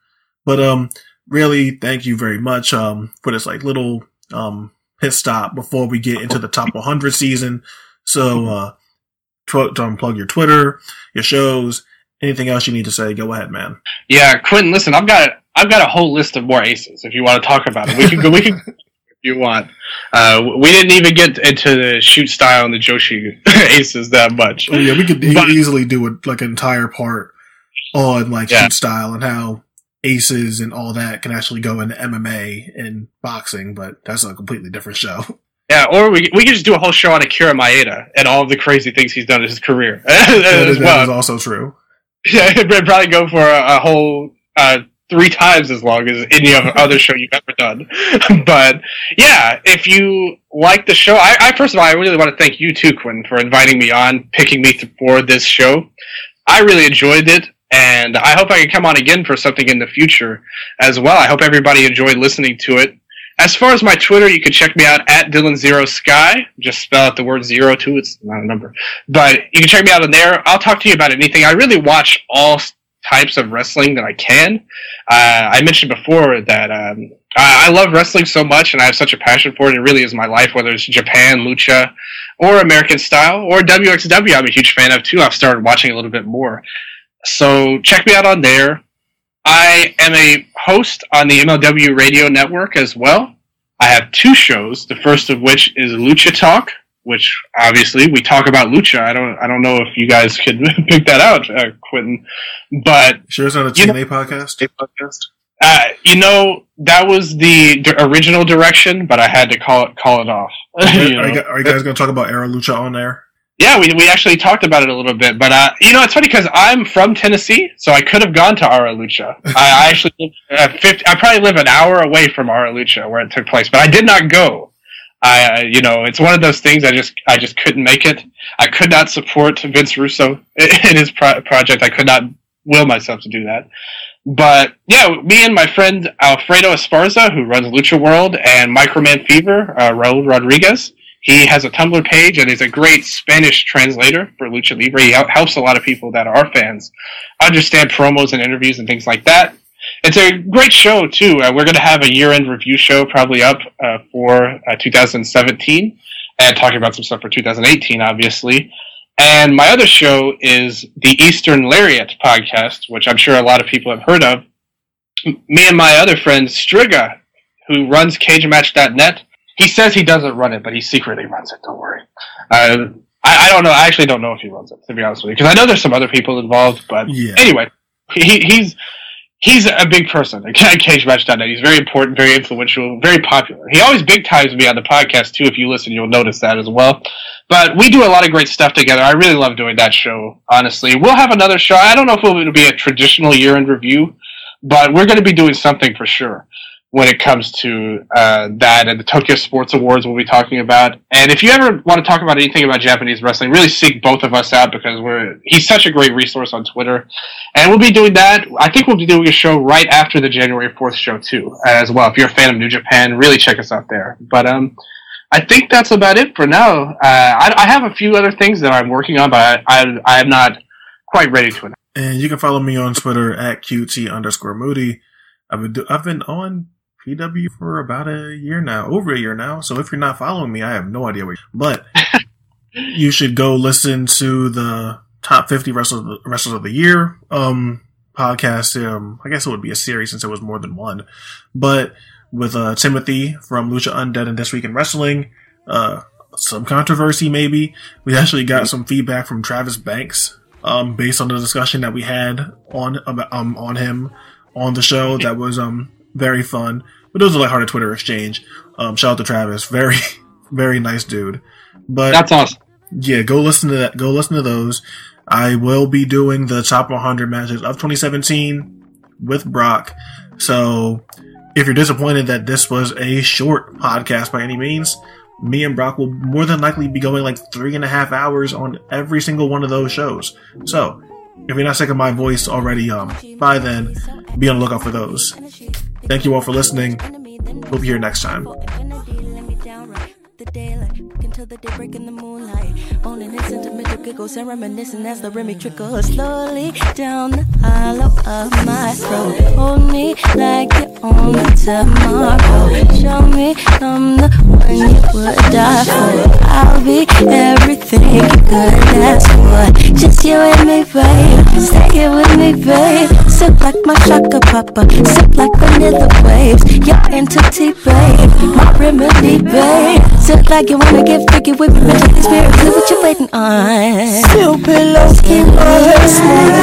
But, um, really thank you very much, um, for this like little, um, pit stop before we get into the top 100 season. So, uh, tw- um, plug your Twitter, your shows, anything else you need to say, go ahead, man. Yeah, Quentin, listen, I've got I've got a whole list of more aces if you want to talk about it. We can go we can you want. Uh, we didn't even get into the shoot style and the Joshi aces that much. Oh, yeah, we could but, easily do a, like an entire part on like yeah. shoot style and how aces and all that can actually go into MMA and boxing, but that's a completely different show. Yeah, or we we could just do a whole show on Akira Maeda and all of the crazy things he's done in his career. that, is, well. that is also true. Yeah, it'd probably go for a, a whole uh, three times as long as any other show you've ever done. but yeah, if you like the show, I, I, first of all, I really want to thank you too, Quinn, for inviting me on, picking me for this show. I really enjoyed it, and I hope I can come on again for something in the future as well. I hope everybody enjoyed listening to it. As far as my Twitter, you can check me out at Dylan Zero Sky. Just spell out the word zero too. It's not a number, but you can check me out on there. I'll talk to you about anything. I really watch all types of wrestling that I can. Uh, I mentioned before that um, I, I, love wrestling so much, and I have such a passion for it. It really is my life, whether it's Japan, Lucha, or American style, or WXW. I'm a huge fan of too. I've started watching a little bit more. So check me out on there. I am a host on the MLW Radio Network as well. I have two shows. The first of which is Lucha Talk, which obviously we talk about lucha. I don't I don't know if you guys could pick that out, uh, Quentin, but sure it's not a TNA podcast. podcast. Uh, you know that was the d- original direction, but I had to call it call it off. are, you are, you, are, you, guys going to talk about Aro Lucha on there? Yeah, we, we actually talked about it a little bit, but uh, you know it's funny because I'm from Tennessee, so I could have gone to Aro Lucha. I, I actually live, uh, 50, I probably live an hour away from Aro Lucha where it took place, but I did not go I, you know, it's one of those things. I just, I just couldn't make it. I could not support Vince Russo in his pro- project. I could not will myself to do that. But yeah, me and my friend Alfredo Esparza, who runs Lucha World, and Microman Fever, uh, Raul Rodriguez. He has a Tumblr page and is a great Spanish translator for Lucha Libre. He helps a lot of people that are fans understand promos and interviews and things like that. It's a great show too. Uh, we're going to have a year-end review show probably up uh, for uh, 2017, and talking about some stuff for 2018, obviously. And my other show is the Eastern Lariat podcast, which I'm sure a lot of people have heard of. Me and my other friend Striga, who runs CageMatch.net, he says he doesn't run it, but he secretly runs it. Don't worry. Uh, I, I, don't know. I actually don't know if he runs it, to be honest with you, because I know there's some other people involved. But yeah. anyway, he, he's he's a big person at CageMatch.net. He's very important, very influential, very popular. He always big times me on the podcast too. If you listen, you'll notice that as well. But we do a lot of great stuff together. I really love doing that show. Honestly, we'll have another show. I don't know if it will be a traditional year-end review, But we're going to be doing something for sure when it comes to uh, that and the Tokyo Sports Awards we'll be talking about. And if you ever want to talk about anything about Japanese wrestling, really seek both of us out because we're he's such a great resource on Twitter. And we'll be doing that. I think we'll be doing a show right after the January 4th show too, as well. If you're a fan of New Japan, really check us out there. But um I think that's about it for now. Uh, I, I have a few other things that I'm working on, but I, I, I am not quite ready to announce. And you can follow me on Twitter at QT underscore Moody. I've been, do- I've been on PW for about a year now, over a year now. So if you're not following me, I have no idea where. But you should go listen to the top 50 wrestlers, wrestlers of the year um, podcast. Um, I guess it would be a series since it was more than one. But with uh, Timothy from Lucha Undead and This Week in Wrestling, uh, some controversy maybe. We actually got some feedback from Travis Banks um, based on the discussion that we had on um, on him on the show. That was um very fun. But it was a lighthearted Twitter exchange. Um, shout out to Travis, very very nice dude. But That's awesome. yeah, go listen to that. Go listen to those. I will be doing the top 100 matches of 2017 with Brock. So if you're disappointed that this was a short podcast by any means, me and Brock will more than likely be going like three and a half hours on every single one of those shows. So if you're not sick of my voice already, um, by then, be on the lookout for those. Thank you all for listening. We'll be here next time. the in the moonlight. And sentimental giggles and reminiscing as the trickles slowly down the hollow of my throat. Hold me like you own me tomorrow. Show me I'm the one you would die for. I'll be everything. Just you and me, babe. Stay here with me, babe. Sip like my shaka papa. Sip like vanilla waves. Your entity, babe. My remedy, babe. Sip like you wanna get freaky with me. Magic the spirit. Look what you're waiting on. Still pillows keep my head smooth.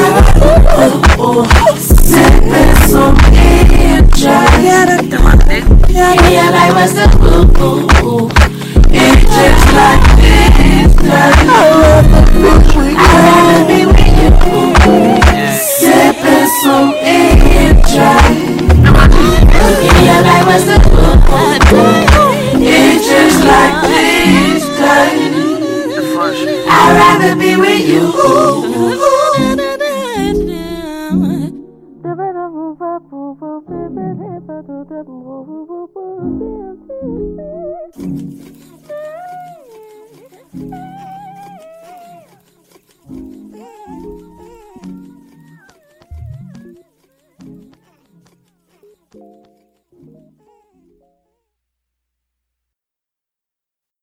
Sipping some Yeah, like what's the boo It's just like this, girl. I'd rather be with you. Sipping some Yeah, like what's the boo It's just like this, girl. I'd rather be with you.